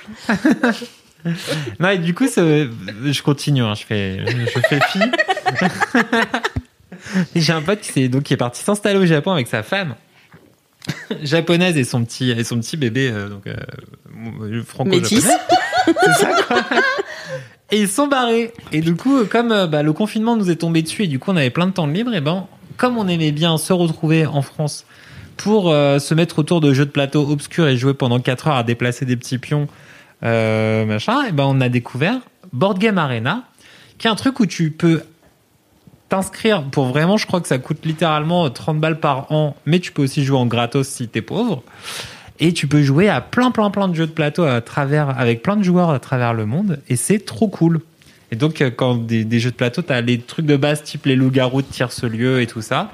Speaker 4: non, et du coup, je continue, hein, je fais, je fais fi. J'ai un pote qui, s'est- donc, qui est parti s'installer au Japon avec sa femme japonaise et son petit, et son petit bébé euh, donc, euh, franco-japonais.
Speaker 3: Métis.
Speaker 4: C'est ça, quoi. Et ils sont barrés. Et du coup, comme euh, bah, le confinement nous est tombé dessus et du coup on avait plein de temps de libre, et ben comme on aimait bien se retrouver en France pour euh, se mettre autour de jeux de plateau obscurs et jouer pendant 4 heures à déplacer des petits pions, euh, machin, et ben on a découvert Board Game Arena, qui est un truc où tu peux t'inscrire pour vraiment, je crois que ça coûte littéralement 30 balles par an, mais tu peux aussi jouer en gratos si t'es pauvre. Et tu peux jouer à plein, plein, plein de jeux de plateau à travers, avec plein de joueurs à travers le monde. Et c'est trop cool. Et donc, euh, quand des, jeux de plateau, t'as les trucs de base type les loups-garous de tierce lieu et tout ça.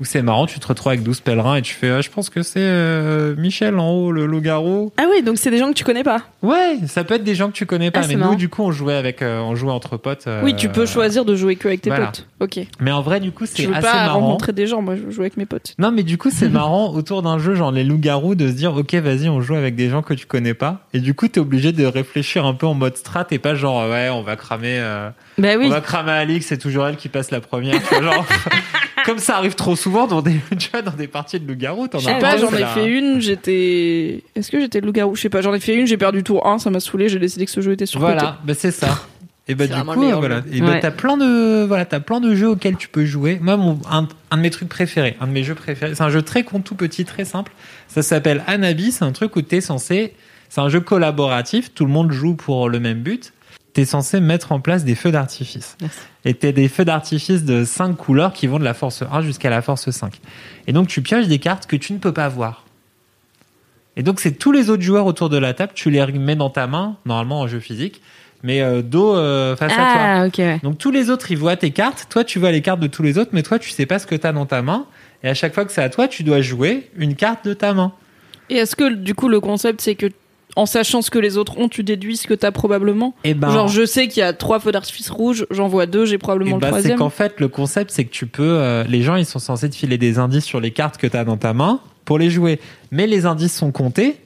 Speaker 4: Où c'est marrant, tu te retrouves avec 12 pèlerins et tu fais, ah, je pense que c'est euh, Michel en haut, le loup-garou.
Speaker 3: Ah oui, donc c'est des gens que tu connais pas.
Speaker 4: Ouais, ça peut être des gens que tu connais pas,
Speaker 3: Ah, c'est
Speaker 4: mais nous,
Speaker 3: marrant.
Speaker 4: du coup, on jouait avec, euh, on jouait entre potes. euh,
Speaker 5: Oui, tu peux choisir de jouer que avec tes
Speaker 4: voilà.
Speaker 5: potes. Ok.
Speaker 4: Mais en vrai, du coup,
Speaker 5: Je
Speaker 4: c'est
Speaker 5: veux
Speaker 4: assez
Speaker 5: pas
Speaker 4: marrant.
Speaker 5: rencontrer des gens, moi je veux jouer avec mes potes.
Speaker 4: Non, mais du coup, c'est marrant autour d'un jeu, genre les loups-garous, de se dire, ok, vas-y, on joue avec des gens que tu connais pas. Et du coup, t'es obligé de réfléchir un peu en mode strat et pas genre, ouais, on va cramer, euh,
Speaker 3: Bah oui.
Speaker 4: on va cramer Alix, c'est toujours elle qui passe la première. tu vois, genre, comme ça arrive trop souvent dans des, tu vois, dans des parties de loups-garous, t'en
Speaker 5: Je sais pas, j'en ai fait une, j'étais. Est-ce que j'étais loup-garou? Je sais pas, j'en ai fait une, j'ai perdu tour 1, ça m'a saoulé, j'ai décidé que ce jeu était sur
Speaker 4: Voilà, bah c'est ça. Et bah du coup, voilà. Et bah
Speaker 3: Ouais.
Speaker 4: t'as plein de, voilà, t'as plein de jeux auxquels tu peux jouer. Moi, mon, un, un de mes trucs préférés, un de mes jeux préférés, c'est un jeu très con, tout petit, très simple. Ça s'appelle Anabi. C'est un truc où t'es censé, c'est un jeu collaboratif. Tout le monde joue pour le même but. T'es censé mettre en place des feux d'artifice. Et t'as des feux d'artifice de 5 couleurs qui vont de la force 1 jusqu'à la force 5. Et donc tu pioches des cartes que tu ne peux pas voir. Et donc c'est tous les autres joueurs autour de la table, tu les mets dans ta main, normalement en jeu physique, mais euh, dos euh, face à toi.
Speaker 3: Ah, ok, ouais.
Speaker 4: Donc tous les autres, ils voient tes cartes. Toi, tu vois les cartes de tous les autres, mais toi, tu sais pas ce que tu as dans ta main. Et à chaque fois que c'est à toi, tu dois jouer une carte de ta main.
Speaker 5: Et est-ce que du coup le concept c'est que en sachant ce que les autres ont, tu déduis ce que t'as probablement
Speaker 4: Et ben,
Speaker 5: Genre je sais qu'il y a trois feux d'artifice rouges, j'en vois deux, j'ai
Speaker 4: eh
Speaker 5: probablement
Speaker 4: ben,
Speaker 5: le
Speaker 4: c'est
Speaker 5: troisième.
Speaker 4: qu'en fait, le concept, c'est que tu peux. euh, les gens, ils sont censés te filer des indices sur les cartes que tu as dans ta main pour les jouer. Mais les indices sont comptés.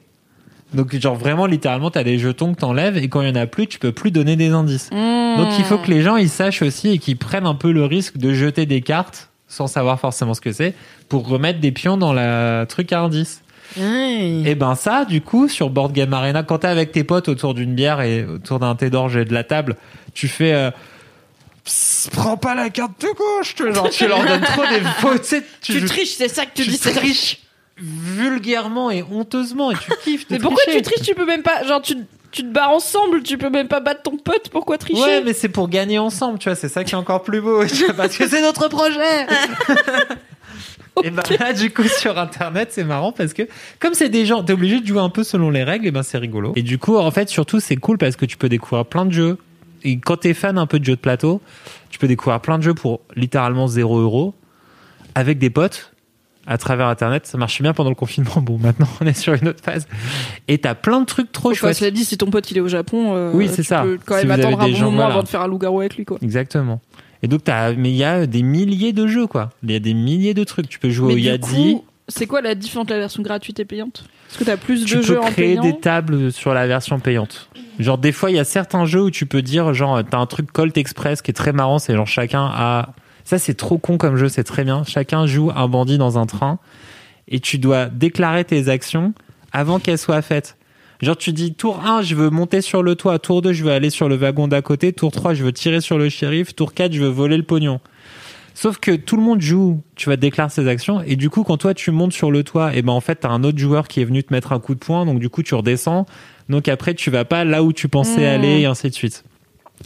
Speaker 4: Donc, genre, vraiment, littéralement, tu as des jetons que t'enlèves et quand il y en a plus, tu peux plus donner des indices.
Speaker 5: Mmh.
Speaker 4: Donc, il faut que les gens, ils sachent aussi et qu'ils prennent un peu le risque de jeter des cartes sans savoir forcément ce que c'est pour remettre des pions dans la truc à indices. Et ben ça, du coup, sur Board Game Arena, quand t'es avec tes potes autour d'une bière et autour d'un thé d'orge et de la table, tu fais... euh, Psst, prends pas la carte de gauche, tu vois, genre tu leur donnes trop des faux, tu
Speaker 2: triches, c'est ça que tu dis. c'est
Speaker 4: triches vulgairement et honteusement et tu kiffes de
Speaker 5: Mais pourquoi
Speaker 4: tricher.
Speaker 5: tu triches Tu peux même pas. Genre, tu, tu te barres ensemble, tu peux même pas battre ton pote, pourquoi tricher?
Speaker 4: Ouais, mais c'est pour gagner ensemble, tu vois, c'est ça qui est encore plus beau, vois, parce que c'est notre projet. Et ben là, du coup, sur Internet, c'est marrant parce que comme c'est des gens, t'es obligé de jouer un peu selon les règles, et ben c'est rigolo. Et du coup, en fait, surtout, c'est cool parce que tu peux découvrir plein de jeux. Et quand t'es fan un peu de jeux de plateau, tu peux découvrir plein de jeux pour littéralement 0 euros avec des potes à travers Internet. Ça marchait bien pendant le confinement. Bon, maintenant, on est sur une autre phase. Et t'as plein de trucs trop chouettes.
Speaker 5: cela dit, si ton pote il est au Japon, euh,
Speaker 4: Oui, c'est
Speaker 5: tu
Speaker 4: ça.
Speaker 5: peux quand
Speaker 4: Si
Speaker 5: même attendre un bon moment
Speaker 4: voilà.
Speaker 5: avant de faire un loup-garou avec lui, quoi.
Speaker 4: Exactement. Et donc, t'as, mais il y a des milliers de jeux, quoi. Il y a des milliers de trucs. Tu peux jouer
Speaker 5: Mais
Speaker 4: au
Speaker 5: coup, c'est quoi la différence entre la version gratuite et payante? Est-ce que t'as plus
Speaker 4: Tu
Speaker 5: de
Speaker 4: peux
Speaker 5: jeux en
Speaker 4: créer
Speaker 5: payant?
Speaker 4: des tables sur la version payante. Genre, des fois, il y a certains jeux où tu peux dire, genre, t'as un truc Colt Express qui est très marrant. C'est genre, chacun a, ça, c'est trop con comme jeu. C'est très bien. Chacun joue un bandit dans un train. Et tu dois déclarer tes actions avant qu'elles soient faites. Genre, tu dis, tour 1, je veux monter sur le toit. Tour 2, je veux aller sur le wagon d'à côté. Tour 3, je veux tirer sur le shérif. Tour 4, je veux voler le pognon. Sauf que tout le monde joue, tu vas déclarer ses actions, et du coup, quand toi tu montes sur le toit, et ben en fait, t'as un autre joueur qui est venu te mettre un coup de poing, donc du coup, tu redescends. Donc après, tu vas pas là où tu pensais
Speaker 5: Mmh.
Speaker 4: aller, et ainsi de suite.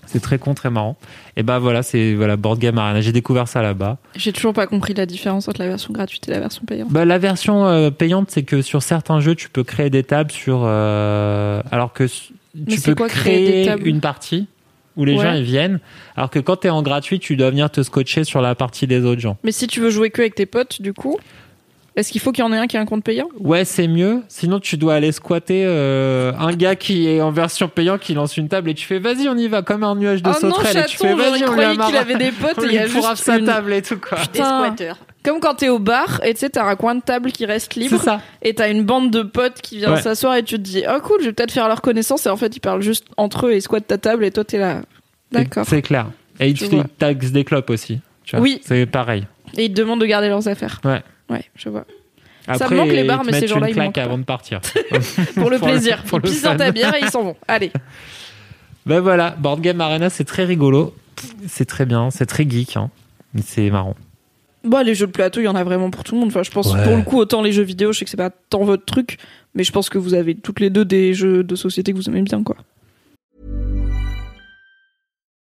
Speaker 4: C'est très con, très marrant. Et ben voilà, c'est voilà Board Game Arena. J'ai découvert ça là-bas.
Speaker 5: J'ai toujours pas compris la différence entre la version gratuite et la version payante.
Speaker 4: Bah, la version euh, payante, c'est que sur certains jeux, tu peux créer des tables sur. euh, alors que
Speaker 5: Mais
Speaker 4: tu peux
Speaker 5: quoi, créer
Speaker 4: créer une partie où les
Speaker 5: Ouais.
Speaker 4: gens ils viennent. Alors que quand t'es en gratuit, tu dois venir te scotcher sur la partie des autres gens.
Speaker 5: Mais si tu veux jouer que avec tes potes, du coup, est-ce qu'il faut qu'il y en ait un qui ait un compte payant?
Speaker 4: Ouais, c'est mieux. Sinon, tu dois aller squatter euh, un gars qui est en version payant, qui lance une table et tu fais vas-y, on y va comme un nuage de
Speaker 5: Oh non,
Speaker 4: sauterelles. et tu
Speaker 5: chaton,
Speaker 4: fais vas-y, on lui
Speaker 5: qu'il avait des potes et il y a juste
Speaker 4: sa
Speaker 5: une-
Speaker 4: table et tout quoi.
Speaker 2: Des
Speaker 5: Putain.
Speaker 2: squatteurs.
Speaker 5: Comme quand t'es au bar et tu sais, t'as un coin de table qui reste
Speaker 4: C'est
Speaker 5: libre
Speaker 4: ça.
Speaker 5: et t'as une bande de potes qui vient
Speaker 4: Ouais.
Speaker 5: s'asseoir et tu te dis oh cool, je vais peut-être faire leur connaissance et en fait ils parlent juste entre eux et ils squattent ta table et toi t'es là. D'accord.
Speaker 4: C'est clair. Et ils te taxent des clopes aussi. Tu vois.
Speaker 5: Oui.
Speaker 4: C'est pareil.
Speaker 5: Et ils te demandent de garder leurs affaires.
Speaker 4: Ouais.
Speaker 5: Ouais, je vois.
Speaker 4: Après,
Speaker 5: me manque les bars, mais ces gens-là, ils
Speaker 4: claque avant de partir.
Speaker 5: Pour le plaisir.
Speaker 4: pour
Speaker 5: ils pissent dans ta bière et ils s'en vont. Allez.
Speaker 4: ben voilà, Board Game Arena, c'est très rigolo. C'est très bien, c'est très geek. Hein. C'est marrant.
Speaker 5: Bon, les jeux de plateau, il y en a vraiment pour tout le monde. Enfin, je pense
Speaker 4: Ouais.
Speaker 5: pour le coup, autant les jeux vidéo, je sais que c'est pas tant votre truc, mais je pense que vous avez toutes les deux des jeux de société que vous aimez bien, quoi.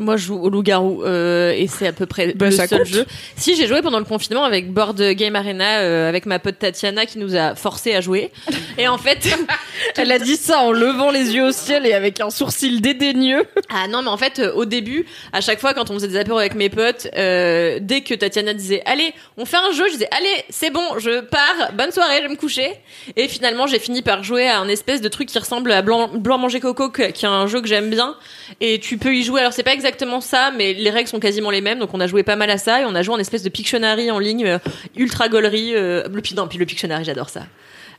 Speaker 2: Moi, je joue au loup-garou euh, et c'est à peu près
Speaker 5: Bah,
Speaker 2: le
Speaker 5: ça
Speaker 2: seul
Speaker 5: compte.
Speaker 2: jeu. Si j'ai joué pendant le confinement avec Board Game Arena euh, avec ma pote Tatiana qui nous a forcé à jouer. Et en fait,
Speaker 5: Elle a dit ça en levant les yeux au ciel et avec un sourcil dédaigneux.
Speaker 2: ah non, mais en fait, euh, au début, à chaque fois quand on faisait des apéros avec mes potes, dès que Tatiana disait allez, on fait un jeu, je disais allez, c'est bon, je pars, bonne soirée, je vais me coucher. Et finalement, j'ai fini par jouer à un espèce de truc qui ressemble à Blanc, Blanc manger coco, qui est un jeu que j'aime bien. Et tu peux y jouer. Alors c'est pas exactement ça, mais les règles sont quasiment les mêmes. Donc on a joué pas mal à ça et on a joué en espèce de Pictionary en ligne, euh, ultra gaulerie. Euh, le, non, puis le Pictionary, j'adore ça.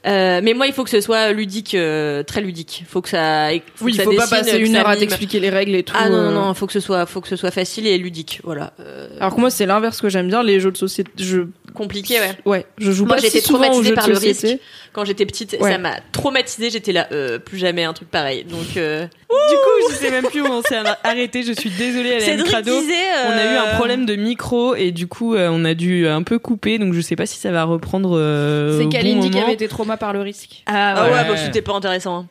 Speaker 2: Euh, mais moi, il faut que ce soit ludique, euh, très ludique. Faut que ça. Faut
Speaker 5: Oui,
Speaker 2: que
Speaker 5: il
Speaker 2: ça
Speaker 5: faut pas passer une heure à t'expliquer les règles et tout.
Speaker 2: Ah non,
Speaker 5: euh.
Speaker 2: non, non, faut que ce soit, faut que ce soit facile et ludique. Voilà. Euh,
Speaker 5: Alors que moi, c'est l'inverse que j'aime bien, les jeux de société. Je...
Speaker 2: compliqué, ouais.
Speaker 5: Ouais, je joue
Speaker 2: Moi,
Speaker 5: pas si souvent aux
Speaker 2: traumatisée
Speaker 5: jeux
Speaker 2: par
Speaker 5: de
Speaker 2: le
Speaker 5: société.
Speaker 2: risque. Quand j'étais petite,
Speaker 5: Ouais.
Speaker 2: ça m'a traumatisée. J'étais là, euh, plus jamais un truc pareil. Donc, euh,
Speaker 3: Du coup, je sais même plus où on s'est arrêté. Je suis désolée,
Speaker 2: Cédric
Speaker 3: Crado.
Speaker 2: disait. euh,
Speaker 3: On a eu un problème de micro et du coup, euh, on a dû un peu couper. Donc, je sais pas si ça va reprendre. euh,
Speaker 5: C'est
Speaker 3: au bon
Speaker 5: Kalindi qui avait été par le risque.
Speaker 3: Ah,
Speaker 2: Ah
Speaker 3: ouais.
Speaker 2: ouais, bah, c'était pas intéressant. hein.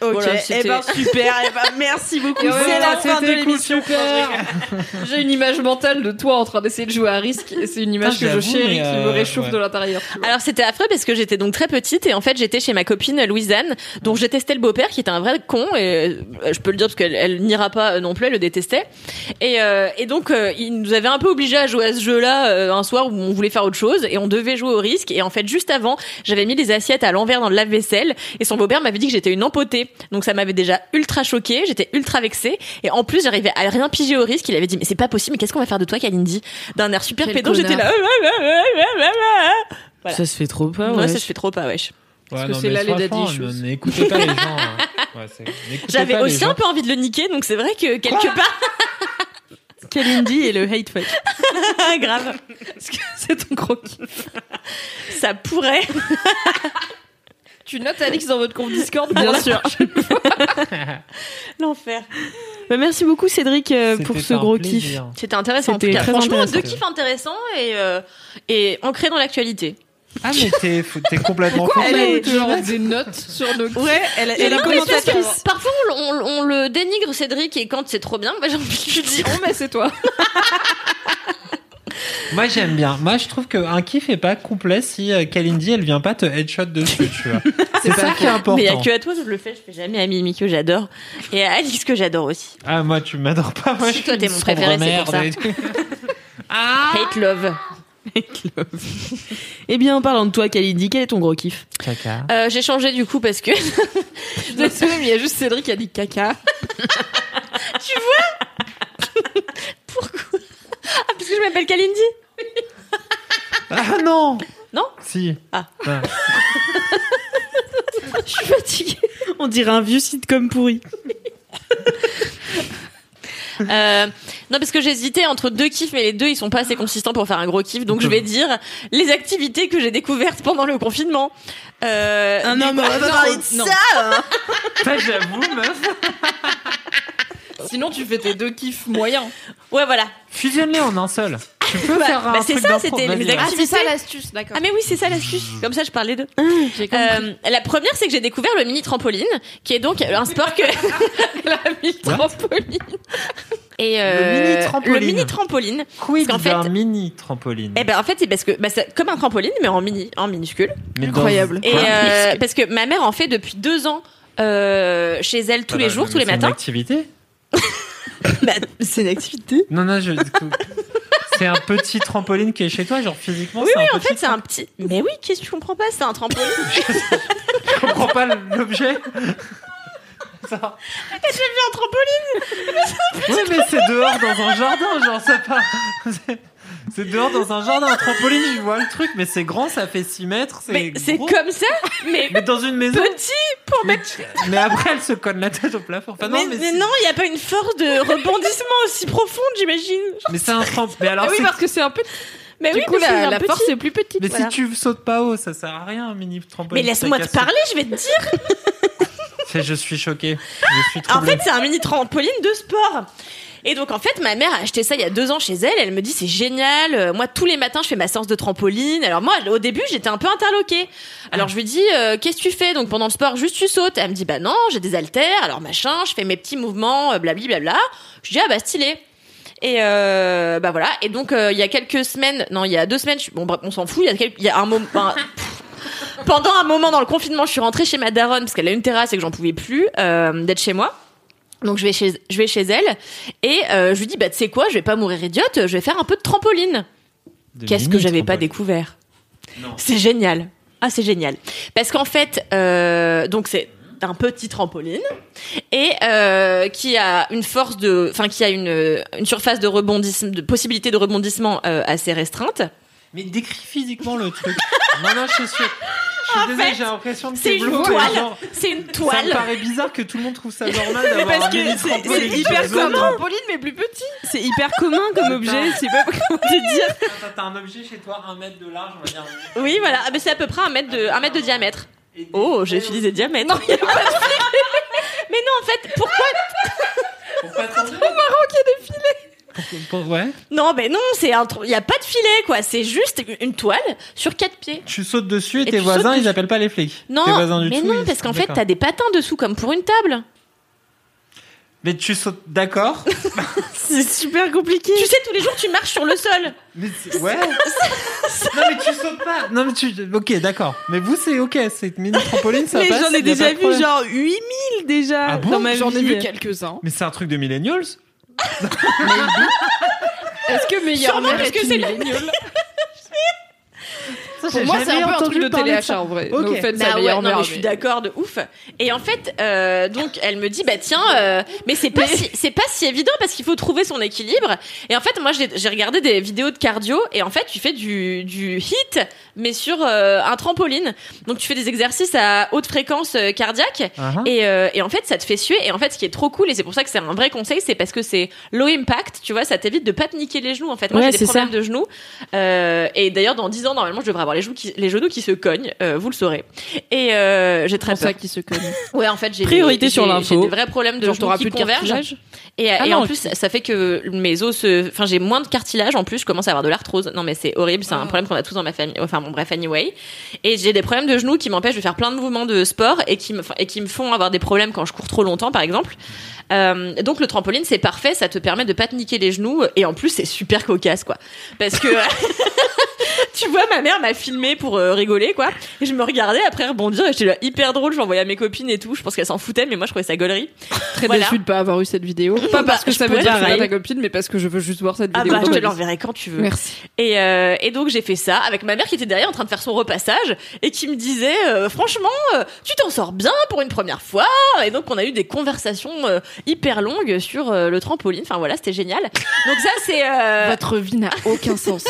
Speaker 3: Ok,
Speaker 2: Voilà,
Speaker 3: eh ben super, eh ben, merci beaucoup.
Speaker 5: Et ouais,
Speaker 3: c'est la fin de
Speaker 5: cool,
Speaker 3: l'émission.
Speaker 5: super. J'ai une image mentale de toi en train d'essayer de jouer à risque et c'est une image
Speaker 4: Putain,
Speaker 5: que je chéris
Speaker 4: mais,
Speaker 5: qui me
Speaker 4: euh,
Speaker 5: réchauffe
Speaker 4: ouais.
Speaker 5: de l'intérieur.
Speaker 2: Alors c'était affreux parce que j'étais donc très petite et en fait j'étais chez ma copine Louisanne dont je détestais le beau-père qui était un vrai con et euh, je peux le dire parce qu'elle elle n'ira pas euh, non plus elle le détestait et, euh, et donc euh, il nous avait un peu obligés à jouer à ce jeu-là euh, un soir où on voulait faire autre chose et on devait jouer au risque et en fait juste avant j'avais mis les assiettes à l'envers dans le lave-vaisselle et son beau-père m'avait dit que j'étais une empotée donc ça m'avait déjà ultra choquée j'étais ultra vexée et en plus j'arrivais à rien piger au risque il avait dit mais c'est pas possible mais qu'est-ce qu'on va faire de toi Kalindi? D'un air super pédant j'étais là Voilà.
Speaker 3: Ça se fait trop pas.
Speaker 2: Ouais,
Speaker 3: ouais.
Speaker 2: ça se fait trop pas, wesh.
Speaker 4: Ouais,
Speaker 5: que
Speaker 4: non,
Speaker 5: c'est là les daddy
Speaker 4: N'écoutez pas les gens. hein. Ouais,
Speaker 2: J'avais aussi
Speaker 4: gens.
Speaker 2: un peu envie de le niquer, donc c'est vrai que quelque part,
Speaker 3: Kalindi et le hate fuck.
Speaker 2: grave,
Speaker 5: C'est ton gros kiff.
Speaker 2: ça pourrait.
Speaker 5: Tu notes Alix dans votre compte Discord bien sûr.
Speaker 2: L'enfer.
Speaker 3: Bah, merci beaucoup Cédric euh, pour ce gros kiff.
Speaker 2: C'était intéressant. En
Speaker 3: C'était
Speaker 2: tout cas,
Speaker 3: très
Speaker 2: franchement,
Speaker 3: intéressant.
Speaker 2: deux kiffs intéressants et euh, et ancrés dans l'actualité.
Speaker 4: Ah, mais t'es t'es complètement fou.
Speaker 3: Elle est-
Speaker 5: genre des notes sur nos
Speaker 3: Ouais, elle, elle est
Speaker 2: Non,
Speaker 3: commentatrice.
Speaker 2: Parfois, on, on- on le dénigre Cédric et quand c'est trop bien, bah, j'ai envie de lui dire.
Speaker 5: Oh mais c'est toi.
Speaker 4: Moi, j'aime bien. Moi, je trouve qu'un kiff est pas complet si euh, Kalindi, elle vient pas te headshot dessus, tu vois. C'est ça qui est important.
Speaker 2: Mais il y a que à toi que je le fais. Je fais jamais à Mimi que j'adore et à Alix que j'adore aussi.
Speaker 4: Ah, moi, tu m'adores pas. Moi,
Speaker 2: Si,
Speaker 4: je
Speaker 2: toi, t'es mon préféré, c'est pour ça.
Speaker 4: tout.
Speaker 2: Hate love.
Speaker 3: Eh bien, en parlant de toi, Kalindi, quel est ton gros kiff?
Speaker 4: Caca.
Speaker 2: Euh, j'ai changé du coup parce que
Speaker 5: Désolée mais il y a juste Cédric qui a dit caca.
Speaker 2: pourquoi? Ah parce que je m'appelle Kalindi.
Speaker 4: Ah non
Speaker 2: Non
Speaker 4: Si.
Speaker 2: Ah.
Speaker 3: Je suis fatiguée. On dirait un vieux sitcom pourri.
Speaker 2: Euh, non, parce que j'hésitais entre deux kiffs, mais les deux ils sont pas assez consistants pour faire un gros kiff. Donc je vais dire les activités que j'ai découvertes pendant le confinement. Euh, coup-
Speaker 3: mais on va pas parler de
Speaker 2: non.
Speaker 3: ça
Speaker 4: Ça, j'avoue, meuf.
Speaker 5: Sinon tu fais tes deux kiffs moyens.
Speaker 2: Ouais, voilà.
Speaker 4: Fusionne-les en un seul. Tu peux
Speaker 2: Bah,
Speaker 4: faire un
Speaker 2: bah, c'est
Speaker 4: truc
Speaker 2: ça, c'était
Speaker 4: ouais.
Speaker 2: activités.
Speaker 5: c'est ça l'astuce, d'accord.
Speaker 2: Ah mais oui, c'est ça l'astuce. Comme ça, je parlais d'eux.
Speaker 5: J'ai compris.
Speaker 2: Euh, la première, c'est que j'ai découvert le mini trampoline, qui est donc un sport que
Speaker 5: la mini trampoline.
Speaker 2: et euh,
Speaker 4: Le mini trampoline.
Speaker 2: le mini trampoline.
Speaker 4: Quid
Speaker 2: Parce
Speaker 4: d'un
Speaker 2: fait-
Speaker 4: mini trampoline?
Speaker 2: Eh ben en fait, c'est parce que bah, c'est comme un trampoline, mais en mini, en minuscule.
Speaker 4: Mais
Speaker 5: incroyable.
Speaker 2: Et euh, parce que ma mère en fait depuis deux ans euh, chez elle tous
Speaker 4: Ah
Speaker 2: les
Speaker 4: bah,
Speaker 2: jours, tous les
Speaker 4: c'est une
Speaker 2: matins.
Speaker 4: activité
Speaker 3: Bah, C'est une activité.
Speaker 4: Non, non, je. C'est un petit trampoline qui est chez toi, genre physiquement.
Speaker 2: Oui, oui,
Speaker 4: un
Speaker 2: en fait, c'est un petit. Mais oui, qu'est-ce que tu comprends pas C'est un trampoline.
Speaker 4: Je comprends pas l'objet. Ça.
Speaker 2: J'ai vu un trampoline.
Speaker 4: Oui, mais c'est dehors dans un jardin, genre c'est pas. C'est- dehors dans un jardin, un trampoline, je vois le truc, mais c'est grand, ça fait 6 mètres,
Speaker 2: Mais
Speaker 4: c'est.
Speaker 2: comme ça, mais
Speaker 4: Mais dans une maison.
Speaker 2: petit pour
Speaker 4: Mais,
Speaker 2: mettre.
Speaker 4: mais après, elle se colle la tête au plafond. Enfin, non,
Speaker 2: mais,
Speaker 4: mais,
Speaker 2: mais
Speaker 4: c'est-
Speaker 2: non, il n'y a pas une force de rebondissement aussi profonde, j'imagine.
Speaker 4: mais c'est un trampoline. Mais alors,
Speaker 5: Ah oui parce que c'est un peu
Speaker 2: Mais
Speaker 5: Du
Speaker 2: oui,
Speaker 5: coup, la,
Speaker 2: un
Speaker 5: la
Speaker 2: petit.
Speaker 5: force est plus petite.
Speaker 4: Mais
Speaker 2: Voilà.
Speaker 4: si tu sautes pas haut, ça sert à rien, un mini trampoline.
Speaker 2: Mais laisse-moi te parler, je vais te dire.
Speaker 4: Je suis choqué. Je suis
Speaker 2: En fait, c'est un mini trampoline de sport. Et donc en fait, ma mère a acheté ça il y a deux ans chez elle. Elle me dit c'est génial. Euh, Moi tous les matins je fais ma séance de trampoline. Alors moi au début j'étais un peu interloquée. Alors je lui dis euh, qu'est-ce que tu fais? Donc pendant le sport juste tu sautes. Elle me dit bah non j'ai des haltères. Alors machin je fais mes petits mouvements euh, blabli blabla. Je dis ah bah stylé. Et euh, bah voilà. Et donc euh, il y a quelques semaines, non il y a deux semaines, je- bon bref, on s'en fout. Il y a, quelques- il y a un moment. pendant un moment dans le confinement, je suis rentrée chez ma daronne parce qu'elle a une terrasse et que j'en pouvais plus euh, d'être chez moi. Donc je vais chez je vais chez elle et euh, je lui dis bah tu sais quoi, je vais pas mourir idiote, je vais faire un peu de trampoline. Qu'est-ce que j'avais pas
Speaker 4: trampoline.
Speaker 2: découvert. C'est génial. Ah c'est génial. Parce qu'en fait euh, donc c'est un petit trampoline et euh, qui a une force de enfin qui a une une surface de rebondissement de possibilité de rebondissement euh, assez restreinte.
Speaker 4: Mais décris physiquement le truc. non, non, je suis sûr. Je suis désolée, j'ai l'impression que
Speaker 2: C'est une toile.
Speaker 4: genre,
Speaker 2: C'est une
Speaker 4: Ça me
Speaker 2: toile.
Speaker 4: paraît bizarre que tout le monde trouve ça normal d'avoir
Speaker 3: parce
Speaker 4: un
Speaker 3: que c'est-
Speaker 4: trampoline.
Speaker 3: c'est hyper commun.
Speaker 5: trampoline, mais plus petit.
Speaker 3: C'est hyper commun comme objet, c'est pas comment te dire.
Speaker 4: T'as t'as un objet chez toi, un mètre de large, on va dire.
Speaker 2: Oui voilà, Ah, ben, c'est à peu près un mètre de un mètre de diamètre.
Speaker 4: Des-
Speaker 2: Oh, j'ai utilisé diamètre. Non, il y a pas de filet. Mais non, en fait, pourquoi
Speaker 4: Pour pas tomber. Pour- pour- Ouais.
Speaker 2: Non, mais non, c'est un il y a pas de filet quoi, c'est juste une toile sur quatre pieds.
Speaker 4: Tu sautes dessus et,
Speaker 2: Et
Speaker 4: tes voisins, ils appellent pas les flics.
Speaker 2: Non,
Speaker 4: tes voisins du
Speaker 2: mais non,
Speaker 4: ils-
Speaker 2: parce qu'en fait, t'as des patins dessous comme pour une table.
Speaker 4: Mais tu sautes, d'accord.
Speaker 3: C'est super compliqué.
Speaker 2: Tu sais, tous les jours, tu marches sur le sol.
Speaker 4: Mais c'est- ouais. non mais tu sautes pas. Non mais tu. Ok, d'accord. Mais vous c'est ok. C'est mini trampoline, ça
Speaker 3: Mais
Speaker 4: passe.
Speaker 3: j'en ai déjà vu genre 8000 déjà
Speaker 4: Ah bon
Speaker 3: dans ma
Speaker 5: J'en ai vu quelques-uns.
Speaker 4: Mais c'est un truc de millennials.
Speaker 5: Est-ce que meilleur
Speaker 2: Sûrement,
Speaker 5: mère
Speaker 2: parce
Speaker 5: est
Speaker 2: que
Speaker 5: une
Speaker 2: c'est-
Speaker 5: milléniale
Speaker 4: Ça,
Speaker 5: Pour moi, c'est
Speaker 4: jamais
Speaker 5: un peu un
Speaker 4: entendu
Speaker 5: truc de téléachat
Speaker 4: ça.
Speaker 5: en vrai.
Speaker 4: Ok.
Speaker 5: No offense
Speaker 2: Bah
Speaker 5: à
Speaker 2: ouais, non, mais je suis d'accord de ouf. Et en fait, euh, donc elle me dit bah tiens, euh, mais c'est pas si, c'est pas si évident parce qu'il faut trouver son équilibre. Et en fait, moi j'ai regardé des vidéos de cardio et en fait tu fais du du hit mais sur euh, un trampoline. Donc tu fais des exercices à haute fréquence cardiaque
Speaker 4: Uh-huh.
Speaker 2: et, euh, et en fait ça te fait suer. Et en fait ce qui est trop cool et c'est pour ça que c'est un vrai conseil, c'est parce que c'est low impact. Tu vois, ça t'évite de pas te niquer les genoux. En fait, moi
Speaker 3: Ouais,
Speaker 2: j'ai
Speaker 3: c'est
Speaker 2: des problèmes de genoux. Euh, et d'ailleurs dans 10 ans normalement je devrais avoir les genoux qui, les genoux qui se cognent. Euh, vous le saurez. Et euh, j'ai très
Speaker 5: pour ça
Speaker 2: peur.
Speaker 5: qui se cogne.
Speaker 2: Ouais, en fait, j'ai
Speaker 3: Priorité
Speaker 2: des-
Speaker 3: sur l'info.
Speaker 2: J'ai des vrais problèmes de
Speaker 5: Genre,
Speaker 2: genoux qui
Speaker 5: plus
Speaker 2: convergent.
Speaker 5: cartilage
Speaker 2: Et,
Speaker 5: Ah
Speaker 2: et
Speaker 5: non,
Speaker 2: en plus, ça fait que mes os se, enfin, j'ai moins de cartilage. En plus, je commence à avoir de l'arthrose. Non, mais c'est horrible. C'est un problème qu'on a tous dans ma famille. Enfin, bon, bref, anyway. Et j'ai des problèmes de genoux qui m'empêchent de faire plein de mouvements de sport et qui me, et qui me font avoir des problèmes quand je cours trop longtemps, par exemple. Euh, donc, le trampoline, c'est parfait. Ça te permet de pas te niquer les genoux. Et en plus, c'est super cocasse, quoi. Parce que, tu vois, ma mère m'a filmé pour euh, rigoler, quoi. Et je me regardais après rebondir et j'étais là hyper drôle. Je l'envoyais à mes copines et tout. Je pense qu'elles s'en foutaient, mais moi, je trouvais ça gaulerie.
Speaker 5: Très
Speaker 2: Voilà.
Speaker 5: déçue de pas avoir eu cette vidéo. Pas parce que
Speaker 2: je
Speaker 5: ça veut dire que ta copine, mais parce que je veux juste voir cette
Speaker 2: Ah
Speaker 5: vidéo.
Speaker 2: bah, je te l'enverrai quand tu veux.
Speaker 5: Merci.
Speaker 2: Et, euh, et donc j'ai fait ça avec ma mère qui était derrière en train de faire son repassage et qui me disait euh, franchement euh, tu t'en sors bien pour une première fois et donc on a eu des conversations euh, hyper longues sur euh, le trampoline enfin voilà c'était génial donc ça c'est euh,
Speaker 5: Votre vie n'a aucun sens.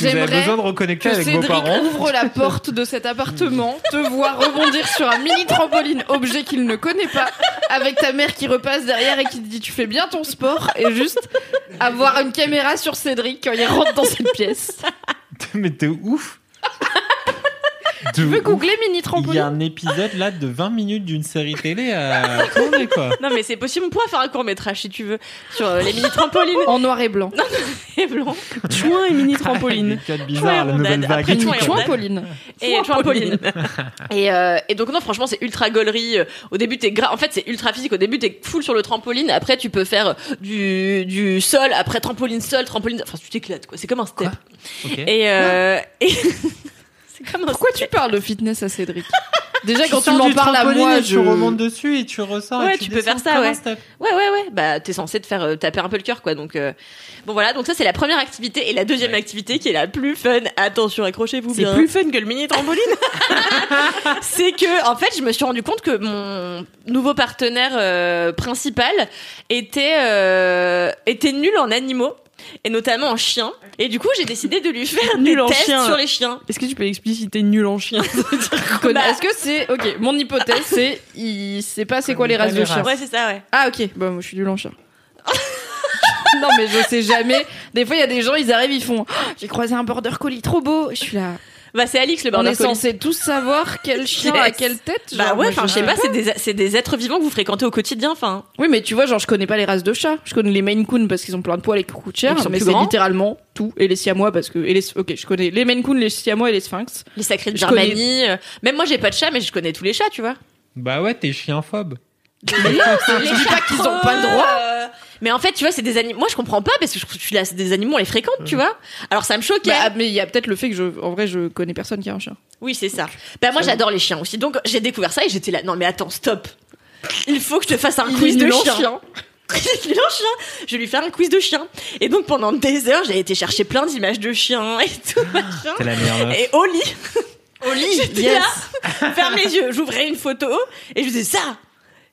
Speaker 5: J'aimerais
Speaker 4: de reconnecter
Speaker 5: que
Speaker 4: avec vos
Speaker 5: Cédric
Speaker 4: parents.
Speaker 5: ouvre la porte de cet appartement, te voit rebondir sur un mini trampoline, objet qu'il ne connaît pas, avec ta mère qui repasse derrière et qui te dit tu fais bien ton sport, et juste avoir une caméra sur Cédric quand il rentre dans cette pièce.
Speaker 4: Mais t'es ouf.
Speaker 5: Tu veux googler mini
Speaker 4: Il y a
Speaker 5: trampoline
Speaker 4: un épisode là de 20 minutes d'une série télé à tourner quoi.
Speaker 2: non mais c'est possible on pourra faire un court métrage si tu veux sur euh, les mini trampolines
Speaker 5: En noir et blanc.
Speaker 2: et blanc
Speaker 3: Chouin et mini trampoline.
Speaker 4: Codes bizarres, la nouvelle vague.
Speaker 2: après,
Speaker 4: et tout,
Speaker 2: Chouin et
Speaker 4: quoi.
Speaker 2: on a-
Speaker 5: Trampoline.
Speaker 2: et trampoline. et, euh, et donc non franchement c'est ultra gaulerie. Au début t'es gras. En fait c'est ultra physique. Au début t'es full sur le trampoline. Après tu peux faire du du sol. Après trampoline sol, trampoline. Enfin tu t'éclates quoi. C'est comme un step. Et, euh, et comme
Speaker 5: Pourquoi tu parles de fitness à Cédric? Déjà quand tu m'en parles à moi, je
Speaker 4: tu remontes dessus et tu ressors.
Speaker 2: Ouais,
Speaker 4: et tu,
Speaker 2: tu peux faire ça, ouais.
Speaker 4: step.
Speaker 2: Ouais, ouais, ouais. Bah, t'es censé te faire euh, taper un peu le cœur, quoi. Donc, euh, bon, voilà. Donc, ça, c'est la première activité. Et la deuxième activité, qui est la plus fun. Attention, accrochez-vous
Speaker 3: C'est
Speaker 2: bien.
Speaker 3: plus fun que le mini trampoline.
Speaker 2: c'est que, en fait, je me suis rendu compte que mon nouveau partenaire euh, principal était, euh, était nul en animaux. Et notamment en chien. Et du coup, j'ai décidé de lui faire
Speaker 3: Nul
Speaker 2: des
Speaker 3: en
Speaker 2: tests
Speaker 3: chien.
Speaker 2: sur les chiens.
Speaker 3: Est-ce que tu peux expliciter nul en chien.
Speaker 2: Bah-
Speaker 5: Est-ce que c'est ok Mon hypothèse c'est il sait pas c'est quoi les races de chiens.
Speaker 2: Ouais, c'est ça, ouais.
Speaker 5: Ah ok, bah moi je suis du en chien. non, mais je sais jamais. Des fois, il y a des gens, ils arrivent, ils font Oh, J'ai croisé un border collie trop beau. Je suis là.
Speaker 2: Bah, c'est Alix le
Speaker 5: On est censé tous savoir quel chien
Speaker 2: Yes.
Speaker 5: a quelle tête.
Speaker 2: Bah ouais, enfin, je sais pas, c'est des, c'est des êtres vivants que vous fréquentez au quotidien, enfin.
Speaker 5: Oui, mais tu vois, genre, je connais pas les races de chats. Je connais les Maine Coon parce qu'ils ont plein de poils et qui coûtent cher.
Speaker 2: Qu'ils
Speaker 5: Mais c'est littéralement tout. Et les siamois parce que. Et les... Ok, je connais les Maine Coon, les siamois et les sphinx.
Speaker 2: Les sacrés de
Speaker 5: connais-
Speaker 2: Germanie. euh, Même moi, j'ai pas de chat, mais je connais tous les chats, tu vois.
Speaker 4: Bah ouais, t'es chienphobe.
Speaker 5: Je dis pas qu'ils ont pas le droit.
Speaker 2: Euh, Mais en fait, tu vois, c'est des animaux. Moi, je comprends pas parce que je suis là, c'est des animaux, on les fréquente, tu vois. Alors, ça me choquait.
Speaker 5: Bah, mais il y a peut-être le fait que je. En vrai, je connais personne qui a un chien.
Speaker 2: oui, c'est ça. Bah, moi, j'adore les chiens aussi. Donc, j'ai découvert ça et j'étais là. Non, mais attends, stop. Il faut que je te fasse un
Speaker 5: Il
Speaker 2: quiz de chien.
Speaker 5: chien.
Speaker 2: Il est chien. Je vais lui faire un quiz de chien. Et donc, pendant des heures, j'ai été chercher plein d'images de chiens et tout, machin.
Speaker 4: La meilleure.
Speaker 2: Et au lit,
Speaker 5: Au lit,
Speaker 2: J'étais
Speaker 5: yes.
Speaker 2: là, ferme les yeux, j'ouvrais une photo et je disais ça.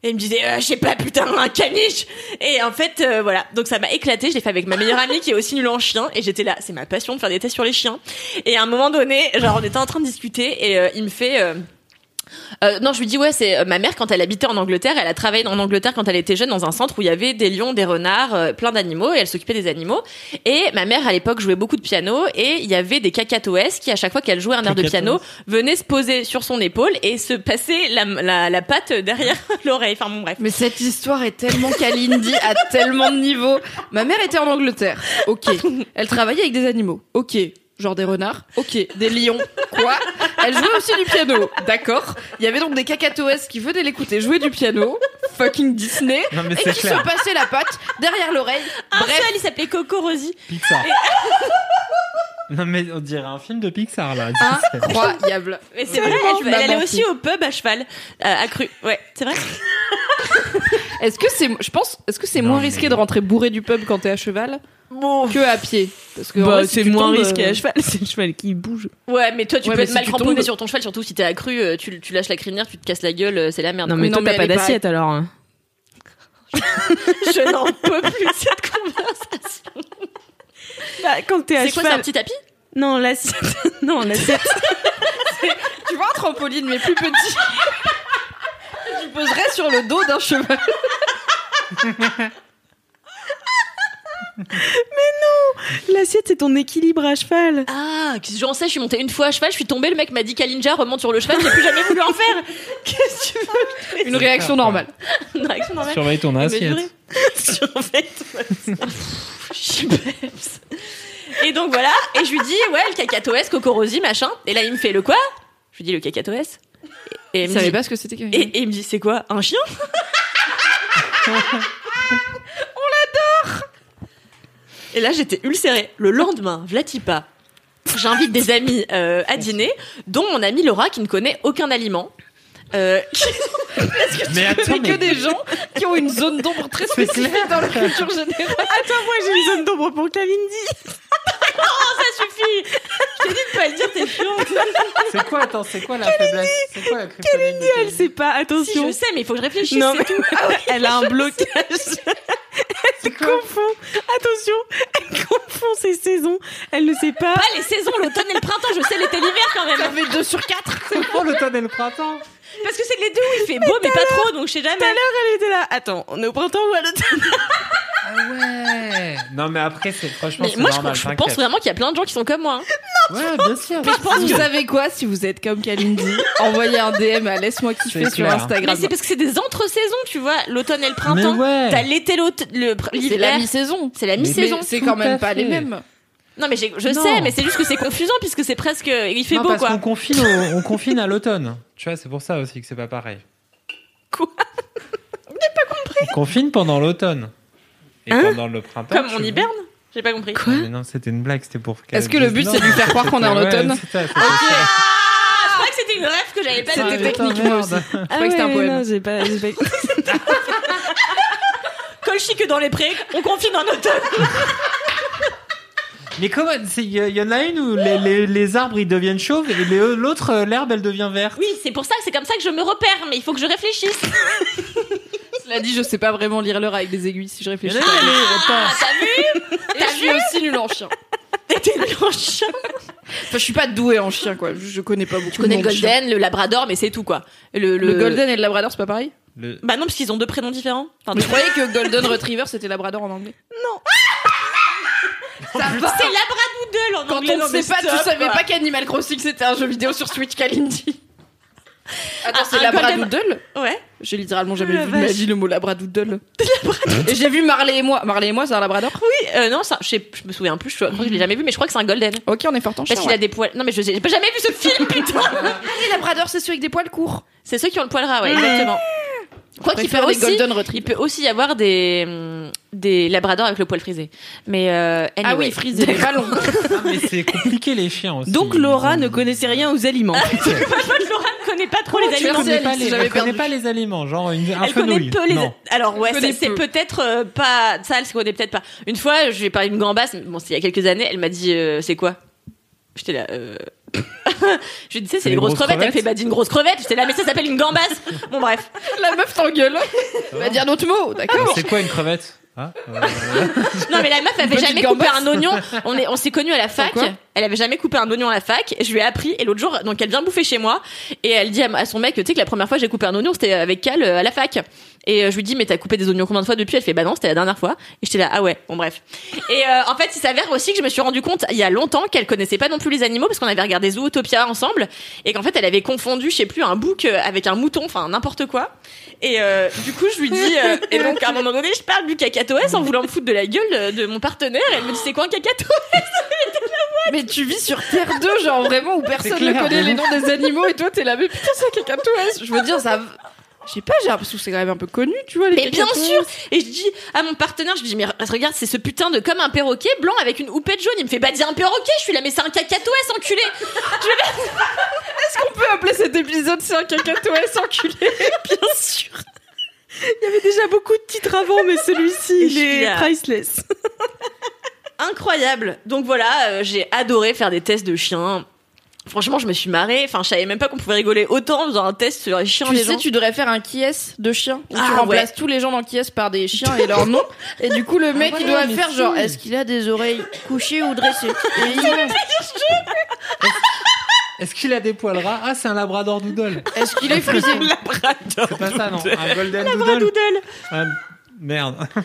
Speaker 2: Et il me disait, euh, je sais pas, putain, un caniche. Et en fait, euh, voilà. Donc ça m'a éclaté. Je l'ai fait avec ma meilleure amie qui est aussi nulle en chien. Et j'étais là, c'est ma passion de faire des tests sur les chiens. Et à un moment donné, genre, on était en train de discuter et euh, il me fait. Euh, non, je lui dis ouais, c'est euh, ma mère quand elle habitait en Angleterre, elle a travaillé en Angleterre quand elle était jeune dans un centre où il y avait des lions, des renards, euh, plein d'animaux et elle s'occupait des animaux. Et ma mère à l'époque jouait beaucoup de piano et il y avait des cacatoès qui à chaque fois qu'elle jouait un air de piano venaient se poser sur son épaule et se passer la, la, la patte derrière l'oreille. Enfin bon bref.
Speaker 5: Mais cette histoire est tellement Kalindi à tellement de niveaux. Ma mère était en Angleterre. Ok. Elle travaillait avec des animaux. Ok. Genre des renards. Ok. Des lions. Quoi? Elle jouait aussi du piano. D'accord. Il y avait donc des cacatoès qui venaient l'écouter jouer du piano. Fucking Disney.
Speaker 4: Non, mais
Speaker 5: et
Speaker 4: c'est
Speaker 5: qui
Speaker 4: clair.
Speaker 5: se passaient la patte derrière l'oreille.
Speaker 2: Un
Speaker 5: Bref.
Speaker 2: seul, il s'appelait Coco Rosie.
Speaker 4: Pixar. non mais on dirait un film de Pixar là.
Speaker 5: Incroyable.
Speaker 2: Mais c'est vrai, elle, elle allait aussi au pub à cheval, euh, à cru. Ouais, c'est vrai.
Speaker 5: Est-ce que c'est, je pense, est-ce que c'est
Speaker 4: Non,
Speaker 5: moins
Speaker 4: mais-
Speaker 5: risqué de rentrer bourré du pub quand t'es à cheval?
Speaker 2: Bon.
Speaker 5: que à pied Parce que
Speaker 3: Bah,
Speaker 5: si
Speaker 3: c'est moins
Speaker 5: tombes,
Speaker 3: risqué
Speaker 5: euh,
Speaker 3: à cheval, c'est le cheval qui bouge.
Speaker 2: Ouais, mais toi, tu
Speaker 5: Ouais,
Speaker 2: peux être
Speaker 5: si
Speaker 2: mal cramponné
Speaker 5: tombes-
Speaker 2: sur ton cheval, surtout si t'es accru, euh, tu, tu lâches la crinière, tu te casses la gueule, euh, c'est la merde.
Speaker 3: Non, mais
Speaker 5: Non,
Speaker 3: toi, t'as pas d'assiette alors. hein.
Speaker 2: Je n'en peux plus de cette conversation.
Speaker 3: Bah, quand t'es à
Speaker 2: C'est quoi, c'est un
Speaker 3: cheval.
Speaker 2: petit tapis?
Speaker 3: Non, l'assiette. non, l'assiette.
Speaker 5: Tu vois un trampoline mais plus petit. tu poserais sur le dos d'un cheval.
Speaker 3: L'assiette, c'est ton équilibre à cheval.
Speaker 2: Ah, j'en sais, je suis montée une fois à cheval, je suis tombée, le mec m'a dit Kalinja remonte sur le cheval, j'ai plus jamais voulu en faire. Qu'est-ce que tu veux
Speaker 5: Une réaction normale.
Speaker 2: Une réaction normale.
Speaker 4: Surveille ton assiette.
Speaker 2: Mesurée. Surveille-toi. Chipeps. Et donc voilà, et je lui dis, ouais, le cacatoès, cocorosi, machin. Et là, il me fait le quoi? Je lui dis le cacatoès. Et, et il
Speaker 5: Je
Speaker 2: me
Speaker 5: savais
Speaker 2: dit,
Speaker 5: pas ce que c'était.
Speaker 2: et, et il me dit, c'est quoi? Un chien? Et là, j'étais ulcérée. Le lendemain, Vlatipa, j'invite des amis euh, à dîner, dont mon amie Laura, qui ne connaît aucun aliment. Euh, qui-
Speaker 4: Mais attends,
Speaker 5: que
Speaker 4: mais-
Speaker 5: des gens qui ont une zone d'ombre très spécifique dans leur culture générale.
Speaker 3: Attends, moi j'ai une zone d'ombre pour Kalindi.
Speaker 2: ça suffit Je t'ai dit de pas le dire, t'es chiant
Speaker 4: C'est quoi attends, c'est quoi la faiblesse C'est quoi la de
Speaker 3: Elle
Speaker 4: Kalindi
Speaker 3: sait pas,
Speaker 2: Si,
Speaker 3: attention.
Speaker 2: je sais, mais il faut que je réfléchisse,
Speaker 3: Non, mais-
Speaker 2: tout.
Speaker 3: Ah ouais, elle a un blocage. Elle confond. Attention, elle confond ses saisons. Elle ne sait pas.
Speaker 2: Pas les saisons, l'automne et le printemps, je sais l'été l'hiver quand même.
Speaker 5: Ça fait 2 sur 4.
Speaker 4: Oh l'automne et le printemps?
Speaker 2: Parce que c'est les deux où il fait beau, mais pas trop, donc je sais jamais.
Speaker 3: Tout à l'heure, elle était là. Attends, on est au printemps ou à l'automne
Speaker 4: Ah ouais Non mais après c'est franchement
Speaker 2: Mais moi, je,
Speaker 4: normal,
Speaker 2: je
Speaker 4: t'inquiète.
Speaker 2: pense vraiment qu'il y a plein de gens qui sont comme moi. hein.
Speaker 4: Ouais, bien sûr.
Speaker 5: Je pense que vous savez quoi si vous êtes comme Kalindi Envoyez un DM à laisse-moi kiffer
Speaker 4: C'est
Speaker 5: sur
Speaker 4: clair.
Speaker 2: Mais
Speaker 5: Instagram.
Speaker 2: c'est parce que c'est des entre-saisons, tu vois. L'automne et le printemps.
Speaker 4: Mais ouais.
Speaker 2: T'as l'été, pr-
Speaker 5: C'est
Speaker 2: l'hiver.
Speaker 5: la mi-saison.
Speaker 2: C'est la
Speaker 4: Mais-
Speaker 2: mi-saison.
Speaker 5: Mais c'est quand même pas les mêmes.
Speaker 2: Non, mais j'ai- je
Speaker 4: Non.
Speaker 2: sais, mais c'est juste que c'est confusant puisque c'est presque. Il fait
Speaker 4: non,
Speaker 2: beau,
Speaker 4: parce
Speaker 2: quoi.
Speaker 4: qu'on confine, au- on confine à l'automne. Tu vois, c'est pour ça aussi que c'est pas pareil.
Speaker 2: Quoi?
Speaker 4: On confine pendant l'automne. Et
Speaker 3: Hein?
Speaker 4: pendant le printemps.
Speaker 2: Comme on hiberne? J'ai pas compris.
Speaker 3: Quoi?
Speaker 4: Non, mais non, c'était une blague, c'était pour.
Speaker 5: Est-ce que le but, c'est de lui faire croire qu'on est en
Speaker 4: ouais,
Speaker 5: automne?
Speaker 4: c'est ça, c'est
Speaker 2: Ah,
Speaker 4: ça.
Speaker 2: je crois que c'était une rêve que j'avais pas
Speaker 5: C'était technique, moi aussi. Je croyais que c'était un poème.
Speaker 3: Ah non, j'ai pas, j'ai pas...
Speaker 2: Colchi que dans les prés, on confine en automne.
Speaker 4: Mais comment Il y, y en a une où les, les- les arbres ils deviennent chauves et l'autre euh, l'herbe elle devient verte.
Speaker 2: Oui, c'est pour ça, c'est comme ça que je me repère, mais il faut que je réfléchisse.
Speaker 5: Cela dit, je sais pas vraiment lire l'heure avec des aiguilles si je réfléchis.
Speaker 2: Ah, t'as vu
Speaker 5: Et je suis aussi nulle en chien.
Speaker 2: T'es nul en chien.
Speaker 5: Enfin, je suis pas douée en chien, quoi. Je, je connais pas beaucoup.
Speaker 2: Je connais
Speaker 5: de
Speaker 2: le. Golden, le Labrador, mais c'est tout, quoi. Le,
Speaker 5: Le... Golden et le Labrador, c'est pas pareil
Speaker 4: Le-
Speaker 2: Bah non, parce qu'ils ont deux prénoms différents. Enfin,
Speaker 5: Mais je croyais que Golden Retriever c'était Labrador en anglais. Ça
Speaker 2: C'est labradoodle en
Speaker 5: Quand
Speaker 2: anglais.
Speaker 5: on ne sait pas, tu savais pas qu'Animal Crossing c'était un jeu vidéo sur Switch Kalindi. Attends,
Speaker 2: Un-
Speaker 5: c'est Labradoodle
Speaker 2: Ouais.
Speaker 5: J'ai littéralement jamais
Speaker 2: Oh la
Speaker 5: vu de ma
Speaker 2: vache.
Speaker 5: vie le mot Labradoodle. Et j'ai vu Marley et moi. Marley et moi, c'est un Labrador?
Speaker 2: Oui, euh, non, ça, je, sais- je me souviens plus, je crois que je l'ai jamais vu, mais je crois que c'est un golden.
Speaker 5: Ok, on est fort en chien.
Speaker 2: Parce qu'il a des poils. Non, mais je j'ai pas jamais vu ce film, putain
Speaker 5: Les Labradors, c'est ceux avec des poils courts.
Speaker 2: C'est ceux qui ont le poil ras, ouais, exactement. Quoi qu'il peut aussi,
Speaker 5: Golden
Speaker 2: il peut aussi y avoir des hum, des labradors avec le poil frisé. Mais euh,
Speaker 5: Ah
Speaker 2: anyway.
Speaker 5: oui, frisé, les ballons.
Speaker 4: Ah, mais c'est compliqué les chiens aussi.
Speaker 3: Donc Laura ne connaissait rien aux aliments.
Speaker 2: Laura ne connaît pas trop les
Speaker 5: tu
Speaker 4: Elle
Speaker 2: aliments.
Speaker 5: Merci,
Speaker 4: connaît pas les, connaît pas aliments, genre une, un
Speaker 2: Elle connaît
Speaker 4: fenouil.
Speaker 2: peu les.
Speaker 4: Non.
Speaker 2: Alors ouais,
Speaker 5: connaît
Speaker 2: c'est c'est
Speaker 5: peu.
Speaker 2: peut-être euh, pas ça, elle se connaît peut-être pas. Une fois, je lui ai parlé d'une gambasse. Bon, c'était il y a quelques années. Elle m'a dit euh, c'est quoi? J'étais là. Je lui dis, tu sais, c'est les grosses, crevettes. Elle fait, bah, dis une grosse crevette. J'étais là, mais ça s'appelle une gambasse. Bon, bref.
Speaker 5: La meuf t'engueule. Va dire d'autres mots, d'accord
Speaker 4: C'est quoi une crevette euh,
Speaker 2: Non, mais la meuf avait
Speaker 5: petite
Speaker 2: jamais coupé un oignon. On est, on s'est connus à la fac. Elle avait jamais coupé un oignon à la fac. Je lui ai appris. Et l'autre jour, donc elle vient bouffer chez moi. Et elle dit à, son mec, tu sais que la première fois j'ai coupé un oignon, c'était avec Cal euh, à la fac. Et euh, je lui dis, mais t'as coupé des oignons combien de fois depuis? Elle fait, bah non, c'était la dernière fois. Et j'étais là, ah ouais, bon bref. Et euh, en fait, il s'avère aussi que je me suis rendu compte il y a longtemps qu'elle connaissait pas non plus les animaux parce qu'on avait regardé Zootopia ensemble et qu'en fait, elle avait confondu, je sais plus, un bouc avec un mouton, enfin n'importe quoi. Et du coup, je lui dis, euh, et donc à un moment donné, je parle du cacatoès en voulant me foutre de la gueule de mon partenaire. Et elle me dit, c'est quoi un cacatoès
Speaker 5: Mais tu vis sur Terre 2, genre vraiment où personne ne connaît
Speaker 4: de
Speaker 5: les noms des animaux et toi t'es là, mais putain, c'est un cacatoès. Je veux dire, ça. Je sais pas, j'ai l'impression que c'est quand même un peu connu, tu vois, les
Speaker 2: Mais bien sûr Et je dis à mon partenaire, je lui dis, mais regarde, c'est ce putain de comme un perroquet blanc avec une houppette jaune. Il me fait, bah dis un perroquet. Je suis là, mais c'est un cacatoès, enculé
Speaker 5: Est-ce qu'on peut appeler cet épisode c'est un cacatoès enculé
Speaker 2: Bien sûr
Speaker 3: Il y avait déjà beaucoup de titres avant, mais celui-ci, il est priceless.
Speaker 2: Incroyable Donc voilà, euh, j'ai adoré faire des tests de chiens. Franchement, je me suis marrée. Enfin, je savais même pas qu'on pouvait rigoler autant en faisant un test sur les chiens
Speaker 5: Tu
Speaker 2: des
Speaker 5: sais,
Speaker 2: gens.
Speaker 5: tu devrais faire un qui est de chiens où tu
Speaker 2: Ah,
Speaker 5: remplaces
Speaker 2: ouais.
Speaker 5: tous les gens dans qui est par des chiens et leurs noms. Et du coup, le mec, il doit faire
Speaker 4: si.
Speaker 5: genre, est-ce qu'il a des oreilles couchées ou dressées Et il-
Speaker 4: Est-ce qu'il a des poils ras Ah, c'est un labrador doodle.
Speaker 5: Est-ce qu'il est frisé
Speaker 4: C'est pas ça, non Un golden doodle.
Speaker 2: Doodle.
Speaker 4: Merde.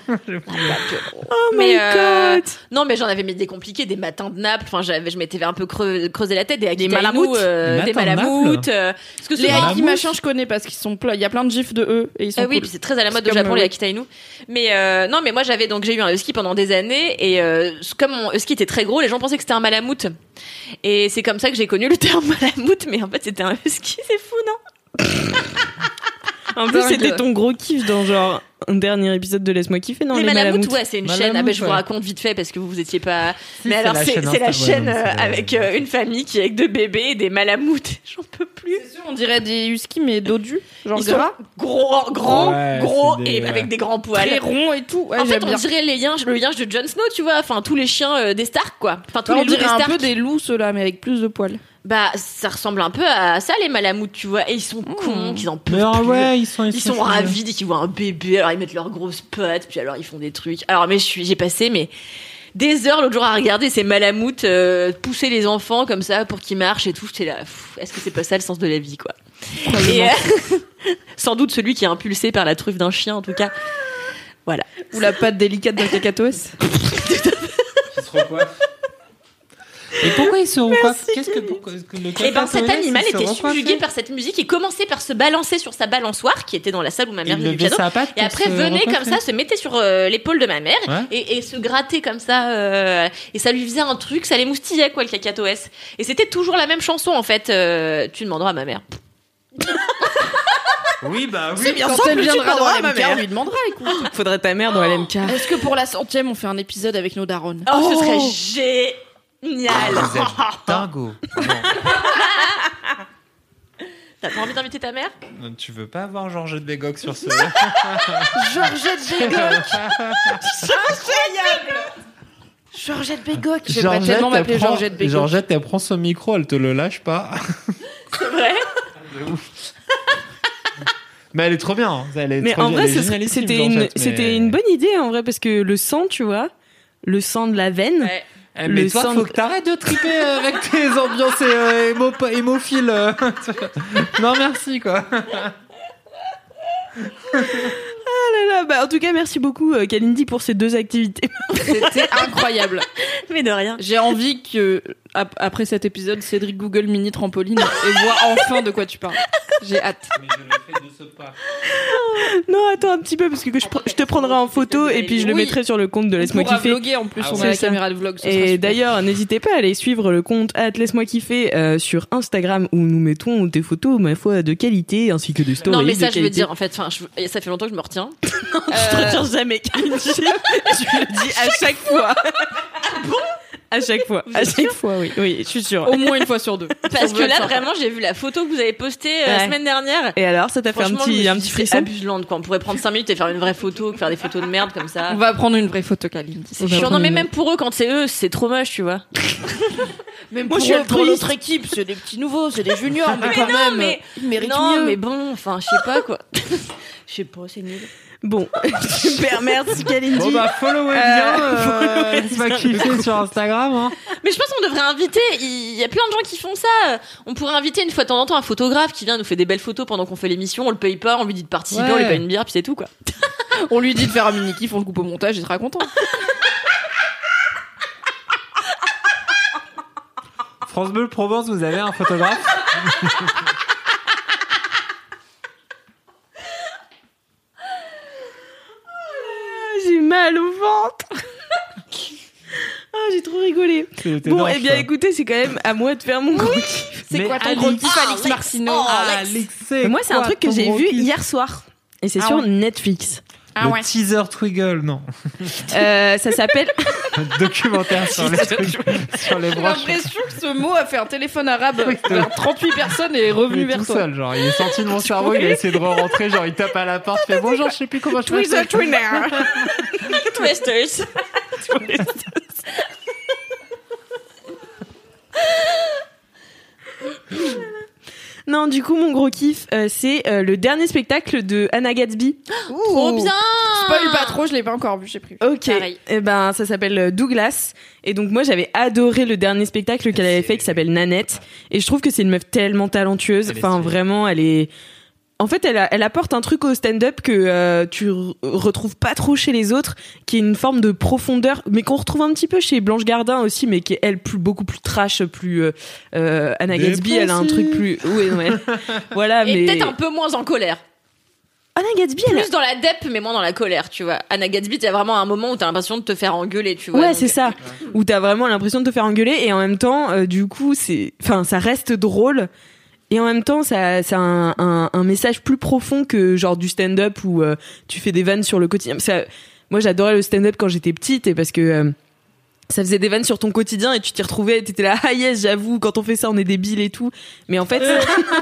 Speaker 3: Oh
Speaker 2: Mais
Speaker 3: my
Speaker 2: euh,
Speaker 3: god
Speaker 2: non, mais j'en avais mis des compliqués, des matins de Naples. Enfin, j'avais, je m'étais un peu creux- creusé la tête, des Aquitainu,
Speaker 5: malamoutes.
Speaker 2: euh,
Speaker 4: Des
Speaker 2: des malamoutes. euh, parce que
Speaker 5: Les Aiki machin, je connais parce qu'ils sont plein. Il y a plein de gifs de eux et ils sont
Speaker 2: Ah oui,
Speaker 5: cool.
Speaker 2: puis c'est très à la mode au Japon
Speaker 5: euh,
Speaker 2: les Akitainu. Mais euh, non, mais moi j'avais donc j'ai eu un husky pendant des années et euh, comme mon husky était très gros, les gens pensaient que c'était un malamute. Et c'est comme ça que j'ai connu le terme malamute, mais en fait c'était un husky, c'est fou, non?
Speaker 3: En plus, c'était ton gros kiff dans genre un dernier épisode de Laisse-moi kiffer, non
Speaker 2: Les,
Speaker 3: Les, Malamoutes.
Speaker 2: ouais, c'est une chaîne. Ah ben, je vous
Speaker 4: ouais.
Speaker 2: raconte vite fait parce que vous vous étiez pas.
Speaker 4: Si,
Speaker 2: mais
Speaker 4: c'est
Speaker 2: alors
Speaker 4: la
Speaker 2: c'est la chaîne euh,
Speaker 4: la-
Speaker 2: avec euh, une famille qui est avec deux bébés et des Malamoutes. J'en peux plus.
Speaker 5: C'est sûr, on dirait des huskies mais dodus, genre
Speaker 2: Ils sont gros, gros,
Speaker 4: Ouais,
Speaker 2: gros
Speaker 4: des-
Speaker 2: et avec des grands poils.
Speaker 5: très ronds et tout. Ouais,
Speaker 2: en fait, on
Speaker 5: bien.
Speaker 2: dirait les liens, le lien de Jon Snow, tu vois. Enfin, tous les chiens euh, des Stark, quoi. Enfin, tous
Speaker 5: on
Speaker 2: les loups des
Speaker 5: dirait un
Speaker 2: Stark.
Speaker 5: peu des loups ceux-là, mais avec plus de poils.
Speaker 2: Bah, ça ressemble un peu à ça, les Malamoutes, tu vois. Et ils sont cons, qu'ils en peuvent
Speaker 4: Mais
Speaker 2: plus.
Speaker 4: ouais, ils sont
Speaker 2: Ils sont ravis dès qu'ils voient un bébé, alors ils mettent leurs grosses pattes, puis alors ils font des trucs. Alors mais je suis, j'ai passé mais des heures l'autre jour à regarder ces malamoutes euh, pousser les enfants comme ça pour qu'ils marchent et tout. J'étais là, est-ce que c'est pas ça le sens de la vie quoi? Et euh, sans doute celui qui est impulsé par la truffe d'un chien en tout cas. Voilà.
Speaker 5: Ou la patte délicate d'un cacatoès.
Speaker 4: Et pourquoi ils se recoiffent Qu'est-ce que pourquoi, que le
Speaker 2: Et ben cet animal était subjugué par cette musique. Il commençait par se balancer sur sa balançoire qui était dans la salle où ma mère faisait du piano. Et après venait comme ça, se mettait sur euh, l'épaule de ma mère
Speaker 4: Ouais.
Speaker 2: et, et se grattait comme ça. euh, et ça lui faisait un truc, ça l'émoustillait quoi le cacatoès. Et c'était toujours la même chanson en fait. euh, tu demanderas à ma mère.
Speaker 4: Oui, bah oui.
Speaker 3: C'est bien
Speaker 5: Quand
Speaker 3: simple,
Speaker 5: elle
Speaker 3: tu
Speaker 5: viendra dans
Speaker 3: demanderas à ma
Speaker 5: LMK,
Speaker 3: mère.
Speaker 5: on lui demandera, écoute.
Speaker 3: Faudrait ta mère dans LMK.
Speaker 5: Est-ce que pour la centième, on fait un épisode avec nos darons?
Speaker 2: Oh, ce serait génial.
Speaker 4: Vous êtes dingo.
Speaker 2: T'as pas envie d'inviter ta mère?
Speaker 4: Non, tu veux pas avoir Georgette Bégoc sur ce.
Speaker 5: Georgette Bégoc Georgette Bégoc J'aimerais tellement
Speaker 4: elle
Speaker 5: m'appeler
Speaker 4: prend-
Speaker 5: Georgette Bégoc.
Speaker 4: Georgette, elle prend son micro, elle te le lâche pas.
Speaker 2: C'est vrai
Speaker 4: Mais elle est trop bien. hein. Elle est
Speaker 3: Mais
Speaker 4: trop
Speaker 3: en
Speaker 4: bien,
Speaker 3: vrai, c'était une,
Speaker 4: mais-
Speaker 3: bonne idée en vrai parce que le sang, tu vois, le sang de la veine.
Speaker 2: Ouais.
Speaker 4: Eh, mais
Speaker 3: le
Speaker 4: toi, faut que t'arrêtes de triper euh, avec tes ambiances euh, émo- hémophiles. euh. non, merci, quoi.
Speaker 3: là là, bah, en tout cas, merci beaucoup, euh, Kalindi, pour ces deux activités.
Speaker 5: C'était incroyable.
Speaker 2: Mais de rien.
Speaker 5: J'ai envie que, ap- après cet épisode, Cédric Google mini trampoline et voit enfin de quoi tu parles. J'ai hâte.
Speaker 3: non, attends un petit peu, parce que je, pr- je te prendrai en photo et puis je le
Speaker 5: Oui.
Speaker 3: mettrai sur le compte de
Speaker 5: On
Speaker 3: Laisse-moi
Speaker 5: pourra
Speaker 3: kiffer.
Speaker 5: vlogger en plus,
Speaker 4: Ah
Speaker 5: on
Speaker 3: ouais.
Speaker 5: a la
Speaker 3: C'est ça.
Speaker 5: caméra de vlog. ce sera
Speaker 3: Et
Speaker 5: super.
Speaker 3: d'ailleurs, n'hésitez pas à aller suivre le compte at Laisse-moi kiffer euh, sur Instagram où nous mettons des photos, ma foi, de qualité ainsi que des stories.
Speaker 2: Non, mais
Speaker 3: de
Speaker 2: ça, je veux
Speaker 3: qualité.
Speaker 2: dire, en fait, enfin, je- ça fait longtemps que je me retiens.
Speaker 3: Je te retiens jamais, Kalindi. je le dis à chaque fois. À chaque fois. À chaque fois, oui. Oui, je suis sûre.
Speaker 5: Au moins une fois sur deux.
Speaker 2: Parce que là, vraiment, j'ai vu la photo que vous avez postée euh, la semaine dernière.
Speaker 3: Et alors, ça t'a fait un petit, un petit
Speaker 2: c'est
Speaker 3: frisson
Speaker 2: abuselante, quoi. On pourrait prendre 5 minutes et faire une vraie photo, faire des photos de merde comme ça.
Speaker 5: On va prendre une vraie photo, Kalindi.
Speaker 2: C'est chiant. Non, mais même pour eux, quand c'est eux, c'est trop moche, tu vois.
Speaker 5: Même
Speaker 3: Moi,
Speaker 5: pour,
Speaker 3: je
Speaker 5: eux, pour notre équipe, c'est des petits nouveaux, c'est des juniors, mais,
Speaker 2: Mais
Speaker 5: quand
Speaker 2: non,
Speaker 5: même,
Speaker 2: mais-
Speaker 5: ils méritent
Speaker 2: non,
Speaker 5: mieux.
Speaker 2: mais bon, enfin, je sais pas, quoi. Je sais pas, c'est nul.
Speaker 3: Bon, super, merci Kalindi.
Speaker 4: Bon bah followez bien, euh, laisse-moi
Speaker 3: bien.
Speaker 4: kiffer sur Instagram. Hein.
Speaker 2: Mais je pense qu'on devrait inviter. Il y a plein de gens qui font ça. On pourrait inviter une fois de temps en temps un photographe qui vient nous fait des belles photos pendant qu'on fait l'émission. On le paye pas, on lui dit de participer,
Speaker 5: Ouais.
Speaker 2: on lui paye une bière, puis c'est tout, quoi.
Speaker 5: On lui dit de faire un mini kiff, on le coupe au montage, il sera content.
Speaker 4: France Bleu Provence, vous avez un photographe
Speaker 3: J'ai mal au ventre. Ah, Bon,
Speaker 4: énorme,
Speaker 3: eh bien,
Speaker 4: ça.
Speaker 3: écoutez, c'est quand même à moi de faire mon gros kiff.
Speaker 5: C'est
Speaker 4: Mais
Speaker 5: quoi ton gros kiff,
Speaker 2: Alex-
Speaker 4: c'est
Speaker 3: Moi, c'est un truc que j'ai vu hier soir. Et c'est
Speaker 5: Ah
Speaker 3: sur. Netflix.
Speaker 5: Ah
Speaker 4: Le
Speaker 5: ouais.
Speaker 4: teaser Twiggle, non.
Speaker 3: Euh, ça s'appelle.
Speaker 4: Documentaire sur les, sur les
Speaker 5: J'ai l'impression que ce mot a fait un téléphone arabe vers 38 personnes et est
Speaker 4: Il
Speaker 5: revenu
Speaker 4: est
Speaker 5: vers
Speaker 4: tout
Speaker 5: toi.
Speaker 4: seul, genre il est sorti de mon cerveau, il a essayé de re-rentrer, genre il tape à la porte, il fait bonjour, je sais plus comment je fais.
Speaker 3: Twister Twinner.
Speaker 2: Twisters.
Speaker 3: Non, du coup, mon gros kiff, euh, c'est euh, le dernier spectacle de Anna Gatsby.
Speaker 2: Trop bien.
Speaker 5: Spoil pas trop, je l'ai pas encore vu, j'ai pris.
Speaker 3: Ok.
Speaker 2: Pareil.
Speaker 3: Et ben, ça s'appelle euh, Douglas. Et donc, moi, j'avais adoré le dernier spectacle qu'elle avait fait qui s'appelle Nanette. Et je trouve que c'est une meuf tellement talentueuse. Enfin, vraiment, elle est. En fait, elle, a- elle apporte un truc au stand-up que euh, tu re- retrouves pas trop chez les autres, qui est une forme de profondeur, mais qu'on retrouve un petit peu chez Blanche Gardin aussi, mais qui est elle plus beaucoup plus trash, plus euh, euh, Anna Gatsby. Elle a un truc plus. Oui, ouais. voilà,
Speaker 2: Et
Speaker 3: mais
Speaker 2: peut-être un peu moins en colère.
Speaker 3: Anna Gatsby, elle
Speaker 2: Plus dans la dep, mais moins dans la colère, tu vois. Anna Gatsby, t'as vraiment un moment où t'as l'impression de te faire engueuler, tu vois.
Speaker 3: Ouais,
Speaker 2: donc-
Speaker 3: c'est ça. Où t'as vraiment l'impression de te faire engueuler et en même temps, euh, du coup, c'est, enfin, ça reste drôle. Et en même temps, ça, ça a un, un, un message plus profond que genre du stand-up où euh, tu fais des vannes sur le quotidien. Moi, j'adorais le stand-up quand j'étais petite et parce que euh, ça faisait des vannes sur ton quotidien et tu t'y retrouvais. T'étais là, ah yes, j'avoue, quand on fait ça, on est débile et tout. Mais en fait,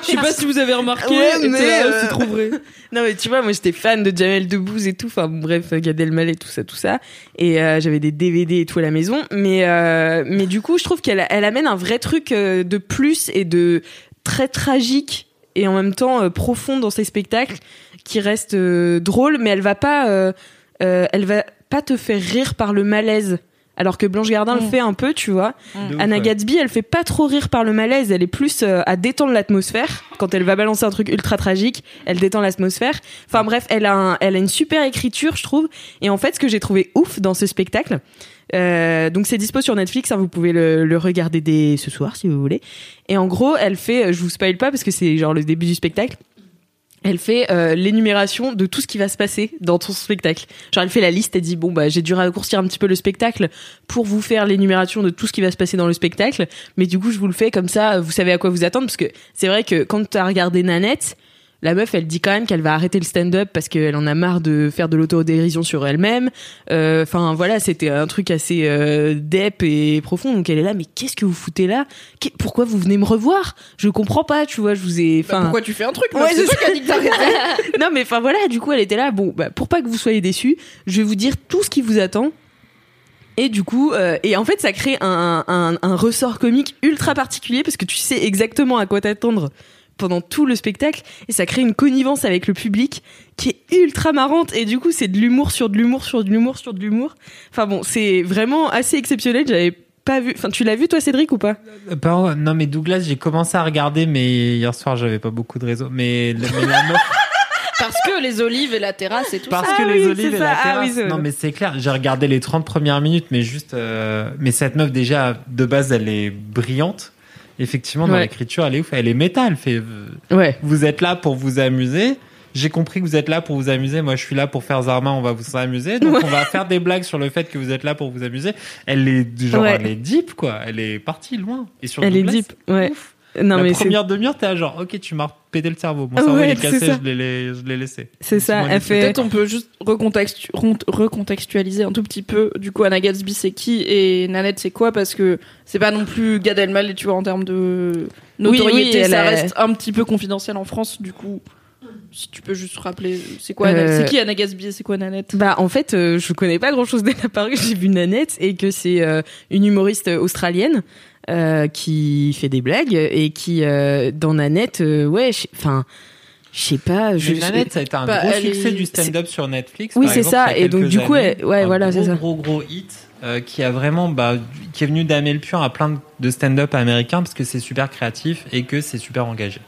Speaker 5: Je sais pas si vous avez remarqué,
Speaker 3: Ouais,
Speaker 5: et
Speaker 3: mais,
Speaker 5: là,
Speaker 3: euh,
Speaker 5: c'est trop vrai.
Speaker 3: non mais tu vois moi j'étais fan de Jamel Debbouze et tout enfin bon, bref Gad Elmaleh tout ça tout ça et euh, j'avais des DVD et tout à la maison mais euh, mais du coup je trouve qu'elle elle amène un vrai truc euh, de plus et de très tragique et en même temps euh, profond dans ses spectacles qui reste euh, drôle mais elle va pas euh, elle va pas te faire rire par le malaise alors que Blanche Gardin le
Speaker 5: Mm.
Speaker 3: fait un peu tu vois
Speaker 4: ouf,
Speaker 3: Anna. Gatsby, elle fait pas trop rire par le malaise, elle est plus à détendre l'atmosphère. Quand elle va balancer un truc ultra tragique, elle détend l'atmosphère. Enfin bref, elle a, un- elle a une super écriture, je trouve. Et en fait, ce que j'ai trouvé ouf dans ce spectacle, euh, donc c'est dispo sur Netflix, hein, vous pouvez le, regarder ce soir si vous voulez. Et en gros, elle fait, euh, je vous spoil pas parce que c'est genre le début du spectacle. Elle fait euh, l'énumération de tout ce qui va se passer dans ton spectacle. Genre elle fait la liste, elle dit bon bah j'ai dû raccourcir un petit peu le spectacle pour vous faire l'énumération de tout ce qui va se passer dans le spectacle, mais du coup je vous le fais comme ça, vous savez à quoi vous attendre parce que c'est vrai que quand tu as regardé Nanette, la meuf elle dit quand même qu'elle va arrêter le stand-up parce qu'elle en a marre de faire de l'autodérision sur elle-même. Euh, Enfin voilà, c'était un truc assez euh, dep et profond. Donc elle est là mais qu'est-ce que vous foutez là? Pourquoi vous venez me revoir? Je comprends pas, tu vois, je vous ai
Speaker 5: Bah,
Speaker 3: enfin
Speaker 5: pourquoi tu fais un truc
Speaker 3: Ouais,
Speaker 5: C'est toi qui dit que
Speaker 3: non mais enfin voilà du coup elle était là. Bon bah, pour pas que vous soyez déçus je vais vous dire tout ce qui vous attend. Et du coup euh, et en fait ça crée un, un, un ressort comique ultra particulier parce que tu sais exactement à quoi t'attendre pendant tout le spectacle et ça crée une connivence avec le public qui est ultra marrante et du coup c'est de l'humour sur de l'humour sur de l'humour sur de l'humour enfin bon c'est vraiment assez exceptionnel j'avais pas vu enfin tu l'as vu toi Cédric ou pas?
Speaker 4: Euh, pardon, non mais Douglas, j'ai commencé à regarder, mais hier soir j'avais pas beaucoup de réseau. Mais, le- mais la
Speaker 5: Parce que les olives et la terrasse et tout
Speaker 4: Parce
Speaker 5: ça.
Speaker 4: que
Speaker 3: Ah
Speaker 4: les
Speaker 3: oui,
Speaker 4: olives
Speaker 3: c'est
Speaker 4: et
Speaker 3: ça.
Speaker 4: la
Speaker 3: Ah
Speaker 4: terrasse.
Speaker 3: oui,
Speaker 4: non, mais c'est clair. J'ai regardé les 30 premières minutes, mais juste. euh, Mais cette meuf, déjà, de base, elle est brillante. Effectivement, dans
Speaker 3: Ouais.
Speaker 4: l'écriture, elle est ouf. Elle est méta. Elle fait. euh,
Speaker 3: Ouais.
Speaker 4: Vous êtes là pour vous amuser. J'ai compris que vous êtes là pour vous amuser. Moi, je suis là pour faire Zarma. On va vous amuser. Donc, on va faire des blagues sur le fait que vous êtes là pour vous amuser. Elle est genre, elle est deep, quoi. Elle est partie loin. Et sur
Speaker 3: Elle est deep. Ouais.
Speaker 4: ouf.
Speaker 3: Non,
Speaker 4: la
Speaker 3: mais c'est
Speaker 4: première demi-heure, t'es à genre, ok, tu m'as pété le cerveau. Mon cerveau,
Speaker 3: ouais,
Speaker 4: il est
Speaker 3: c'est
Speaker 4: cassé,
Speaker 3: ça.
Speaker 4: je l'ai- laissé.
Speaker 3: C'est ça, elle fait-
Speaker 5: Peut-être on peut juste recontextu- recontextualiser un tout petit peu. Du coup, Anna Gatsby c'est qui et Nanette c'est quoi? Parce que c'est pas non plus Gad Elmaleh, tu vois, en termes de notoriété,
Speaker 3: Oui, oui, elle
Speaker 5: ça
Speaker 3: a-
Speaker 5: reste un petit peu confidentiel en France. Du coup, si tu peux juste rappeler, c'est quoi Anna-
Speaker 3: Euh,
Speaker 5: C'est qui Anna Gatsby et c'est quoi Nanette?
Speaker 3: Bah en fait, euh, je connais pas grand chose d'elle apparue. J'ai vu Nanette et que c'est euh, une humoriste australienne euh, qui fait des blagues et qui euh, dans Nanette, euh, ouais, enfin, je sais pas. Je,
Speaker 4: Mais Nanette, ça a été un gros
Speaker 5: elle
Speaker 4: succès
Speaker 5: est-
Speaker 4: du stand-up sur Netflix.
Speaker 3: Oui, c'est ça. Et donc, du coup,
Speaker 4: années.
Speaker 3: elle- ouais,
Speaker 4: Un
Speaker 3: voilà,
Speaker 4: gros,
Speaker 3: c'est ça.
Speaker 4: Gros, gros hit euh, qui a vraiment, bah, qui est venu damer le pion à plein de stand-up américains parce que c'est super créatif et que c'est super engagé.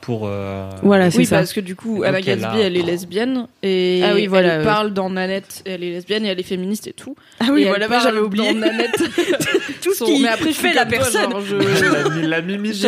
Speaker 4: Pour. euh,
Speaker 3: Voilà, c'est
Speaker 5: Oui,
Speaker 3: ça.
Speaker 5: parce que du coup, Anna
Speaker 4: elle
Speaker 5: Gatsby,
Speaker 4: a-
Speaker 5: elle est lesbienne et
Speaker 3: Ah oui, voilà,
Speaker 5: elle parle dans Nanette, elle est lesbienne et elle est féministe et tout.
Speaker 3: Ah oui,
Speaker 5: et
Speaker 3: voilà, j'avais oublié.
Speaker 5: Dans Nanette,
Speaker 3: Tout ce
Speaker 5: son-
Speaker 3: qui
Speaker 5: mais après, je
Speaker 3: fait la
Speaker 5: toi,
Speaker 3: personne.
Speaker 5: genre, je-
Speaker 4: la, la mimi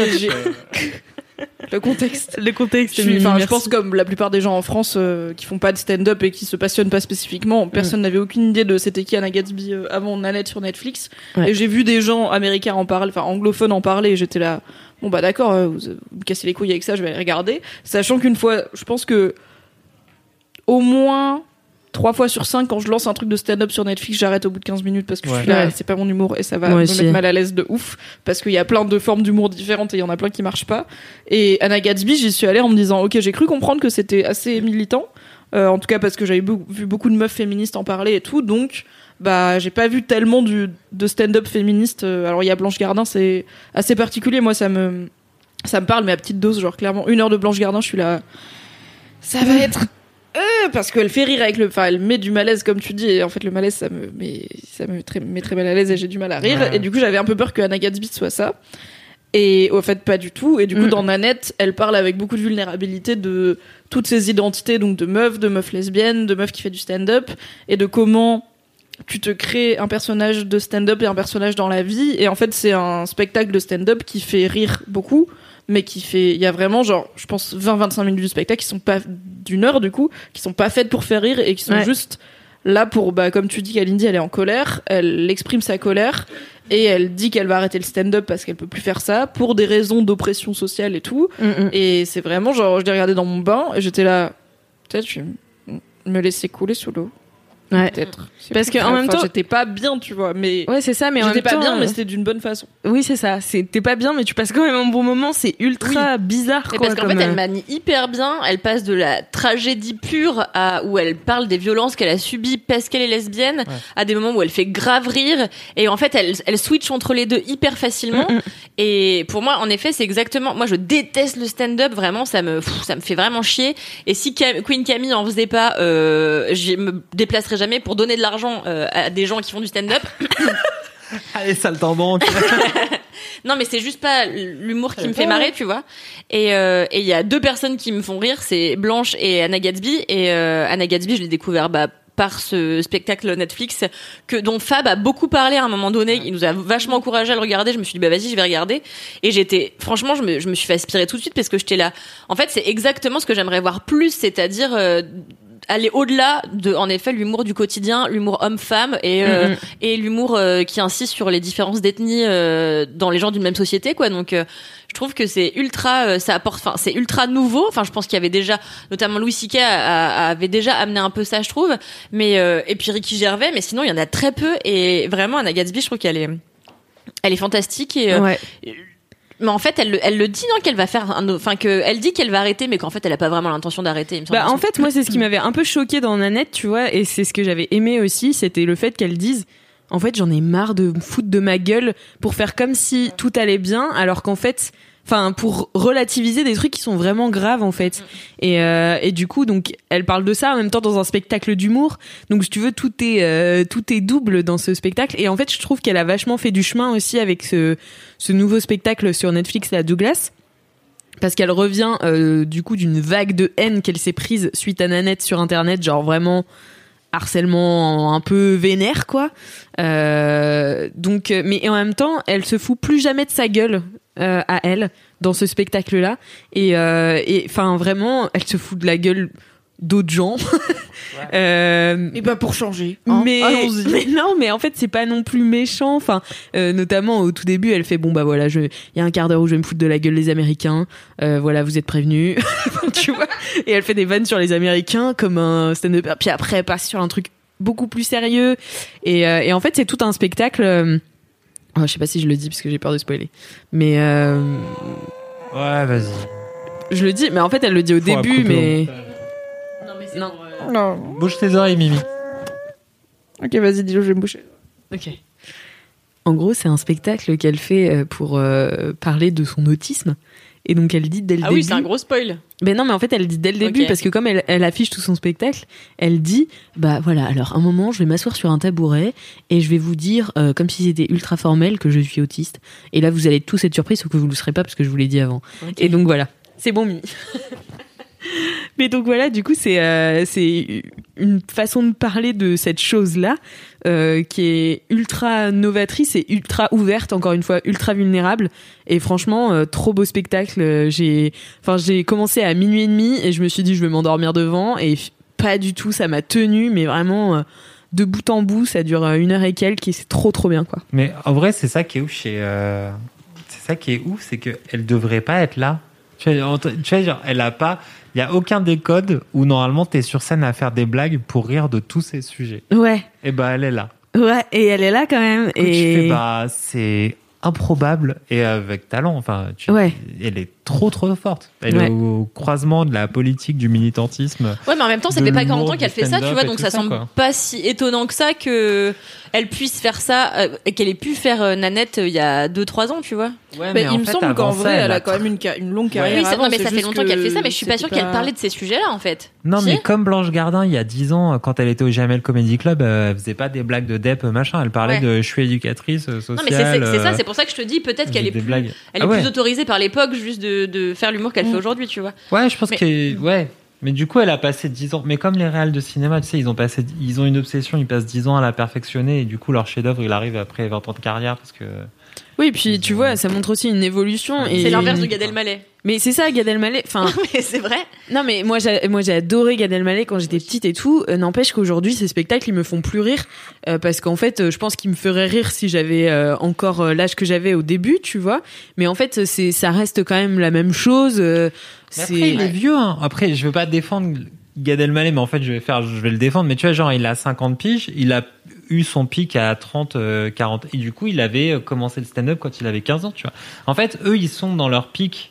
Speaker 5: le contexte.
Speaker 3: Le contexte.
Speaker 5: Je, suis- enfin, je pense comme la plupart des gens en France euh, qui font pas de stand-up et qui se passionnent pas spécifiquement, personne n'avait aucune idée de c'était qui Anna Gatsby euh, avant Nanette sur Netflix.
Speaker 3: Ouais.
Speaker 5: Et j'ai vu des gens américains en parler, enfin anglophones en parler, et j'étais là, bon bah d'accord, euh, vous, vous me cassez les couilles avec ça, je vais aller regarder. Sachant qu'une fois, je pense que au moins trois fois sur cinq, quand je lance un truc de stand-up sur Netflix, j'arrête au bout de 15 minutes parce que je suis là,
Speaker 3: Ouais.
Speaker 5: c'est pas mon humour et ça va
Speaker 3: Moi
Speaker 5: me
Speaker 3: aussi.
Speaker 5: mettre mal à l'aise de ouf parce qu'il y a plein de formes d'humour différentes et il y en a plein qui marchent pas. Et Anna Gatsby, j'y suis allée en me disant, ok, j'ai cru comprendre que c'était assez militant, euh, en tout cas parce que j'avais vu beaucoup de meufs féministes en parler et tout, donc bah j'ai pas vu tellement du, de stand-up féministe. Euh, Alors il y a Blanche Gardin, c'est assez particulier, moi ça me ça me parle, mais à petite dose, genre clairement une heure de Blanche Gardin, je suis là, ça va être euh, parce qu'elle fait rire avec le, enfin elle met du malaise comme tu dis, et en fait le malaise ça me, mais ça me met très, met très mal à l'aise et j'ai du mal à rire,
Speaker 4: Ouais.
Speaker 5: et du coup j'avais un peu peur que Anna Gatsby soit ça. Et au fait, pas du tout. Et du coup,
Speaker 3: Mm.
Speaker 5: dans Nanette, elle parle avec beaucoup de vulnérabilité de toutes ces identités, donc de meufs, de meufs lesbiennes, de meufs qui fait du stand-up, et de comment tu te crées un personnage de stand-up et un personnage dans la vie. Et en fait, c'est un spectacle de stand-up qui fait rire beaucoup, mais qui fait. Il y a vraiment, genre, je pense, 20-25 minutes du spectacle qui sont pas d'une heure, du coup, qui sont pas faites pour faire rire et qui sont
Speaker 3: Ouais.
Speaker 5: juste là pour, bah, comme tu dis, Kalindi, elle est en colère, elle exprime sa colère et elle dit qu'elle va arrêter le stand-up parce qu'elle peut plus faire ça pour des raisons d'oppression sociale et tout.
Speaker 3: Mm, mm.
Speaker 5: Et c'est vraiment genre, je l'ai regardé dans mon bain et j'étais là, peut-être je vais me laisser couler sous l'eau.
Speaker 3: Ouais.
Speaker 5: Peut-être.
Speaker 3: Parce que, en même
Speaker 5: enfin,
Speaker 3: temps-
Speaker 5: j'étais pas bien, tu vois, mais.
Speaker 3: Ouais, c'est ça, mais en
Speaker 5: J'étais pas
Speaker 3: temps,
Speaker 5: bien, mais
Speaker 3: euh,
Speaker 5: c'était d'une bonne façon.
Speaker 3: Oui, c'est ça. T'es pas bien, mais tu passes quand même un bon moment. C'est ultra bizarre. Quoi,
Speaker 2: parce qu'en fait, elle
Speaker 3: euh,
Speaker 2: manie hyper bien. Elle passe de la tragédie pure à où elle parle des violences qu'elle a subies parce qu'elle est lesbienne, à des moments où elle fait grave rire. Et en fait, elle, elle switch entre les deux hyper facilement.
Speaker 3: Mm, mm.
Speaker 2: Et pour moi, en effet, c'est exactement. Moi, je déteste le stand-up. Vraiment, ça me, pff, ça me fait vraiment chier. Et si Cam- Queen Camille en faisait pas, euh, je me déplacerais jamais pour donner de l'argent euh, à des gens qui font du stand-up.
Speaker 4: Allez, sale banque.
Speaker 2: Non, mais c'est juste pas l'humour qui me fait marrer, tu vois. Et euh, et il y a deux personnes qui me font rire, c'est Blanche et Anna Gatsby. Et euh, Anna Gatsby, je l'ai découvert bah, par ce spectacle Netflix que dont Fab a beaucoup parlé à un moment donné. Il nous a vachement encouragé à le regarder. Je me suis dit bah vas-y, je vais regarder. Et j'étais franchement, je me je me suis fait aspirer tout de suite parce que j'étais là. En fait, c'est exactement ce que j'aimerais voir plus, c'est-à-dire euh, aller au-delà de, en effet, l'humour du quotidien, l'humour homme-femme et euh,
Speaker 3: Mhm.
Speaker 2: et l'humour euh, qui insiste sur les différences d'ethnie euh, dans les gens d'une même société, quoi. Donc, euh, je trouve que c'est ultra, euh, ça apporte, enfin, c'est ultra nouveau. Enfin, je pense qu'il y avait déjà, notamment Louis C.K. avait déjà amené un peu ça, je trouve. Mais euh, et puis Ricky Gervais, mais sinon il y en a très peu. Et vraiment, Anna Gatsby, je trouve qu'elle est, elle est fantastique et. euh. Mais en fait, elle, le- dit, non, qu'elle va faire un, enfin, que, elle dit qu'elle va arrêter, mais qu'en fait, elle a pas vraiment l'intention d'arrêter.
Speaker 3: Bah, en fait, moi, c'est ce qui m'avait un peu choqué dans Nanette, tu vois, et c'est ce que j'avais aimé aussi, c'était le fait qu'elle dise, en fait, j'en ai marre de me foutre de ma gueule pour faire comme si tout allait bien, alors qu'en fait, enfin, pour relativiser des trucs qui sont vraiment graves, en fait. Et, euh, et du coup, donc, elle parle de ça en même temps dans un spectacle d'humour. Donc, si tu veux, tout est, euh, tout est double dans ce spectacle. Et en fait, je trouve qu'elle a vachement fait du chemin aussi avec ce, ce nouveau spectacle sur Netflix, la Douglas. parce qu'elle revient euh, du coup d'une vague de haine qu'elle s'est prise suite à Nanette sur internet, genre vraiment harcèlement un peu vénère quoi. Euh, donc, mais en même temps, elle se fout plus jamais de sa gueule euh, à elle dans ce spectacle là, et euh, et enfin vraiment, elle se fout de la gueule d'autres gens. Euh,
Speaker 5: Et bah pour changer. hein,
Speaker 3: mais,
Speaker 5: allons-y.
Speaker 3: mais non, mais en fait, c'est pas non plus méchant. Enfin, euh, notamment au tout début, elle fait bon bah voilà, je- il y a un quart d'heure où je vais me foutre de la gueule des Américains. Euh, voilà, vous êtes prévenus, tu vois. Et elle fait des vannes sur les Américains comme un stand-up. Puis après, elle passe sur un truc beaucoup plus sérieux. Et, euh, et en fait, c'est tout un spectacle. Oh, je sais pas si je le dis parce que j'ai peur de spoiler. Mais euh,
Speaker 4: Ouais, vas-y.
Speaker 3: je le dis. Mais en fait, elle le dit au
Speaker 4: Faut
Speaker 3: début, mais.
Speaker 2: Non, mais c'est
Speaker 3: Non.
Speaker 2: pour, euh,
Speaker 5: Non.
Speaker 4: Bouge tes oreilles, Mimi.
Speaker 5: Ok, vas-y, dis-le, je vais me boucher.
Speaker 3: Ok. En gros, c'est un spectacle qu'elle fait euh, pour euh, parler de son autisme. Et donc, elle dit dès le
Speaker 2: Ah
Speaker 3: début.
Speaker 2: oui, c'est un gros spoil.
Speaker 3: Mais non, mais en fait, elle dit dès le début parce que comme elle, elle affiche tout son spectacle, elle dit bah voilà. Alors, un moment, je vais m'asseoir sur un tabouret et je vais vous dire, euh, comme si c'était ultra formel, que je suis autiste. Et là, vous allez tous être surpris, sauf que vous le serez pas parce que je vous l'ai dit avant. Et donc voilà, c'est bon, Mimi. Mais donc voilà, du coup, c'est euh, c'est une façon de parler de cette chose-là euh, qui est ultra novatrice et ultra ouverte, encore une fois, ultra vulnérable. Et franchement, euh, trop beau spectacle. Euh, J'ai, enfin, j'ai commencé à minuit et demi et je me suis dit je vais m'endormir devant et pas du tout. Ça m'a tenu, mais vraiment de bout en bout, ça dure une heure et quelques et c'est trop trop bien quoi.
Speaker 4: Mais en vrai, c'est ça qui est ouf chez. C'est ça qui est ouf, c'est qu'elle devrait pas être là. Tu vois, genre, elle a pas. Il y a aucun des codes où normalement t'es sur scène à faire des blagues pour rire de tous ces sujets.
Speaker 3: Ouais,
Speaker 4: Et bah, elle est là.
Speaker 3: ouais, et elle est là quand même.
Speaker 4: Et tu fais, bah, c'est improbable et avec talent. Enfin, tu-
Speaker 3: Ouais.
Speaker 4: elle est trop trop forte. Elle
Speaker 3: Ouais.
Speaker 4: est au croisement de la politique, du militantisme.
Speaker 2: Ouais, mais en même temps, ça fait pas
Speaker 4: l'humour,
Speaker 2: 40 ans qu'elle fait ça, tu vois, donc ça
Speaker 4: ça,
Speaker 2: semble
Speaker 4: quoi.
Speaker 2: pas si étonnant que ça que elle puisse faire ça euh, et qu'elle ait pu faire euh, Nanette euh, il y a 2-3 ans, tu vois.
Speaker 4: Ouais,
Speaker 5: Bah, il me semble qu'en vrai, elle a quand même une, longue carrière.
Speaker 2: oui, ça-
Speaker 5: avant,
Speaker 2: non, mais ça fait longtemps qu'elle
Speaker 5: que
Speaker 2: fait ça, mais je suis pas sûre
Speaker 5: c'était
Speaker 2: qu'elle
Speaker 5: pas-
Speaker 2: parlait de ces sujets-là, en fait.
Speaker 4: Non,
Speaker 2: Si
Speaker 4: mais comme Blanche Gardin, il y a 10 ans, quand elle était au Jamel Comedy Club, euh, elle faisait pas des blagues de dep, machin. Elle parlait
Speaker 2: Ouais.
Speaker 4: de je suis éducatrice euh, sociale.
Speaker 2: Non, mais c'est- ça,
Speaker 4: euh,
Speaker 2: c'est pour ça que je te dis, peut-être qu'elle est, plus, elle
Speaker 4: Ah
Speaker 2: est
Speaker 4: ouais.
Speaker 2: plus autorisée par l'époque juste de, de faire l'humour qu'elle fait aujourd'hui, tu vois.
Speaker 4: Ouais, je pense
Speaker 2: Mais-
Speaker 4: que ouais. Mais du coup, elle a passé 10 ans. Mais comme les réals de cinéma, tu sais, ils ont passé, ils ont une obsession, ils passent 10 ans à la perfectionner et du coup, leur chef-d'œuvre, il arrive après 20 ans de carrière parce que.
Speaker 3: Oui, puis tu vois, ça montre aussi une évolution. et
Speaker 2: C'est l'inverse
Speaker 3: une-
Speaker 2: de Gad Elmaleh.
Speaker 3: Mais c'est ça, Gad Elmaleh. Enfin,
Speaker 2: mais c'est vrai.
Speaker 3: Non mais moi j'ai moi j'ai adoré Gad Elmaleh quand j'étais petite et tout. Euh, N'empêche qu'aujourd'hui ces spectacles ils me font plus rire euh, parce qu'en fait euh, je pense qu'ils me feraient rire si j'avais euh, encore euh, l'âge que j'avais au début, tu vois. Mais en fait c'est ça reste quand même la même chose. euh,
Speaker 4: Mais après,
Speaker 3: c'est
Speaker 4: il est vieux. Hein. Après, je veux pas défendre Gad Elmaleh, mais en fait, je vais faire, je vais le défendre. Mais tu vois, genre, il a 50 piges, il a eu son pic à 30, euh, 40. Et du coup, il avait euh, commencé le stand-up quand il avait 15 ans, tu vois. En fait, eux, ils sont dans leur pic.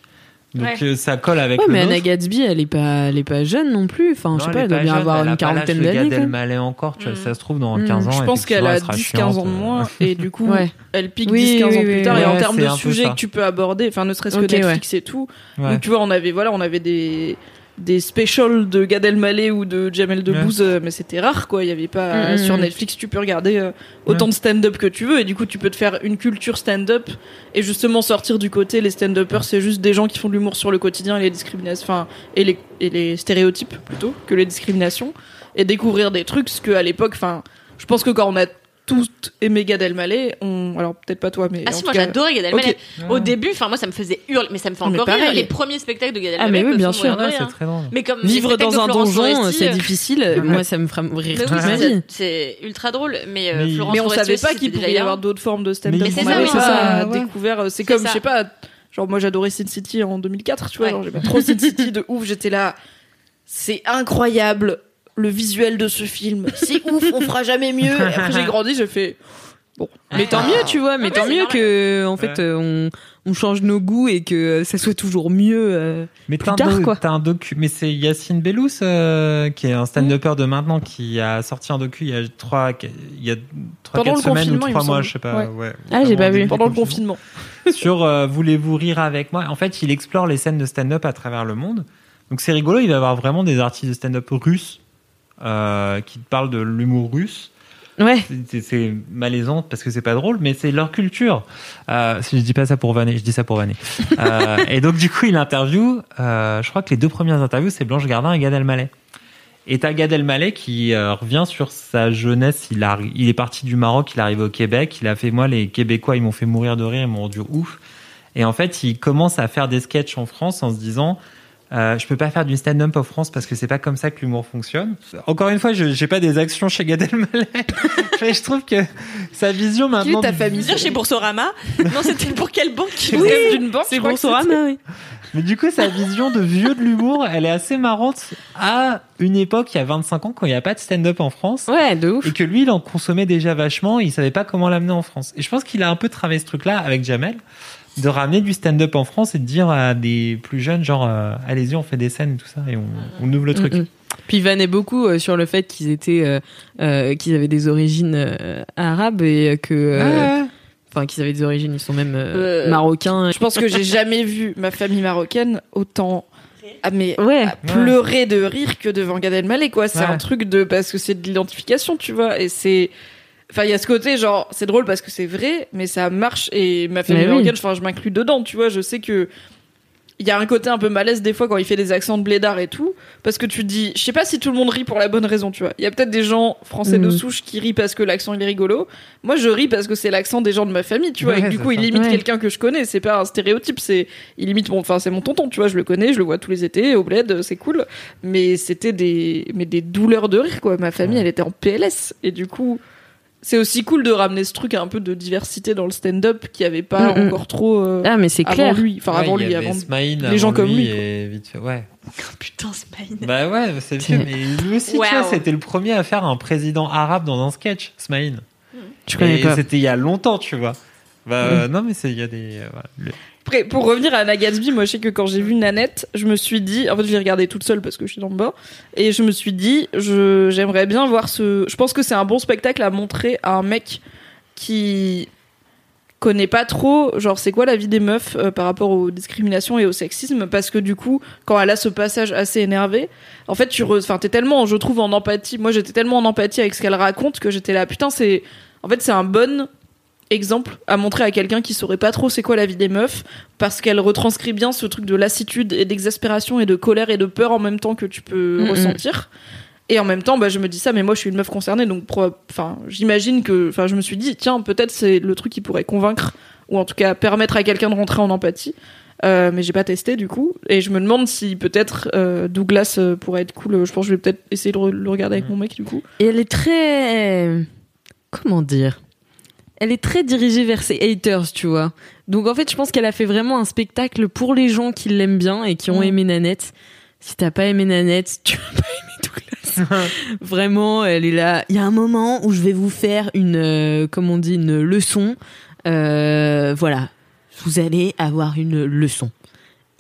Speaker 4: Donc,
Speaker 2: Ouais.
Speaker 4: euh, ça colle avec
Speaker 3: Ouais,
Speaker 4: le
Speaker 3: mais Anna. Gatsby elle est pas elle est pas jeune non plus. Enfin je sais
Speaker 4: Non,
Speaker 3: pas elle doit bien
Speaker 4: jeune,
Speaker 3: avoir
Speaker 4: elle
Speaker 3: une quarantaine
Speaker 4: de
Speaker 3: d'années. Quoi.
Speaker 4: Elmaleh encore, tu vois,
Speaker 2: Mm.
Speaker 4: ça se trouve dans
Speaker 3: Mm.
Speaker 4: 15 ans.
Speaker 5: Je pense qu'elle a
Speaker 4: elle sera
Speaker 5: 10-15 ans de moins
Speaker 4: euh.
Speaker 5: et du coup
Speaker 3: Ouais.
Speaker 5: elle pique
Speaker 3: Oui,
Speaker 5: 10-15
Speaker 3: oui,
Speaker 5: ans
Speaker 3: oui,
Speaker 5: plus tard et en termes de sujets que tu peux aborder enfin ne serait-ce que Netflix et tout
Speaker 4: Ouais.
Speaker 5: où tu vois on avait voilà on avait des des specials de Gad Elmaleh ou de Jamel Debbouze euh, mais c'était rare quoi. Il y avait pas
Speaker 3: Mhm.
Speaker 5: sur Netflix tu peux regarder euh, autant de stand-up que tu veux. Et du coup tu peux te faire une culture stand-up et justement sortir du côté les stand-uppers c'est juste des gens qui font de l'humour sur le quotidien et les discriminations enfin et les et les stéréotypes plutôt que les discriminations. Et découvrir des trucs ce que à l'époque enfin je pense que quand on a toutes aimé Gad Elmaleh on alors peut-être pas toi mais
Speaker 2: Ah
Speaker 5: en
Speaker 2: si,
Speaker 5: tout
Speaker 2: moi
Speaker 5: cas-
Speaker 2: j'adorais Gad Elmaleh.
Speaker 5: Ok.
Speaker 2: Au début, enfin moi ça me faisait hurler, mais ça me fait
Speaker 5: Mais
Speaker 2: encore
Speaker 5: pareil.
Speaker 2: rire. Les premiers spectacles de Gad
Speaker 3: Ah,
Speaker 2: Elmaleh.
Speaker 3: mais oui, bien sûr.
Speaker 2: mourir
Speaker 4: Ouais, c'est très drôle.
Speaker 2: Mais comme
Speaker 3: Vivre dans un donjon c'est
Speaker 2: euh,
Speaker 3: difficile. Moi ça me fera rire
Speaker 2: Mais
Speaker 3: toute
Speaker 2: oui,
Speaker 3: ma
Speaker 2: c'est-
Speaker 3: vie.
Speaker 2: c'est ultra drôle. Mais, euh,
Speaker 4: Mais-
Speaker 2: Florence
Speaker 5: mais on savait pas qu'il
Speaker 2: déjà
Speaker 5: y avoir d'autres formes de stand-up.
Speaker 4: Mais
Speaker 2: c'est ça,
Speaker 5: découvert. euh, C'est comme, je sais pas, genre moi j'adorais Sin City en 2004, tu vois, j'aimais trop Sin City de ouf, j'étais là, c'est incroyable le visuel de ce film, c'est ouf, on fera jamais mieux. Et après j'ai grandi, j'ai fait, bon,
Speaker 3: Mais tant mieux, tu vois, mais
Speaker 2: Ouais,
Speaker 3: tant mieux que en fait
Speaker 4: Ouais.
Speaker 3: euh, on, on change nos goûts et que ça soit toujours mieux. euh.
Speaker 4: Mais
Speaker 3: plus
Speaker 4: t'as un,
Speaker 3: tard,
Speaker 4: do-
Speaker 3: quoi.
Speaker 4: t'as un docu, mais c'est Yacine Bellous euh, qui est un stand-upper de maintenant qui a sorti un docu il y a trois, il y a trois
Speaker 5: Pendant
Speaker 4: quatre semaines ou trois mois,
Speaker 5: semble.
Speaker 4: je sais pas.
Speaker 5: Ouais.
Speaker 4: ouais,
Speaker 3: Ah, j'ai pas vu.
Speaker 5: pendant le confinement.
Speaker 4: sur euh, Voulez-vous rire avec moi? En fait, il explore les scènes de stand-up à travers le monde. Donc c'est rigolo, il va y avoir vraiment des artistes de stand-up russes euh, qui te parlent de l'humour russe.
Speaker 3: Ouais.
Speaker 4: C'est- malaisant parce que c'est pas drôle, mais c'est leur culture. Euh, si je dis pas ça pour vanner, je dis ça pour vanner. Euh, et donc du coup, il interview. Euh, je crois que les deux premières interviews, c'est Blanche Gardin et Gad Elmaleh. Et t'as Gad Elmaleh qui revient sur sa jeunesse. Il, a, il est parti du Maroc, il est arrivé au Québec. Il a fait moi, les Québécois, ils m'ont fait mourir de rire, ils m'ont rendu ouf. Et en fait, il commence à faire des sketchs en France en se disant. Euh, je peux pas faire du stand-up en France parce que c'est pas comme ça que l'humour fonctionne. Encore une fois, je j'ai pas des actions chez Gad Elmaleh, mais je trouve que sa vision
Speaker 5: Qui est
Speaker 4: maintenant.
Speaker 5: ta famille
Speaker 2: Dire chez Boursorama Non, c'était pour quelle banque
Speaker 5: Oui, d'une banque.
Speaker 3: C'est Boursorama, oui.
Speaker 4: Mais du coup, sa vision de vieux de l'humour, elle est assez marrante à une époque, il y a 25 ans, quand il n'y a pas de stand-up en France.
Speaker 3: Ouais, de ouf.
Speaker 4: Et que lui, il en consommait déjà vachement, il savait pas comment l'amener en France. Et je pense qu'il a un peu travaillé ce truc-là avec Jamel, de ramener du stand-up en France et de dire à des plus jeunes, genre, euh, allez-y, on fait des scènes et tout ça, et on, on ouvre le truc.
Speaker 3: Mm, mm. Puis vannait beaucoup euh, sur le fait qu'ils étaient, euh, euh, qu'ils avaient des origines euh, arabes et que, euh,
Speaker 4: ouais.
Speaker 3: enfin, qu'ils avaient des origines, ils sont même euh,
Speaker 5: Euh,
Speaker 3: marocains.
Speaker 5: Je pense que j'ai jamais vu ma famille marocaine autant ah, mais
Speaker 3: Ouais.
Speaker 5: à pleurer de rire que devant Gad Elmaleh quoi. C'est
Speaker 4: Ouais.
Speaker 5: un truc de parce que c'est de l'identification, tu vois. Et c'est Enfin, il y a ce côté, genre, c'est drôle parce que c'est vrai, mais ça marche et ma famille
Speaker 3: oui.
Speaker 5: enfin, je m'inclus dedans, tu vois. Je sais que il y a un côté un peu malaise des fois quand il fait des accents de blédard et tout, parce que tu te dis, je sais pas si tout le monde rit pour la bonne raison, tu vois. Il y a peut-être des gens français de
Speaker 3: Mhm.
Speaker 5: souche qui rient parce que l'accent il est rigolo. Moi, je ris parce que c'est l'accent des gens de ma famille, tu vois. et
Speaker 4: Ouais,
Speaker 5: du coup, il imite
Speaker 3: Ouais.
Speaker 5: quelqu'un que je connais. C'est pas un stéréotype, c'est il imite mon, enfin, c'est mon tonton, tu vois. Je le connais, je le vois tous les étés au bled, c'est cool. Mais c'était des, mais des douleurs de rire, quoi. Ma famille,
Speaker 4: Ouais.
Speaker 5: elle était en PLS et du coup. C'est aussi cool de ramener ce truc un peu de diversité dans le stand-up qui avait pas
Speaker 3: Mm, mm.
Speaker 5: encore trop euh,
Speaker 3: Ah, mais c'est clair.
Speaker 5: lui, enfin
Speaker 4: Ouais,
Speaker 5: avant
Speaker 4: il y
Speaker 5: lui,
Speaker 4: avait
Speaker 5: avant
Speaker 4: Smaïn
Speaker 5: les
Speaker 4: avant
Speaker 5: gens comme lui,
Speaker 4: Et vite fait, ouais.
Speaker 2: Putain, Spine.
Speaker 4: Bah ouais, c'est vieux, mais lui aussi, tu
Speaker 2: Wow.
Speaker 4: vois, c'était le premier à faire un président arabe dans un sketch, Smaïn.
Speaker 3: Je connais pas.
Speaker 4: C'était il y a longtemps, tu vois. Bah, euh, non, mais c'est, il y a des, euh, voilà, le-
Speaker 5: Pour revenir à Anna moi je sais que quand j'ai vu Nanette, je me suis dit, en fait je l'ai regardé toute seule parce que je suis dans le bas, et je me suis dit, j'aimerais bien voir ce... Je pense que c'est un bon spectacle à montrer à un mec qui connaît pas trop, genre c'est quoi la vie des meufs euh, par rapport aux discriminations et au sexisme, parce que du coup, quand elle a ce passage assez énervé, en fait tu... Enfin, t'es tellement, je trouve, en empathie, moi j'étais tellement en empathie avec ce qu'elle raconte que j'étais là, putain, c'est... En fait, c'est un bon exemple à montrer à quelqu'un qui saurait pas trop c'est quoi la vie des meufs parce qu'elle retranscrit bien ce truc de lassitude et d'exaspération et de colère et de peur en même temps que tu peux ressentir. Et en même temps bah je me dis ça mais moi je suis une meuf concernée donc enfin j'imagine que enfin je me suis dit tiens peut-être c'est le truc qui pourrait convaincre ou en tout cas permettre à quelqu'un de rentrer en empathie. Euh, mais j'ai pas testé du coup. Et je me demande si peut-être euh, Douglas euh, pourrait être cool. Je pense que je vais peut-être essayer de re- le regarder avec mon mec du coup.
Speaker 3: Et elle est très. Comment dire? Elle est très dirigée vers ses haters, tu vois. Donc en fait, je pense qu'elle a fait vraiment un spectacle pour les gens qui l'aiment bien et qui ont
Speaker 5: Mm.
Speaker 3: aimé Nanette. Si t'as pas aimé Nanette, tu vas pas aimer Douglas. vraiment, elle est là. Il y a un moment où je vais vous faire une, euh, comme on dit, une leçon. Euh, voilà, vous allez avoir une leçon.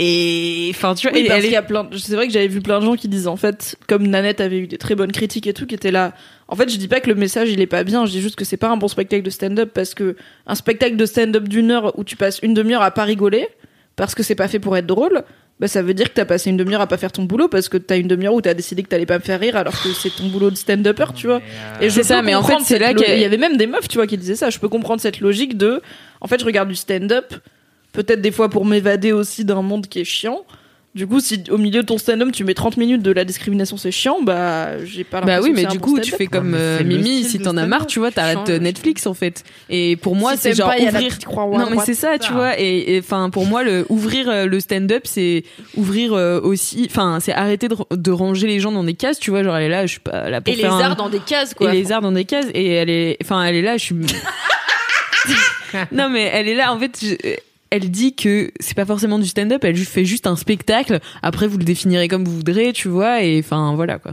Speaker 3: Et enfin, tu vois,
Speaker 5: Oui,
Speaker 3: et
Speaker 5: parce
Speaker 3: elle
Speaker 5: qu'il
Speaker 3: est
Speaker 5: y a plein. C'est vrai que j'avais vu plein de gens qui disent en fait, comme Nanette avait eu des très bonnes critiques et tout, qui étaient là. En fait, je dis pas que le message il est pas bien. Je dis juste que c'est pas un bon spectacle de stand-up parce que un spectacle de stand-up d'une heure où tu passes une demi-heure à pas rigoler parce que c'est pas fait pour être drôle. Bah, ça veut dire que t'as passé une demi-heure à pas faire ton boulot parce que t'as une demi-heure où t'as décidé que t'allais pas me faire rire alors que c'est ton boulot de stand-upper, tu vois. Et je
Speaker 3: C'est ça,
Speaker 5: peux
Speaker 3: mais en fait,
Speaker 5: comprendre
Speaker 3: c'est là
Speaker 5: lo-
Speaker 3: qu'elle-
Speaker 5: il y avait même des meufs, tu vois, qui disaient ça. Je peux comprendre cette logique de, en fait, je regarde du stand-up, peut-être des fois pour m'évader aussi d'un monde qui est chiant. Du coup, si au milieu de ton stand-up tu mets 30 minutes de la discrimination, c'est chiant, bah j'ai pas
Speaker 3: Bah
Speaker 5: l'impression
Speaker 3: oui,
Speaker 5: que
Speaker 3: mais du coup, tu fais comme euh, Mimi, si t'en as marre, tu vois, t'arrêtes Netflix en fait. Et pour moi,
Speaker 5: Si
Speaker 3: c'est genre
Speaker 5: pas,
Speaker 3: ouvrir. Non, mais c'est ça, tu vois. Et enfin, pour moi, le ouvrir euh, le stand-up, c'est ouvrir euh, aussi. Enfin, c'est arrêter de, de ranger les gens dans des cases, tu vois. Genre, elle est là, je suis pas là pour
Speaker 2: Et les
Speaker 3: un-
Speaker 2: arts dans des cases, quoi.
Speaker 3: et les arts dans des cases. Et elle est, enfin, elle est là, je suis. non, mais elle est là. En fait, je- elle dit que c'est pas forcément du stand-up. Elle juste fait juste un spectacle. Après, vous le définirez comme vous voudrez, tu vois. Et enfin, voilà quoi.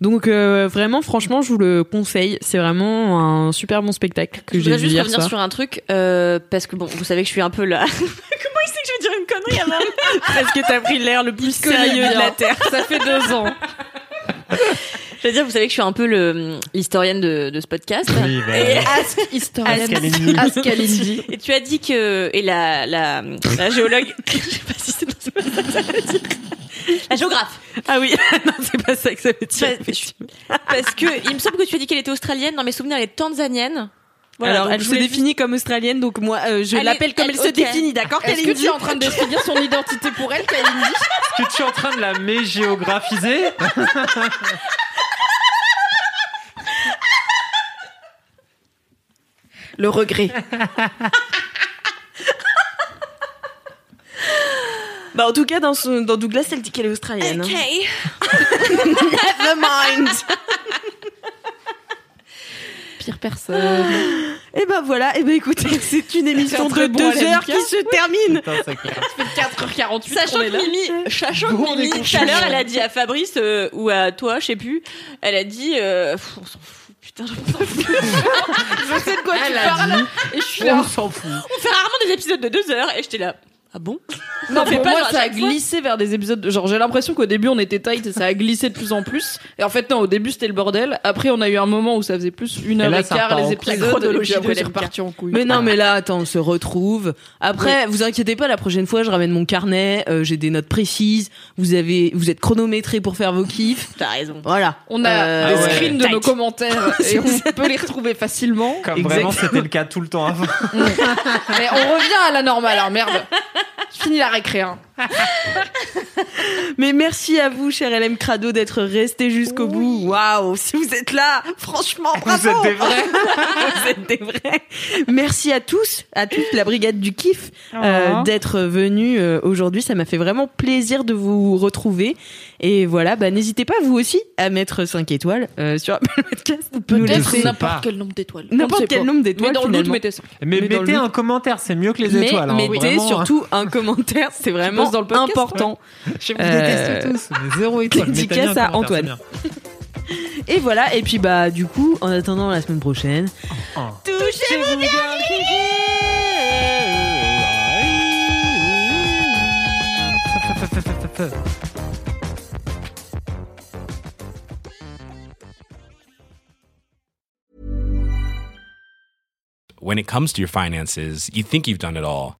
Speaker 3: Donc euh, vraiment, franchement, je vous le conseille. C'est vraiment un super bon spectacle que
Speaker 2: Je
Speaker 3: j'ai
Speaker 2: voudrais
Speaker 3: vu
Speaker 2: juste
Speaker 3: hier
Speaker 2: revenir
Speaker 3: soir.
Speaker 2: sur un truc, euh, parce que bon, vous savez que je suis un peu là. Comment il sait que je vais dire une connerie avant
Speaker 3: Parce que t'as pris l'air le plus sérieux de la terre.
Speaker 5: Ça fait deux ans.
Speaker 2: Je veux dire, vous savez que je suis un peu le l'historienne de, de ce podcast.
Speaker 4: Oui, bah,
Speaker 2: Et,
Speaker 5: Ask historian.
Speaker 4: Ask.
Speaker 5: Ask
Speaker 2: et tu as dit que et la la, la géologue, je sais pas si c'est dans ce podcast que ça veut dire. La géographe.
Speaker 3: Ah oui, non, c'est pas ça que ça veut dire.
Speaker 2: Parce, parce que il me semble que tu as dit qu'elle était australienne. Dans mes souvenirs, elle est tanzanienne. Voilà,
Speaker 3: Alors, elle se
Speaker 2: voulais
Speaker 3: définit comme australienne, donc moi, euh, je
Speaker 2: Elle est-
Speaker 3: l'appelle comme elle,
Speaker 2: elle-
Speaker 3: se définit, d'accord,
Speaker 5: Est-ce que tu es en train de définir son identité pour elle, Kalindi?
Speaker 4: Est-ce que tu es en train de la mégéographiser?
Speaker 5: Le regret.
Speaker 3: Bah, en tout cas, dans, son, dans Douglas, elle dit qu'elle est australienne.
Speaker 2: Ok.
Speaker 3: Never mind.
Speaker 5: Pire personne.
Speaker 3: Et ben voilà, et ben écoutez, c'est une émission de
Speaker 5: bon
Speaker 3: deux heures qui se termine.
Speaker 4: Putain, c'est clair.
Speaker 5: 4h48,
Speaker 2: Sachant
Speaker 5: on est
Speaker 2: que
Speaker 5: là.
Speaker 2: Mimi, sachant
Speaker 4: Bon,
Speaker 2: que Mimi,
Speaker 4: est
Speaker 2: tout à l'heure, elle a dit à Fabrice euh, ou à toi, je sais plus, elle a dit, euh, pff, on s'en fout, putain, je m'en fous.
Speaker 5: Je sais de quoi tu
Speaker 4: Elle a
Speaker 5: parles.
Speaker 4: dit,
Speaker 5: Et je suis là.
Speaker 4: on s'en fout.
Speaker 2: On fait rarement des épisodes de deux heures, et j'étais là. Ah bon?
Speaker 5: Non,
Speaker 2: fait
Speaker 5: pour
Speaker 2: pas
Speaker 5: moi, ça a
Speaker 2: fois
Speaker 5: glissé vers des épisodes. de- Genre, j'ai l'impression qu'au début, on était tight et ça a glissé de plus en plus. Et en fait, non, au début, c'était le bordel. Après, on a eu un moment où ça faisait plus une
Speaker 4: Et
Speaker 5: heure
Speaker 4: là,
Speaker 5: et
Speaker 4: ça
Speaker 5: quart les épisodes. Et puis après, reparti en couille.
Speaker 3: Mais non, mais là, attends, on se retrouve. Après, vous inquiétez pas, la prochaine fois, je ramène mon carnet, euh, j'ai des notes précises. Vous avez, vous êtes chronométré pour faire vos kiffs.
Speaker 2: T'as raison.
Speaker 3: Voilà.
Speaker 5: On a
Speaker 3: Euh,
Speaker 5: des
Speaker 4: ouais.
Speaker 5: screens de nos commentaires et on peut les retrouver facilement.
Speaker 4: Comme
Speaker 3: Exactement.
Speaker 4: vraiment c'était le cas tout le temps avant.
Speaker 5: Mais on revient à la normale, hein, merde. Je finis la récré, hein.
Speaker 3: Mais merci à vous, cher LM Crado, d'être resté jusqu'au bout. Waouh, si vous êtes là, franchement, bravo.
Speaker 4: Vous êtes des vrais.
Speaker 3: vous êtes des vrais. Merci à tous, à toute la brigade du kiff, euh, d'être venus euh, aujourd'hui. Ça m'a fait vraiment plaisir de vous retrouver. Et voilà, bah n'hésitez pas vous aussi à mettre 5 étoiles euh, sur Apple Podcast.
Speaker 5: Peut-être n'importe quel nombre d'étoiles.
Speaker 3: N'importe quel
Speaker 5: pas.
Speaker 3: nombre d'étoiles,
Speaker 5: Mais dans le doute, mettez.
Speaker 4: Mais
Speaker 3: Mais
Speaker 4: mettez un commentaire, c'est mieux que les
Speaker 3: Mais
Speaker 4: étoiles. hein,
Speaker 3: mettez
Speaker 4: vraiment.
Speaker 3: surtout un commentaire, c'est vraiment
Speaker 5: dans le podcast,
Speaker 3: important.
Speaker 4: Je vous
Speaker 3: Euh,
Speaker 4: déteste tous. mais Zéro étoile.
Speaker 3: Dédicace à Antoine. Et voilà, et puis bah du coup, en attendant la semaine prochaine,
Speaker 4: Oh.
Speaker 3: touchez-vous bien
Speaker 1: When it comes to your finances, you think you've done it all.